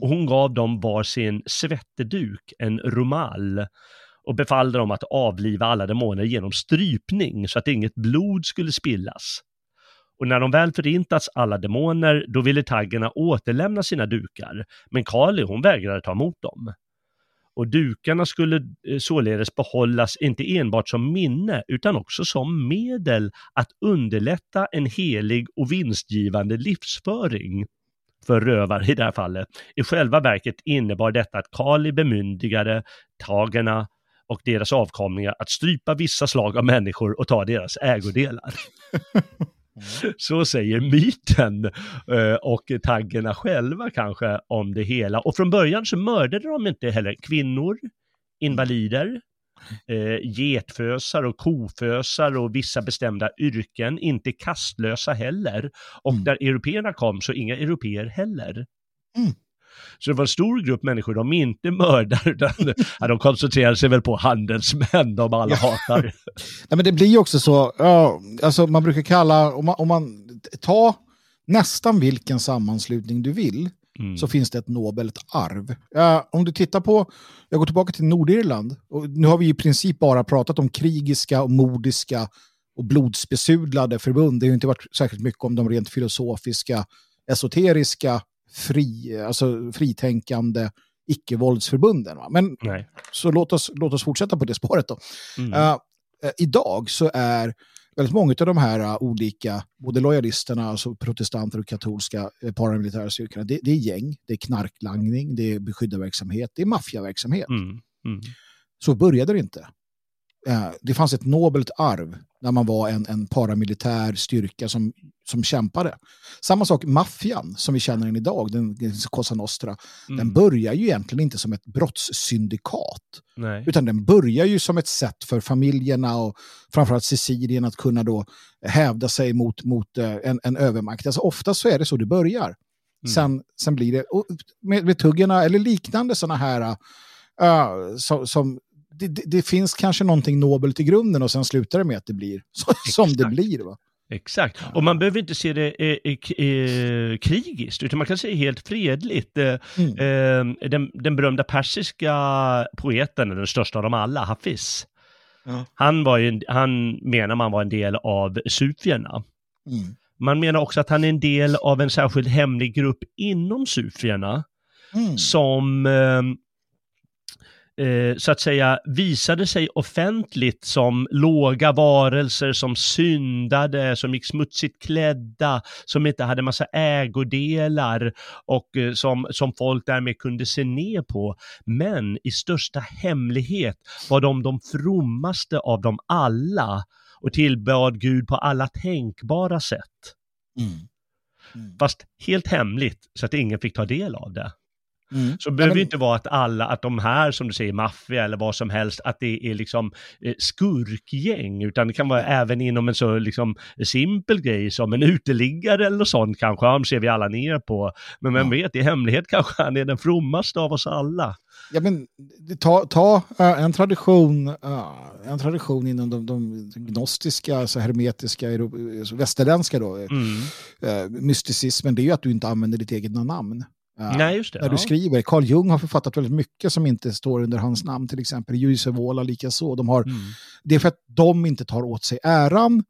Och hon gav dem var sin svetteduk, en rumal, och befallde dem att avliva alla demoner genom strypning så att inget blod skulle spillas. Och när de väl förintats alla demoner, då ville taggarna återlämna sina dukar, men Kali hon vägrade ta emot dem och dukarna skulle eh, således behållas inte enbart som minne utan också som medel att underlätta en helig och vinstgivande livsföring för rövare i det här fallet. I själva verket innebar detta att Kali bemyndigade tagerna och deras avkomlingar att strypa vissa slag av människor och ta deras ägodelar. Mm. Så säger myten eh, och taggerna själva kanske om det hela. Och från början så mördade de inte heller kvinnor, invalider, eh, getfösar och kofösar och vissa bestämda yrken, inte kastlösa heller. Och mm. när européerna kom så inga europeer heller. Mm. Så det var en stor grupp människor de inte mördar, utan de koncentrerar sig väl på handelsmän de alla hatar. Nej, men det blir ju också så, ja, alltså man brukar kalla, om man, om man tar nästan vilken sammanslutning du vill, Mm. så finns det ett nobelt arv. Ja, om du tittar på, jag går tillbaka till Nordirland, och nu har vi i princip bara pratat om krigiska och mordiska och blodsbesudlade förbund. Det har inte varit särskilt mycket om de rent filosofiska, esoteriska fri, alltså fritänkande icke-våldsförbunden. Men Nej. så låt oss, låt oss fortsätta på det spåret då. Mm. Uh, idag så är väldigt många av de här uh, olika, både lojalisterna, alltså protestanter och katolska paramilitära styrkorna, det, det, är gäng, det är knarklangning, det är beskyddarverksamhet, det är maffiaverksamhet. Mm. Mm. Så började det inte. det fanns ett nobelt arv när man var en, en paramilitär styrka som, som kämpade. Samma sak maffian som vi känner den idag, den, Cosa Nostra, mm. den börjar ju egentligen inte som ett brottssyndikat. Nej. Utan den börjar ju som ett sätt för familjerna och framförallt Sicilien att kunna då hävda sig mot, mot eh, en, en övermakt. Alltså ofta så är det så det börjar. Mm. Sen, sen blir det, med, med tuggarna eller liknande sådana här uh, så, som det, det, finns kanske någonting nobelt i grunden och sen slutar det med att det blir som det blir. Va? Exakt, och man behöver inte se det eh, eh, eh krigiskt, utan man kan se det helt fredligt. Eh, mm. eh, den, den berömda persiska poeten, den största av dem alla, Hafiz, ja. han, var ju, han menar man var en del av sufierna. Mm. Man menar också att han är en del av en särskild hemlig grupp inom sufierna, mm. som eh, så att säga visade sig offentligt som låga varelser som syndade, som gick smutsigt klädda, som inte hade massa ägodelar och eh, som, som folk därmed kunde se ner på. Men i största hemlighet var de de frommaste av dem alla och tillbad Gud på alla tänkbara sätt. Mm. Mm. Fast helt hemligt så att ingen fick ta del av det. Mm. Så behöver det inte vara att alla, att de här som du säger, maffia eller vad som helst, att det är liksom eh, skurkgäng, utan det kan vara även inom en så liksom simpel grej som en uteliggare eller sånt kanske, han ser vi alla ner på. Men vem ja. vet, i hemlighet kanske han är den frommaste av oss alla. Ja, men, ta ta uh, en, tradition, uh, en tradition inom de, de gnostiska, alltså hermetiska, västerländska då, mm. mysticismen, det är ju att du inte använder ditt eget namn. Nej, just det. När du skriver. Carl Jung har författat väldigt mycket som inte står under hans namn, till exempel. Jussi Vuola likaså. De har, mm. Det är för att de inte tar åt sig äran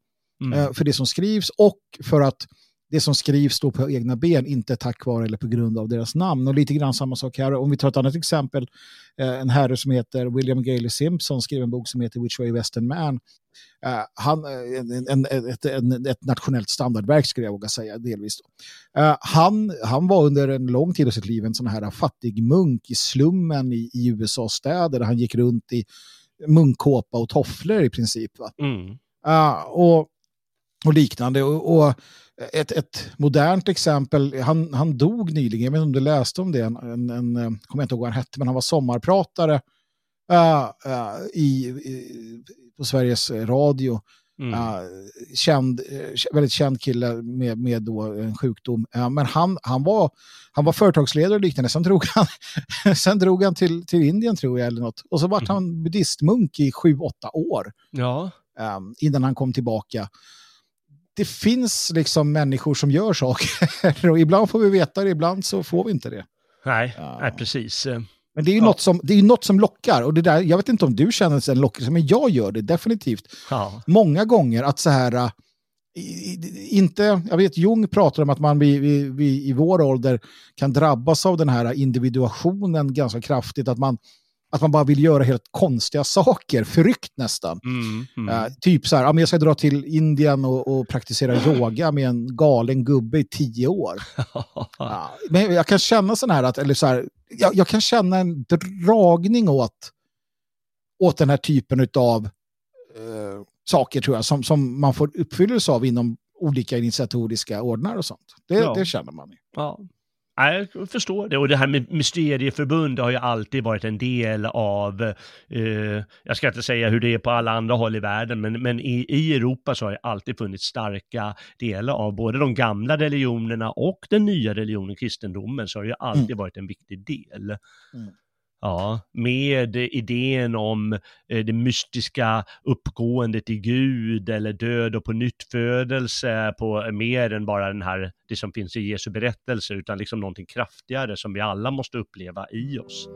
mm. för det som skrivs och för att det som skrivs står på egna ben, inte tack vare eller på grund av deras namn. Och lite grann samma sak här. Om vi tar ett annat exempel, eh, en herre som heter William Gailey Simpson skrev en bok som heter Which Way Western Man. Uh, han, en, en, ett, en, ett nationellt standardverk skulle jag våga säga, delvis. Han, han var under en lång tid av sitt liv en sån här fattig munk i slummen i, i USA-städer där han gick runt i munkkåpa och tofflor i princip. Mm. Uh, och, och liknande. och, och ett, ett modernt exempel, han, han dog nyligen, jag vet inte om du läste om det, en, en, en jag kommer inte ihåg vad han hette, men han var sommarpratare uh, uh, i, i, på Sveriges Radio. Mm. Uh, känd, väldigt känd kille med, med då en sjukdom. men han, han, var, han var företagsledare och liknande. Sen drog han, sen drog han till, till Indien tror jag eller något. Och så var mm. han buddhistmunk i sju, åtta år. Ja. Um, innan han kom tillbaka det finns liksom människor som gör saker och ibland får vi veta det, ibland så får vi inte det. Nej, ja. nej precis. Men det är ju ja. något, som, det är något som lockar. Och det där, jag vet inte om du känner en lockelse, men jag gör det definitivt. Ja. Många gånger att så här, äh, inte, jag vet Jung pratar om att man vi, vi, vi, i vår ålder kan drabbas av den här individuationen ganska kraftigt. Att man, att man bara vill göra helt konstiga saker, förryckt nästan. Mm, mm. Uh, typ så här, ja, jag ska dra till Indien och, och, praktisera yoga med en galen gubbe i tio år. uh, men jag kan känna sån här, att, eller så här, jag, jag, kan känna en dragning åt, åt den här typen av uh, saker tror jag, som, som man får uppfyllelse av inom olika initiatoriska ordnar och sånt. Det, ja. det känner man. Ja. Jag förstår det. Och det här med mysterieförbund har ju alltid varit en del av, eh, jag ska inte säga hur det är på alla andra håll i världen, men, men i, i Europa så har det alltid funnits starka delar av både de gamla religionerna och den nya religionen, kristendomen, så har det ju alltid mm. varit en viktig del. Mm. Ja, med idén om eh, det mystiska uppgåendet i Gud eller död och på nyttfödelse på eh, mer än bara den här, det som finns i Jesu berättelse, utan liksom någonting kraftigare som vi alla måste uppleva i oss.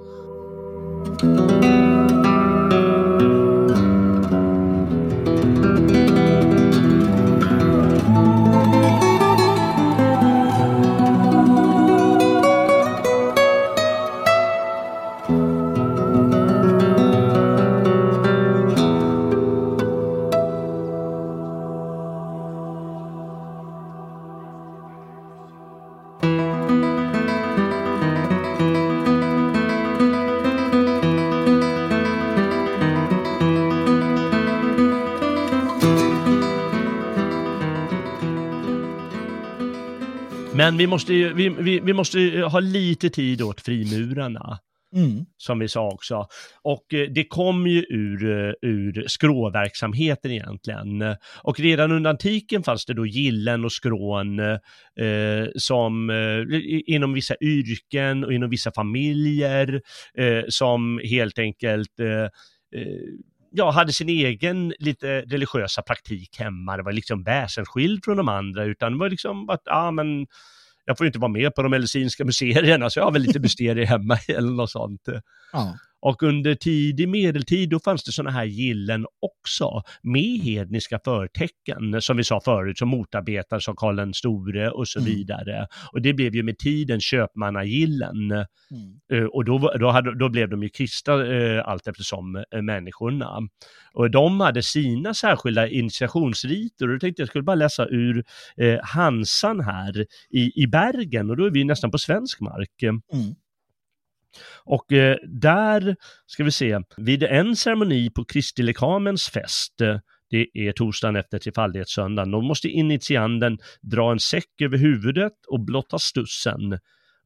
Vi måste, vi, vi, vi måste ha lite tid åt frimurarna. Mm. Som vi sa också. Och eh, det kom ju ur, eh, ur skråverksamheten egentligen. Och redan under antiken fanns det då gillen och skrån eh, som eh, inom vissa yrken och inom vissa familjer eh, som helt enkelt eh, ja, hade sin egen lite religiösa praktik hemma. Det var liksom väsensskild från de andra, utan det var liksom att, ja men jag får inte vara med på de medicinska museerna, så jag har väl lite mysterier hemma eller något sånt. Ja. Och under tidig medeltid då fanns det sådana här gillen också med hedniska förtecken som vi sa förut som motarbetades av Karl den store och så mm. vidare. Och det blev ju med tiden köpmannagillen. Mm. Uh, och då, då, hade, då blev de ju kristna uh, allt eftersom uh, människorna. Och de hade sina särskilda initiationsriter och då tänkte jag skulle bara läsa ur uh, Hansan här i, i Bergen och då är vi nästan på svensk mark. Mm. Och eh, där ska vi se, vid en ceremoni på Kristi lekamens fest, eh, det är torsdagen efter trefaldighetssöndagen, då måste initianden dra en säck över huvudet och blotta stussen.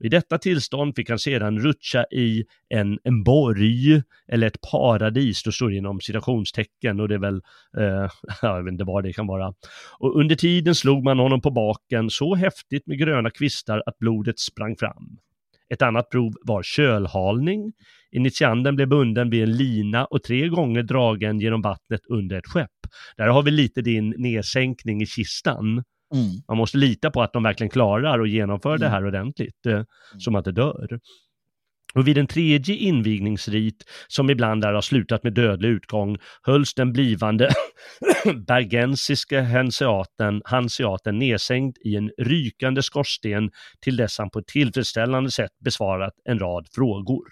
I detta tillstånd fick han sedan rutscha i en, en borg eller ett paradis, då står det inom citationstecken och det är väl, eh, jag vet inte vad det kan vara. Och under tiden slog man honom på baken så häftigt med gröna kvistar att blodet sprang fram. Ett annat prov var kölhalning. Initianden blev bunden vid en lina och tre gånger dragen genom vattnet under ett skepp. Där har vi lite din nedsänkning i kistan. Mm. Man måste lita på att de verkligen klarar och genomför mm. det här ordentligt, eh, mm. som att det dör. Och vid en tredje invigningsrit, som ibland där har slutat med dödlig utgång, hölls den blivande bergensiske hanseaten, hanseaten nedsänkt i en rykande skorsten till dess han på ett tillfredsställande sätt besvarat en rad frågor.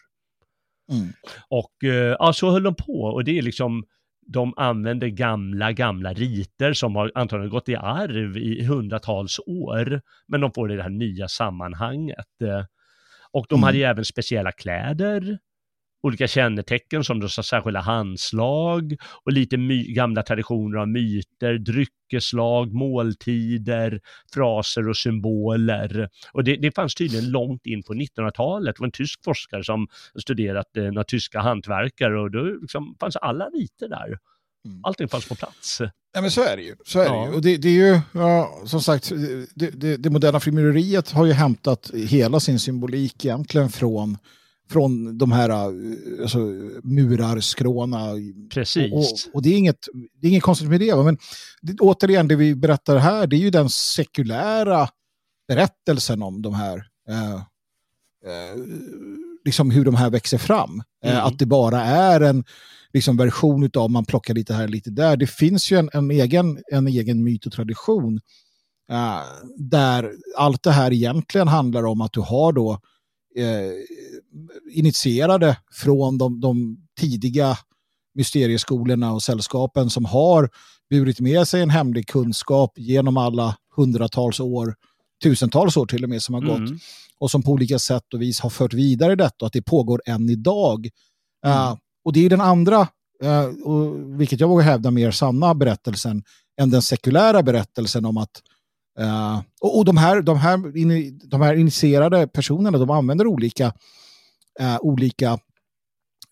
Mm. Och eh, ja, så höll de på och det är liksom de använder gamla, gamla riter som har antagligen gått i arv i hundratals år, men de får det i det här nya sammanhanget. Och de mm. hade ju även speciella kläder, olika kännetecken som så särskilda handslag och lite gamla traditioner av myter, dryckeslag, måltider, fraser och symboler. Och det, det fanns tydligen långt in på 1900-talet. Det var en tysk forskare som studerat eh, några tyska hantverkare och då liksom fanns alla riter där. Mm. Allting fanns på plats. Ja, men så är det ju. Så är ja. det ju. Och det, det är ju, ja, som sagt, det, det, det moderna frimureriet har ju hämtat hela sin symbolik egentligen från från de här alltså, murarskråna. Precis. Och, och, och, det, är inget, det är inget konstigt med det. Men det, återigen, det vi berättar här, det är ju den sekulära berättelsen om de här, eh, eh, liksom hur de här växer fram. Eh, mm. att det bara är en liksom, version av man plockar lite här och lite där. Det finns ju en, en, egen, en egen myt och tradition eh, där allt det här egentligen handlar om att du har då eh, initierade från de, de tidiga mysterieskolorna och sällskapen som har burit med sig en hemlig kunskap genom alla hundratals år, tusentals år till och med som har gått mm. och som på olika sätt och vis har fört vidare detta och att det pågår än idag. Mm. Uh, och det är den andra, uh, och, vilket jag vågar hävda, mer sanna berättelsen än den sekulära berättelsen om att Uh, och, och de, här, de, här in, de här initierade personerna de använder olika, olika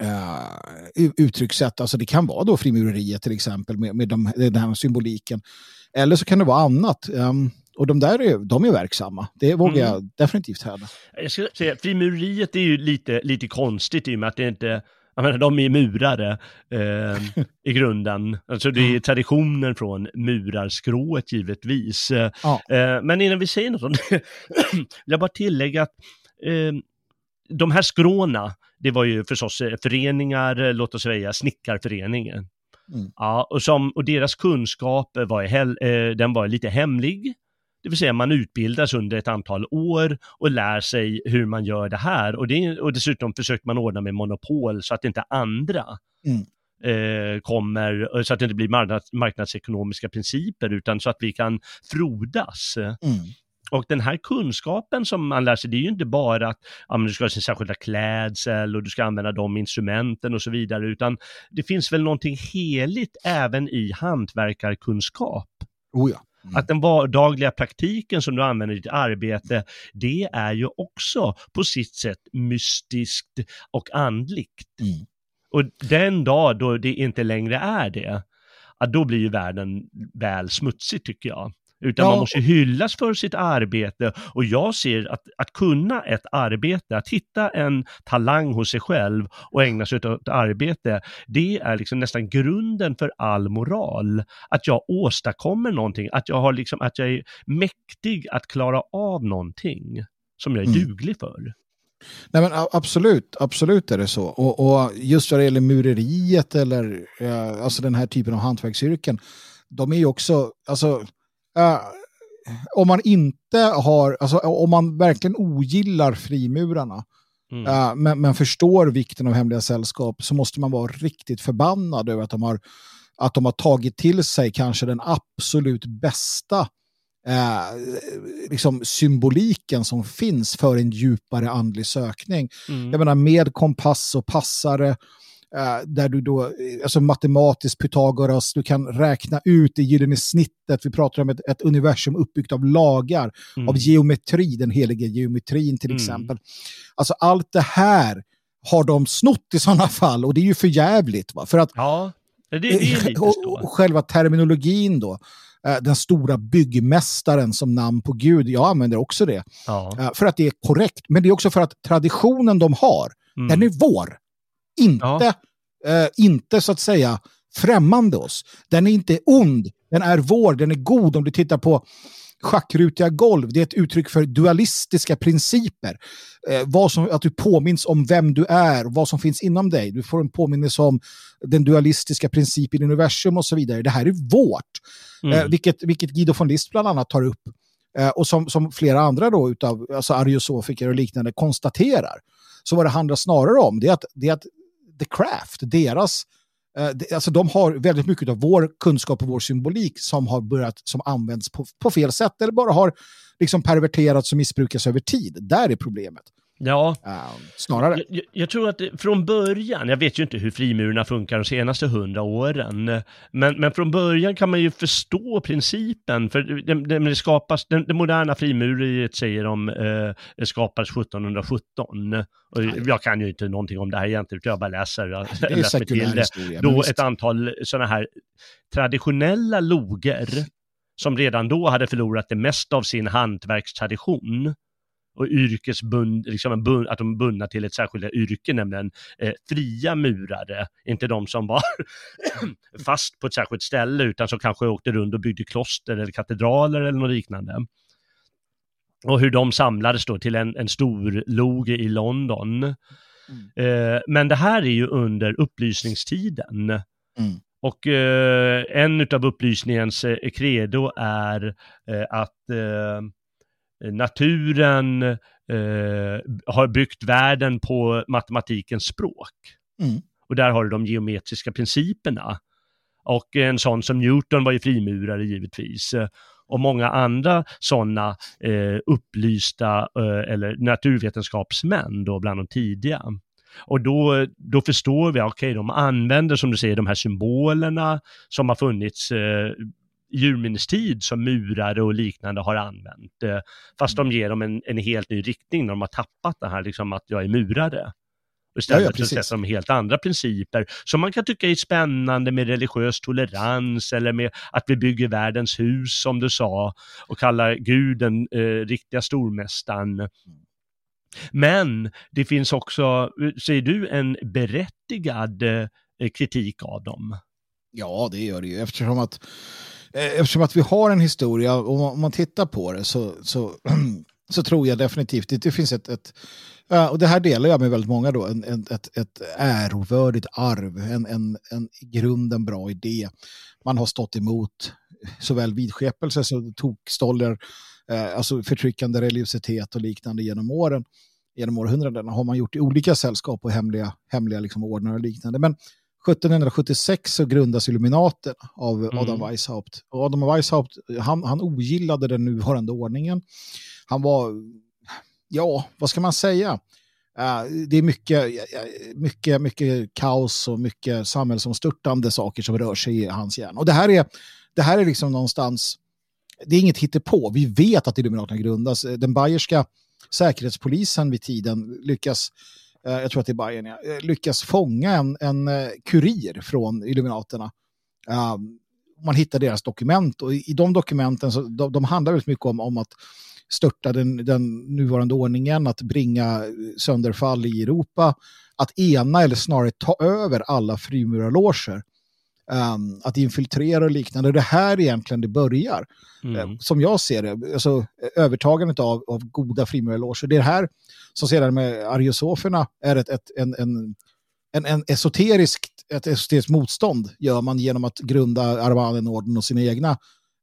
uh, uttryckssätt. Alltså det kan vara då frimureriet till exempel med, med de, den här symboliken. Eller så kan det vara annat. Um, och de där är, de är verksamma. Det vågar mm. jag definitivt hävda. Jag skulle säga frimureriet är ju lite, lite konstigt i och med att det inte jag menar, de är murare eh, i grunden. Alltså det är traditionen från murarskrået givetvis. Ja. Eh, men innan vi säger något om det, vill jag bara tillägga att eh, de här skråna, det var ju förstås eh, föreningar, låt oss säga snickarföreningen. Mm. Ja, och, som, och deras kunskap var, eh, den var lite hemlig. Det vill säga man utbildas under ett antal år och lär sig hur man gör det här. Och, det, och dessutom försöker man ordna med monopol så att inte andra mm. eh, kommer, så att det inte blir marknads, marknadsekonomiska principer utan så att vi kan frodas. Mm. Och den här kunskapen som man lär sig, det är ju inte bara att ja, du ska ha sin särskilda klädsel och du ska använda de instrumenten och så vidare, utan det finns väl någonting heligt även i hantverkarkunskap. Oh ja. Mm. Att den vardagliga praktiken som du använder i ditt arbete, det är ju också på sitt sätt mystiskt och andligt. Mm. Och den dag då det inte längre är det, då blir ju världen väl smutsig tycker jag. Utan ja. man måste hyllas för sitt arbete och jag ser att, att kunna ett arbete, att hitta en talang hos sig själv och ägna sig åt arbete, det är liksom nästan grunden för all moral. Att jag åstadkommer någonting, att jag, har liksom, att jag är mäktig att klara av någonting som jag är mm. duglig för. Nej, men absolut, absolut är det så. Och, och just vad det gäller mureriet eller ja, alltså den här typen av hantverksyrken, de är ju också, alltså Uh, om man inte har, alltså om man verkligen ogillar frimurarna, mm. uh, men, men, förstår vikten av hemliga sällskap, så måste man vara riktigt förbannad över att de har, att de har tagit till sig kanske den absolut bästa uh, liksom symboliken som finns för en djupare andlig sökning. Mm. Jag menar med kompass och passare, där du då, alltså matematiskt Pythagoras, du kan räkna ut det gyllene snittet. Vi pratar om ett, ett universum uppbyggt av lagar, mm. av geometri, den heliga geometrin till mm. exempel. Alltså allt det här har de snott i sådana fall och det är ju för jävligt. Va? För att, ja, det, det och, själva terminologin då, uh, den stora byggmästaren som namn på Gud, jag använder också det. Ja. För att det är korrekt, men det är också för att traditionen de har, mm. den är vår. Inte, ja. eh, inte så att säga främmande oss. Den är inte ond, den är vår, den är god. Om du tittar på schackrutiga golv, det är ett uttryck för dualistiska principer. Eh, vad som, att du påminns om vem du är och vad som finns inom dig. Du får en påminnelse om den dualistiska principen i universum och så vidare. Det här är vårt. Mm. Eh, vilket, vilket Guido von List bland annat tar upp. Eh, och som, som flera andra då utav alltså ariosofiker och liknande konstaterar. Så vad det handlar snarare om det är att, det är att The Craft, deras eh, alltså de har väldigt mycket av vår kunskap och vår symbolik som har börjat som används på, på fel sätt eller bara har liksom perverterats och missbrukats över tid. Där är problemet. Ja, uh, snarare. Jag, jag, tror att från början, jag vet ju inte hur frimurarna funkar de senaste hundra åren, men, men från början kan man ju förstå principen, för det, det, det skapas, det, det moderna frimureriet säger de eh, skapades 1717. Och jag kan ju inte någonting om det här egentligen, jag bara läser, jag läser till det. Historia, då ett antal sådana här traditionella loger, som redan då hade förlorat det mesta av sin hantverkstradition, och yrkesbund, liksom bund, att de är bundna till ett särskilt yrke, nämligen eh, fria murare, inte de som var fast på ett särskilt ställe utan som kanske åkte runt och byggde kloster eller katedraler eller något liknande. Och hur de samlades då till en, en stor loge i London. Mm. Eh, men det här är ju under upplysningstiden. Mm. Och eh, en av upplysningens eh, credo är eh, att eh, naturen eh, har byggt världen på matematikens språk. Mm. Och där har du de geometriska principerna. Och en sån som Newton var ju frimurare givetvis. Och många andra sådana eh, upplysta eh, eller naturvetenskapsmän då bland de tidiga. Och då, då förstår vi, okej, okay, de använder som du säger de här symbolerna som har funnits eh, urminnes tid som murare och liknande har använt. Eh, fast mm. de ger dem en, en helt ny riktning när de har tappat det här liksom att jag är murare. Istället ja, ja, att sätta de helt andra principer som man kan tycka är spännande med religiös tolerans eller med att vi bygger världens hus som du sa och kallar Gud den eh, riktiga stormästaren. Men det finns också, säger du, en berättigad eh, kritik av dem? Ja, det gör det ju eftersom att Eh, eftersom att vi har en historia, och om man tittar på det så, så, så tror jag definitivt att det finns ett, ett och det här delar jag med väldigt många då, en, en, ett, ett ärovördigt arv, en, en, en i grunden bra idé. Man har stått emot såväl vidskepelse som tokstoller, eh, alltså förtryckande religiositet och liknande genom åren, genom århundradena har man gjort i olika sällskap och hemliga, hemliga liksom ordnar och liknande. Men 1776 så grundas Illuminaten av mm. Adam Weishaupt. Och Adam Weishaupt, han, han ogillade den nuvarande ordningen. Han var, ja, vad ska man säga? Uh, det är mycket, mycket, mycket kaos och mycket samhällsomstörtande saker som rör sig i hans hjärna. Och det här är, det här är liksom någonstans, det är inget hittepå. Vi vet att Illuminaten grundas. Den bayerska säkerhetspolisen vid tiden lyckas Eh, Eh, jag tror att det är Bayern, ja, eh, lyckas fånga en, en eh, kurir från Illuminaterna. Ehm, man hittar deras dokument och i, de dokumenten så de, de handlar väldigt mycket om, om att störta den, den nuvarande ordningen, att bringa sönderfall i Europa, att ena eller snarare ta över alla frimurarloger um, att infiltrera och liknande. Det här egentligen det börjar. Mm. Uh, som jag ser det, alltså, övertagandet av, av goda frimurarloger. Det är här som sedan med ariosoferna är ett, ett, en, en, en, en esoteriskt, ett esoteriskt motstånd gör man genom att grunda Armadenorden och sina egna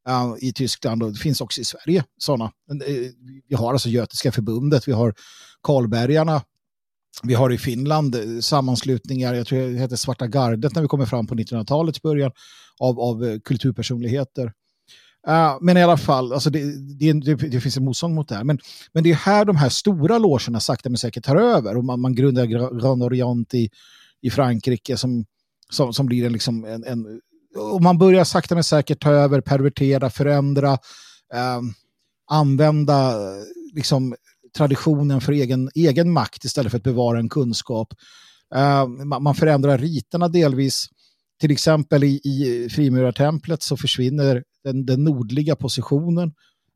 uh, i Tyskland och det finns också i Sverige sådana. Uh, vi har alltså Götiska förbundet, vi har Karlbergarna vi har i Finland eh, sammanslutningar, jag tror det heter Svarta gardet när vi kommer fram på 1900-talets början, av, av eh, kulturpersonligheter. Uh, men i alla fall, alltså det, det, det, det finns en motstånd mot det här. Men, men det är här de här stora logerna sakta men säkert tar över. Och man, man grundar Grand Orient i, i Frankrike som, som, som blir en, liksom en, en... Och man börjar sakta men säkert ta över, pervertera, förändra, uh, använda liksom, traditionen för egen, egen makt istället för att bevara en kunskap. Eh, man förändrar riterna delvis. Till exempel i, i frimurartemplet så försvinner den, den nordliga positionen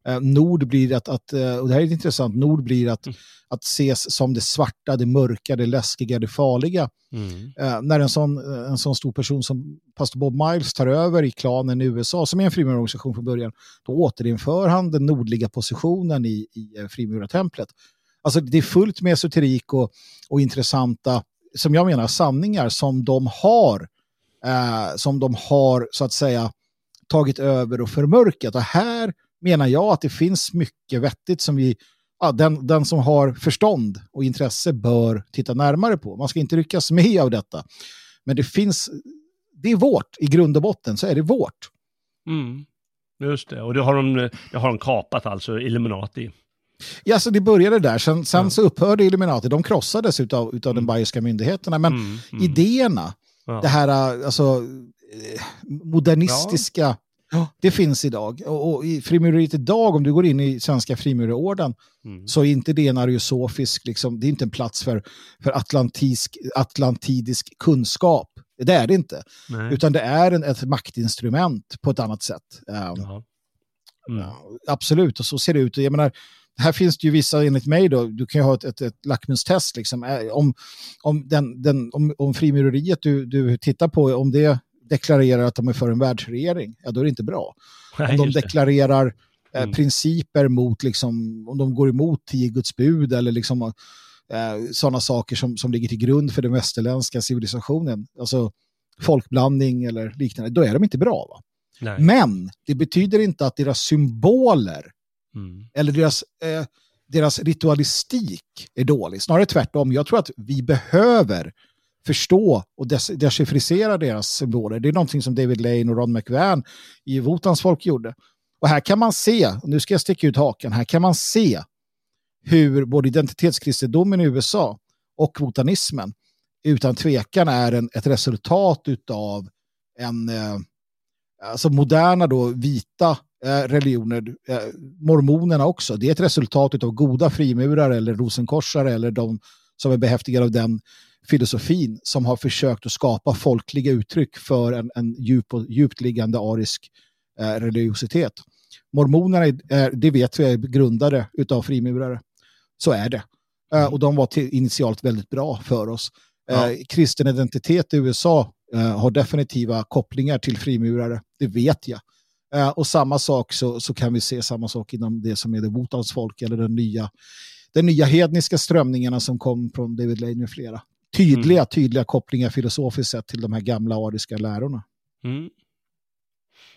Eh, nord blir att, att, eh, och det här är intressant, nord blir att, mm. att ses som det svarta, det mörka, det läskiga, det farliga. Mm. Eh, när en sån, en sån stor person som pastor Bob Miles tar över i klanen i USA, som är en frimurarorganisation från början, då återinför han den nordliga positionen i, i frimurartemplet. Alltså det är fullt med esoterik och, och intressanta, som jag menar, sanningar som de har, eh, som de har så att säga tagit över och förmörkat. Och här menar jag att det finns mycket vettigt som vi, ja, den, den som har förstånd och intresse bör titta närmare på. Man ska inte ryckas med av detta. Men det finns, det är vårt, i grund och botten så är det vårt. Mm. Just det, och det har de, det har de kapat alltså, Illuminati. Ja, så det började där. Sen, sen ja. så upphörde Illuminati. De krossades av utav mm. de bayerska myndigheterna. Men mm, mm. idéerna, ja. det här alltså, eh, det finns idag. Och, och i frimureriet idag, om du går in i Svenska frimurarorden, mm. så är inte det en ariosofisk, liksom, det är inte en plats för, för atlantisk, atlantidisk kunskap. Det är det inte. Nej. Utan det är en, ett maktinstrument på ett annat sätt. Um, mm. absolut, och så ser det ut. Jag menar, här finns det ju vissa, enligt mig, då, du kan ju ha ett, ett, ett lackmustest. Liksom. Om, om, den, den, om, om frimureriet du, du tittar på, om det deklarerar att de är för en världsregering, ja då är det inte bra. Nej, om de deklarerar eh, mm. principer mot, liksom, om de går emot tio Guds bud eller liksom, eh, sådana saker som, som ligger till grund för den västerländska civilisationen, alltså folkblandning eller liknande, då är de inte bra. Va? Men det betyder inte att deras symboler mm. eller deras, eh, deras ritualistik är dålig. Snarare tvärtom. Jag tror att vi behöver förstå och des deras symboler. Det är någonting som David Lane och Ron McVan i Votans folk gjorde. Och här kan man se, nu ska jag sticka ut haken, här kan man se hur både identitetskristendomen i USA och votanismen utan tvekan är en, ett resultat av en eh, alltså moderna då vita eh, religioner, eh, mormonerna också. Det är ett resultat av goda frimurare eller rosenkorsare eller de som är behäftigade av den filosofin som har försökt att skapa folkliga uttryck för en, en djup och, djupt liggande arisk eh, religiositet. Mormonerna, är, det vet vi, är grundare av frimurare. Så är det. Eh, mm. och de var till, initialt väldigt bra för oss. Ja. Eh, kristen identitet i USA eh, har definitiva kopplingar till frimurare. Det vet jag. Eh, och samma sak så, så kan vi se samma sak inom det som är det Wotans folk eller den nya, den nya hedniska strömningarna som kom från David Lane med flera tydliga, mm. tydliga kopplingar filosofiskt sett till de här gamla ariska lärorna. Mm.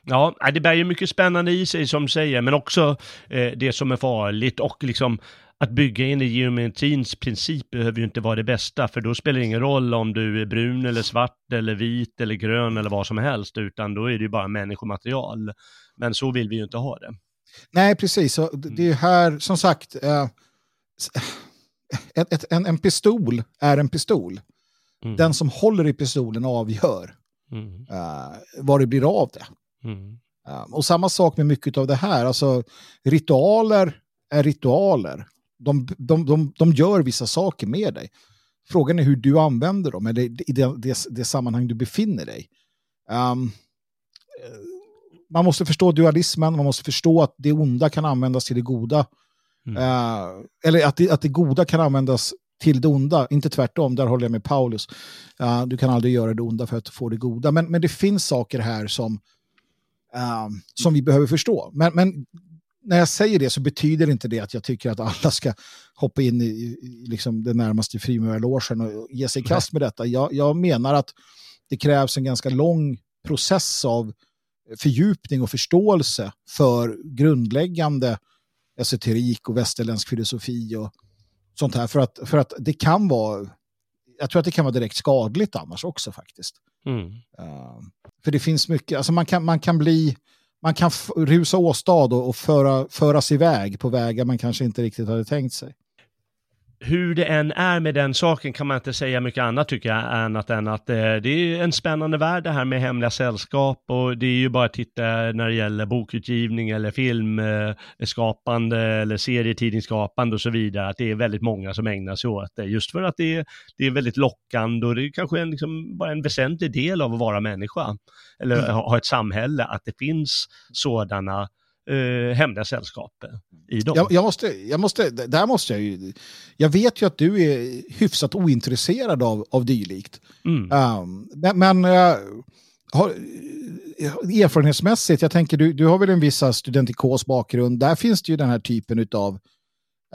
Ja, det bär ju mycket spännande i sig som säger, men också eh, det som är farligt och liksom att bygga in i geometrins princip behöver ju inte vara det bästa, för då spelar det ingen roll om du är brun eller svart eller vit eller grön eller vad som helst, utan då är det ju bara människomaterial. Men så vill vi ju inte ha det. Nej, precis. Så det är här, som sagt, eh, ett, ett, en, en pistol är en pistol. Mm. Den som håller i pistolen avgör mm. uh, vad det blir av det. Mm. Uh, och samma sak med mycket av det här. Alltså, ritualer är ritualer. De, de, de, de gör vissa saker med dig. Frågan är hur du använder dem, eller i det, det, det sammanhang du befinner dig. Um, man måste förstå dualismen, man måste förstå att det onda kan användas till det goda. Mm. Uh, eller att det, att det goda kan användas till det onda, inte tvärtom, där håller jag med Paulus. Uh, du kan aldrig göra det onda för att få det goda. Men, men det finns saker här som, uh, som vi behöver förstå. Men, men när jag säger det så betyder inte det att jag tycker att alla ska hoppa in i, i liksom den närmaste frimurarlogen och ge sig i kast med detta. Jag, jag menar att det krävs en ganska lång process av fördjupning och förståelse för grundläggande esoterik och västerländsk filosofi och sånt här. För att, för att det kan vara, jag tror att det kan vara direkt skadligt annars också faktiskt. Mm. Uh, för det finns mycket, alltså man kan, man kan bli, man kan rusa åstad och, och föra, föras iväg på vägar man kanske inte riktigt hade tänkt sig. Hur det än är med den saken kan man inte säga mycket annat tycker jag, annat än att eh, det är en spännande värld det här med hemliga sällskap och det är ju bara att titta när det gäller bokutgivning eller filmskapande eh, eller serietidningsskapande och så vidare, att det är väldigt många som ägnar sig åt det, just för att det är, det är väldigt lockande och det är kanske en, liksom, bara en väsentlig del av att vara människa, eller mm. ha, ha ett samhälle, att det finns sådana eh, hemliga sällskap i dem. Jag, jag, måste, jag måste, där måste jag ju, jag vet ju att du är hyfsat ointresserad av, av dylikt. Mm. Um, men, uh, har, erfarenhetsmässigt, jag tänker du, du har väl en viss studentikos bakgrund, där finns det ju den här typen utav,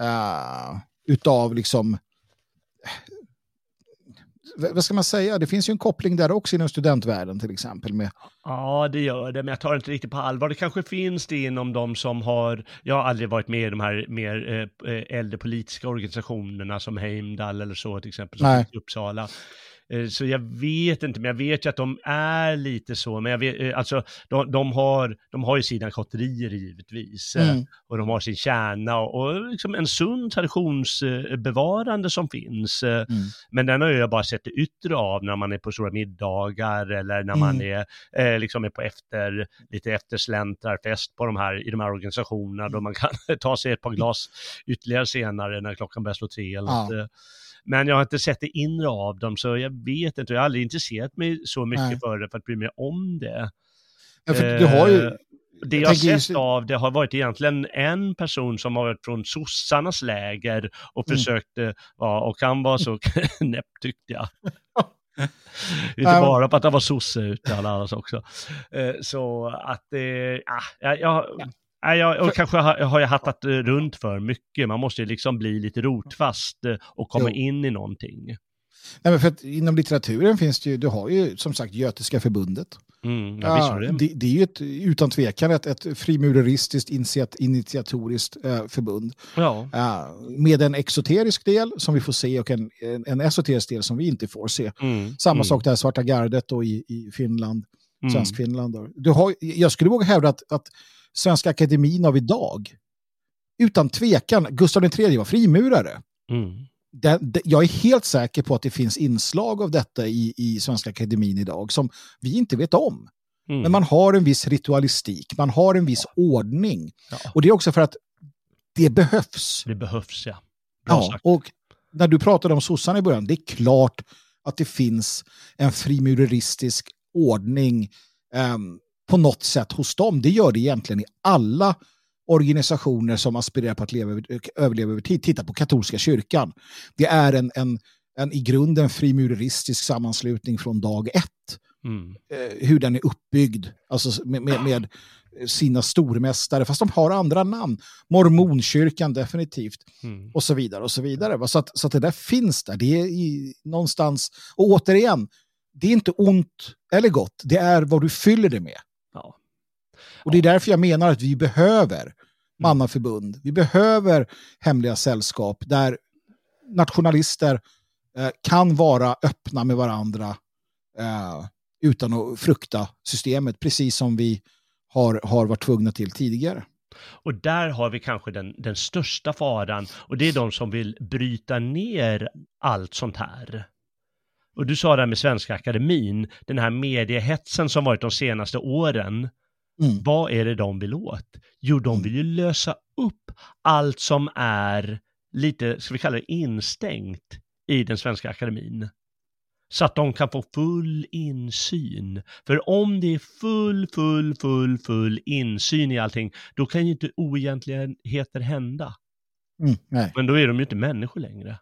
uh, utav liksom vad ska man säga, det finns ju en koppling där också inom studentvärlden till exempel. Med... Ja, det gör det, men jag tar det inte riktigt på allvar. Det kanske finns det inom de som har, jag har aldrig varit med i de här mer eh, eh äldre politiska organisationerna som Heimdall eller så till exempel, som i Uppsala. Eh, så jag vet inte, men jag vet ju att de är lite så, men jag vet, eh, alltså de, de har, de har ju sina kotterier givetvis, eh, mm. och de har sin kärna och, och liksom en sund traditionsbevarande som finns. Mm. Men den har jag bara sett det yttre av när man är på stora middagar eller när mm. man är, eh, liksom är på efter, lite eftersläntrarfest på de här, i de här organisationerna då man kan ta sig ett par glas ytterligare senare när klockan börjar slå tre eller ja. något. Men jag har inte sett det inre av dem, så jag vet inte. Jag har aldrig intresserat mig så mycket Nej. för det för att bry mig om det. Ja, för du har ju... Eh, det jag, har sett av det har varit egentligen en person som har varit från sossarnas läger och mm. försökte, ja, och han var så knäpp tyckte jag. Inte bara på att han var sosse utan annars också. Eh, så att, eh, ja, jag, Nej, jag, och kanske har, har jag hattat eh, runt för mycket. Man måste liksom bli lite rotfast eh, och komma jo. in i någonting. Nej, men för att inom litteraturen finns det ju, du har ju som sagt Götiska förbundet. Mm, ja, det. Det, det. är ju ett, utan tvekan ett, ett frimureristiskt initiat, initiatoriskt äh, förbund. Ja. Äh, med en exoterisk del som vi får se och en, en, en esoterisk del som vi inte får se. Mm, Samma mm. sak där, Svarta gardet och i, i Finland, mm. svensk Finland. Du har, jag skulle våga hävda att, att Svenska Akademin av idag. Utan tvekan, Gustav III var frimurare. Mm. Det, det, jag är helt säker på att det finns inslag av detta i, i Svenska Akademin idag som vi inte vet om. Mm. Men man har en viss ritualistik, man har en viss ja. ordning. Ja. Och det är också för att det behövs. Det behövs, ja. Bra ja, sagt. och när du pratade om sossarna i början, det är klart att det finns en frimureristisk ordning um, på något sätt hos dem. Det gör det egentligen i alla organisationer som aspirerar på att leva, överleva över tid. Titta på katolska kyrkan. Det är en, en, en i grunden frimureristisk sammanslutning från dag ett. Mm. Eh, hur den är uppbyggd, alltså med, med, med, sina stormästare, fast de har andra namn. Mormonkyrkan definitivt. Mm. Och så vidare och så vidare. Så att, så att det där finns där. Det är i, någonstans, och återigen, det är inte ont eller gott, det är vad du fyller det med. Och det är därför jag menar att vi behöver mm. mannaförbund. Vi behöver hemliga sällskap där nationalister eh, kan vara öppna med varandra eh, utan att frukta systemet, precis som vi har, har varit tvungna till tidigare. Och där har vi kanske den, den största faran och det är de som vill bryta ner allt sånt här. Och du sa det här med Svenska Akademin, den här mediehetsen som varit de senaste åren. Mm. Vad är det de vill åt? Jo, de mm. vill ju lösa upp allt som är lite, ska vi kalla det instängt i den Svenska Akademin. Så att de kan få full insyn. För om det är full, full, full, full insyn i allting, då kan ju inte oegentligheter hända. Mm, Men då är de ju inte människor längre.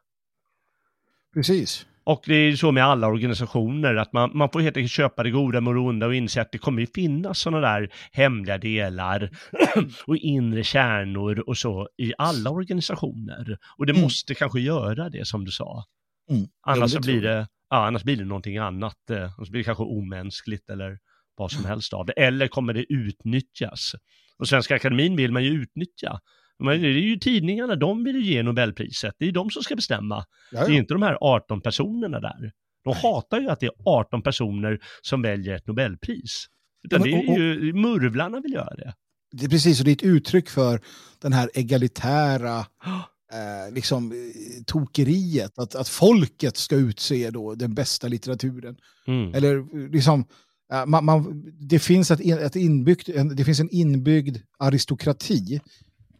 Precis. Och det är så med alla organisationer, att man, man får helt enkelt köpa det goda med det onda och inse att det kommer ju finnas sådana där hemliga delar och inre kärnor och så i alla organisationer. Och det mm. måste kanske göra det som du sa. Mm. Annars, ja, blir det, ja, annars blir det någonting annat, eh, annars blir det kanske omänskligt eller vad som helst av det. Eller kommer det utnyttjas? Och Svenska Akademin vill man ju utnyttja. Men det är ju tidningarna, de vill ju ge Nobelpriset. Det är de som ska bestämma. Jaja. Det är inte de här 18 personerna där. De hatar ju att det är 18 personer som väljer ett Nobelpris. Utan ja, men, och, och, det är ju, murvlarna vill göra det. Det är precis, och det är ett uttryck för den här egalitära eh, liksom, eh, tokeriet, att, att folket ska utse då den bästa litteraturen. Mm. Eller eh, liksom, eh, man, man, det, finns ett, ett inbyggt, en, det finns en inbyggd aristokrati.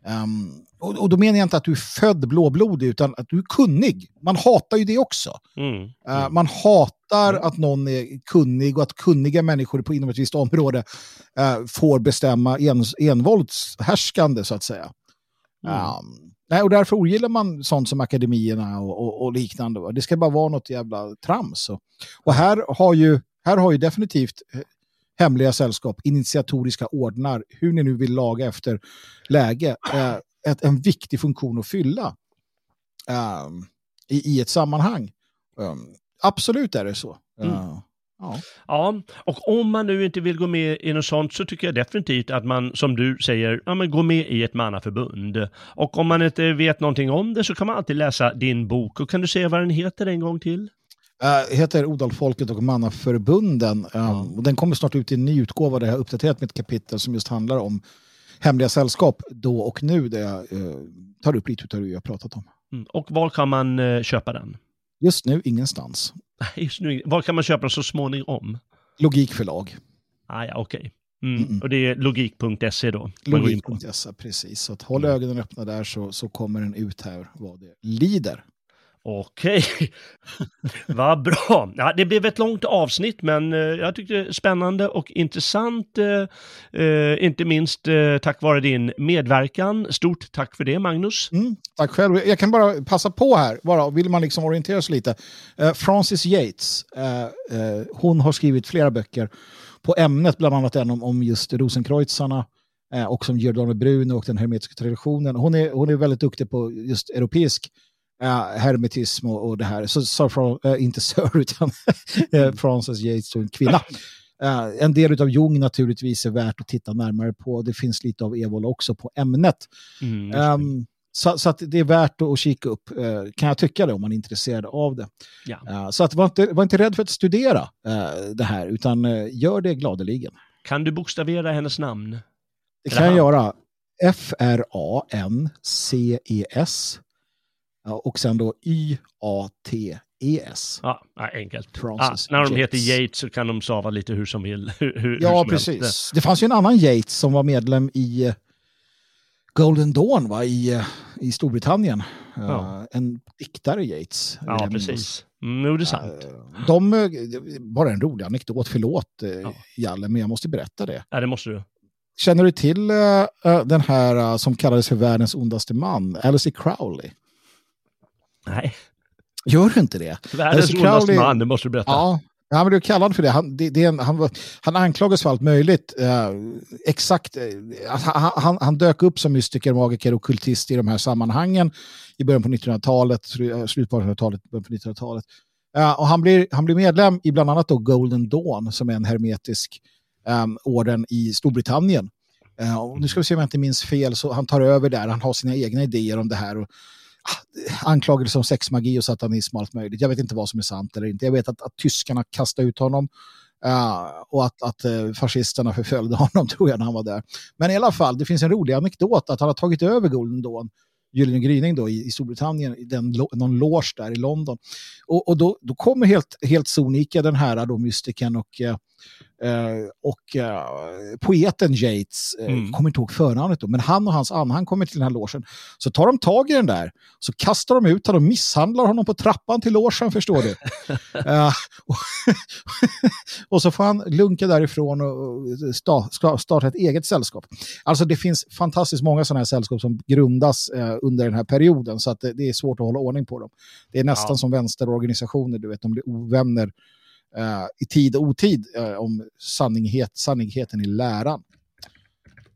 Um, och, och, då menar jag inte att du är född blåblodig, utan att du är kunnig. Man hatar ju det också. Mm. Uh, man hatar mm. att någon är kunnig och att kunniga människor på inom ett visst område uh, får bestämma en, envåldshärskande, så att säga. Um, nej, och därför ogillar man sånt som akademierna och, och, och liknande. Va? Det ska bara vara något jävla trams. Och, och här, har ju, här har ju definitivt eh, hemliga sällskap, initiatoriska ordnar, hur ni nu vill laga efter läge, eh, ett, en viktig funktion att fylla eh, i, i, ett sammanhang. Um, absolut är det så. Mm. Uh, ja. ja, och om man nu inte vill gå med i något sånt så tycker jag definitivt att man, som du säger, ja, men gå med i ett mannaförbund. Och om man inte vet någonting om det så kan man alltid läsa din bok. Och kan du säga vad den heter en gång till? Uh, heter Odalfolket och Mannaförbunden. Um, ja. och den kommer snart ut i en ny utgåva där jag har uppdaterat mitt kapitel som just handlar om hemliga sällskap då och nu där jag uh, tar upp lite av det jag pratat om. Mm. Och var kan man uh, köpa den? Just nu ingenstans. Just nu, var kan man köpa den så småningom? Logikförlag. Ah, ja, okej. Okay. Mm. Mm Och det är logik.se då? Logik.se, precis. Så att håll mm. ögonen öppna där så, så kommer den ut här vad det lider. Okej, vad bra. Ja, det blev ett långt avsnitt, men eh, jag tyckte det var spännande och intressant. Eh, eh, inte minst eh, tack vare din medverkan. Stort tack för det, Magnus. Mm, tack själv. Jag kan bara passa på här, bara, vill man liksom orientera sig lite. Eh, Francis Yates, eh, hon har skrivit flera böcker på ämnet, bland annat en om, om just rosenkreutzarna och som Giordano Bruno och den hermetiska traditionen. Hon är, hon är väldigt duktig på just europeisk uh, hermetism och, och, det här. Så Sir, uh, inte Sir, utan uh, Frances Yates, en kvinna. Uh, en del av Jung naturligtvis är värt att titta närmare på. Det finns lite av Evola också på ämnet. Mm, um, så, så, att det är värt att kika upp, kan jag tycka det, om man är intresserad av det. Ja. Så att var, inte, var inte rädd för att studera det här, utan gör det gladeligen. Kan du bokstavera hennes namn? Det kan jag göra. F-R-A-N-C-E-S och sen då Y-A-T-E-S. Ja, enkelt. Ah, när de heter Yates så kan de stava lite hur som vill. Hur, ja, som precis. Helst. Det fanns ju en annan Yates som var medlem i eh, Golden Dawn va? I, eh, i Storbritannien. Ja. Uh, en diktare Yates. Ja, precis. Mm, är det sant. Uh, de, bara en rolig anekdot, förlåt ja. Jalle, men jag måste berätta det. Ja, det måste du. Känner du till uh, den här som kallades för världens ondaste man, Alice Crowley? Nej. Gör du inte det? Världens ondaste Crowley... man, det måste du berätta. Ja, du är kallad för det. Han, det, det en, han, han anklagas för allt möjligt. Uh, exakt. Uh, han, han, han, dök upp som mystiker, magiker och kultist i de här sammanhangen i början på 1900-talet, slutet på 1800-talet, början på 1900-talet. Uh, och han blir, han blir medlem i bland annat då Golden Dawn som är en hermetisk um, orden i Storbritannien. och nu ska vi se om jag inte minns fel, så han tar över där, han har sina egna idéer om det här. Och, anklagelser om sexmagi och satanism och allt möjligt. Jag vet inte vad som är sant eller inte. Jag vet att, att tyskarna kastade ut honom uh, och att, att uh, fascisterna förföljde honom tror jag när han var där. Men i alla fall, det finns en rolig anekdot att han har tagit över Golden Dawn Gyllene gryning då i, i Storbritannien, i den, någon loge där i London. Och, och då, då kommer helt, helt sonika den här då mystiken och Uh, och uh, poeten Yates, uh, mm. kommer inte ihåg förnamnet då, men han och hans anhang kommer till den här logen. Så tar de tag i den där, så kastar de ut honom och misshandlar honom på trappan till logen, förstår du. och, och, så får han lunka därifrån och sta, starta ett eget sällskap. Alltså det finns fantastiskt många sådana här sällskap som grundas under den här perioden, så att det, det, är svårt att hålla ordning på dem. Det är nästan ja. som vänsterorganisationer, du vet, de blir ovänner uh, i tid och otid uh, om sanninghet, sanningheten i läran.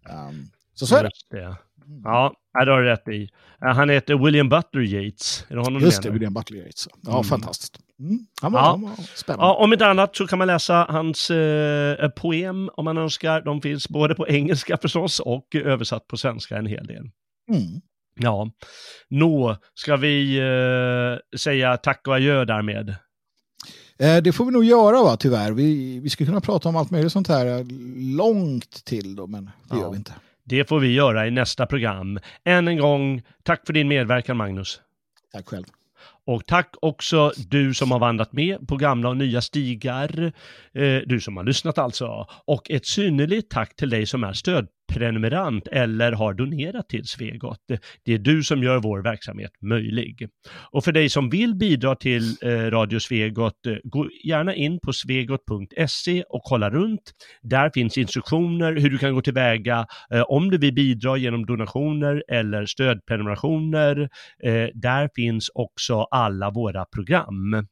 Um, så så är det. det. Ja, det har du rätt i. Uh, han heter William Butler Yates. Är det honom Just det, William Butler Yates. Ja, mm. fantastiskt. Mm. Han var, ja. Han var spännande. Ja, om inte annat så kan man läsa hans eh, poem om man önskar. De finns både på engelska förstås och översatt på svenska en hel del. Mm. Ja, nå ska vi eh, säga tack och adjö därmed. Eh, det får vi nog göra va, tyvärr. Vi, vi skulle kunna prata om allt möjligt sånt här långt till då, men det ja. gör vi inte. Det får vi göra i nästa program. Än en gång, tack för din medverkan Magnus. Tack själv. Och tack också du som har vandrat med på gamla och nya stigar, eh, du som har lyssnat alltså. Och ett synnerligt tack till dig som är prenumerant eller har donerat till Svegot. Det är du som gör vår verksamhet möjlig. Och för dig som vill bidra till eh, Radio Svegot, eh, gå gärna in på svegot.se och kolla runt. Där finns instruktioner hur du kan gå tillväga eh, om du vill bidra genom donationer eller stödprenumerationer. Där finns också alla våra program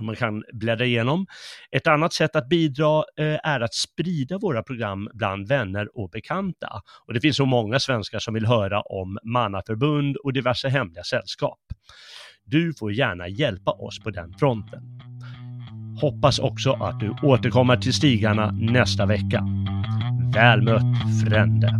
man kan bläddra igenom. Ett annat sätt att bidra eh, är att sprida våra program bland vänner och bekanta. Och det finns så många svenskar som vill höra om mannaförbund och diverse hemliga sällskap. Du får gärna hjälpa oss på den fronten. Hoppas också att du återkommer till stigarna nästa vecka. Väl mött, frände!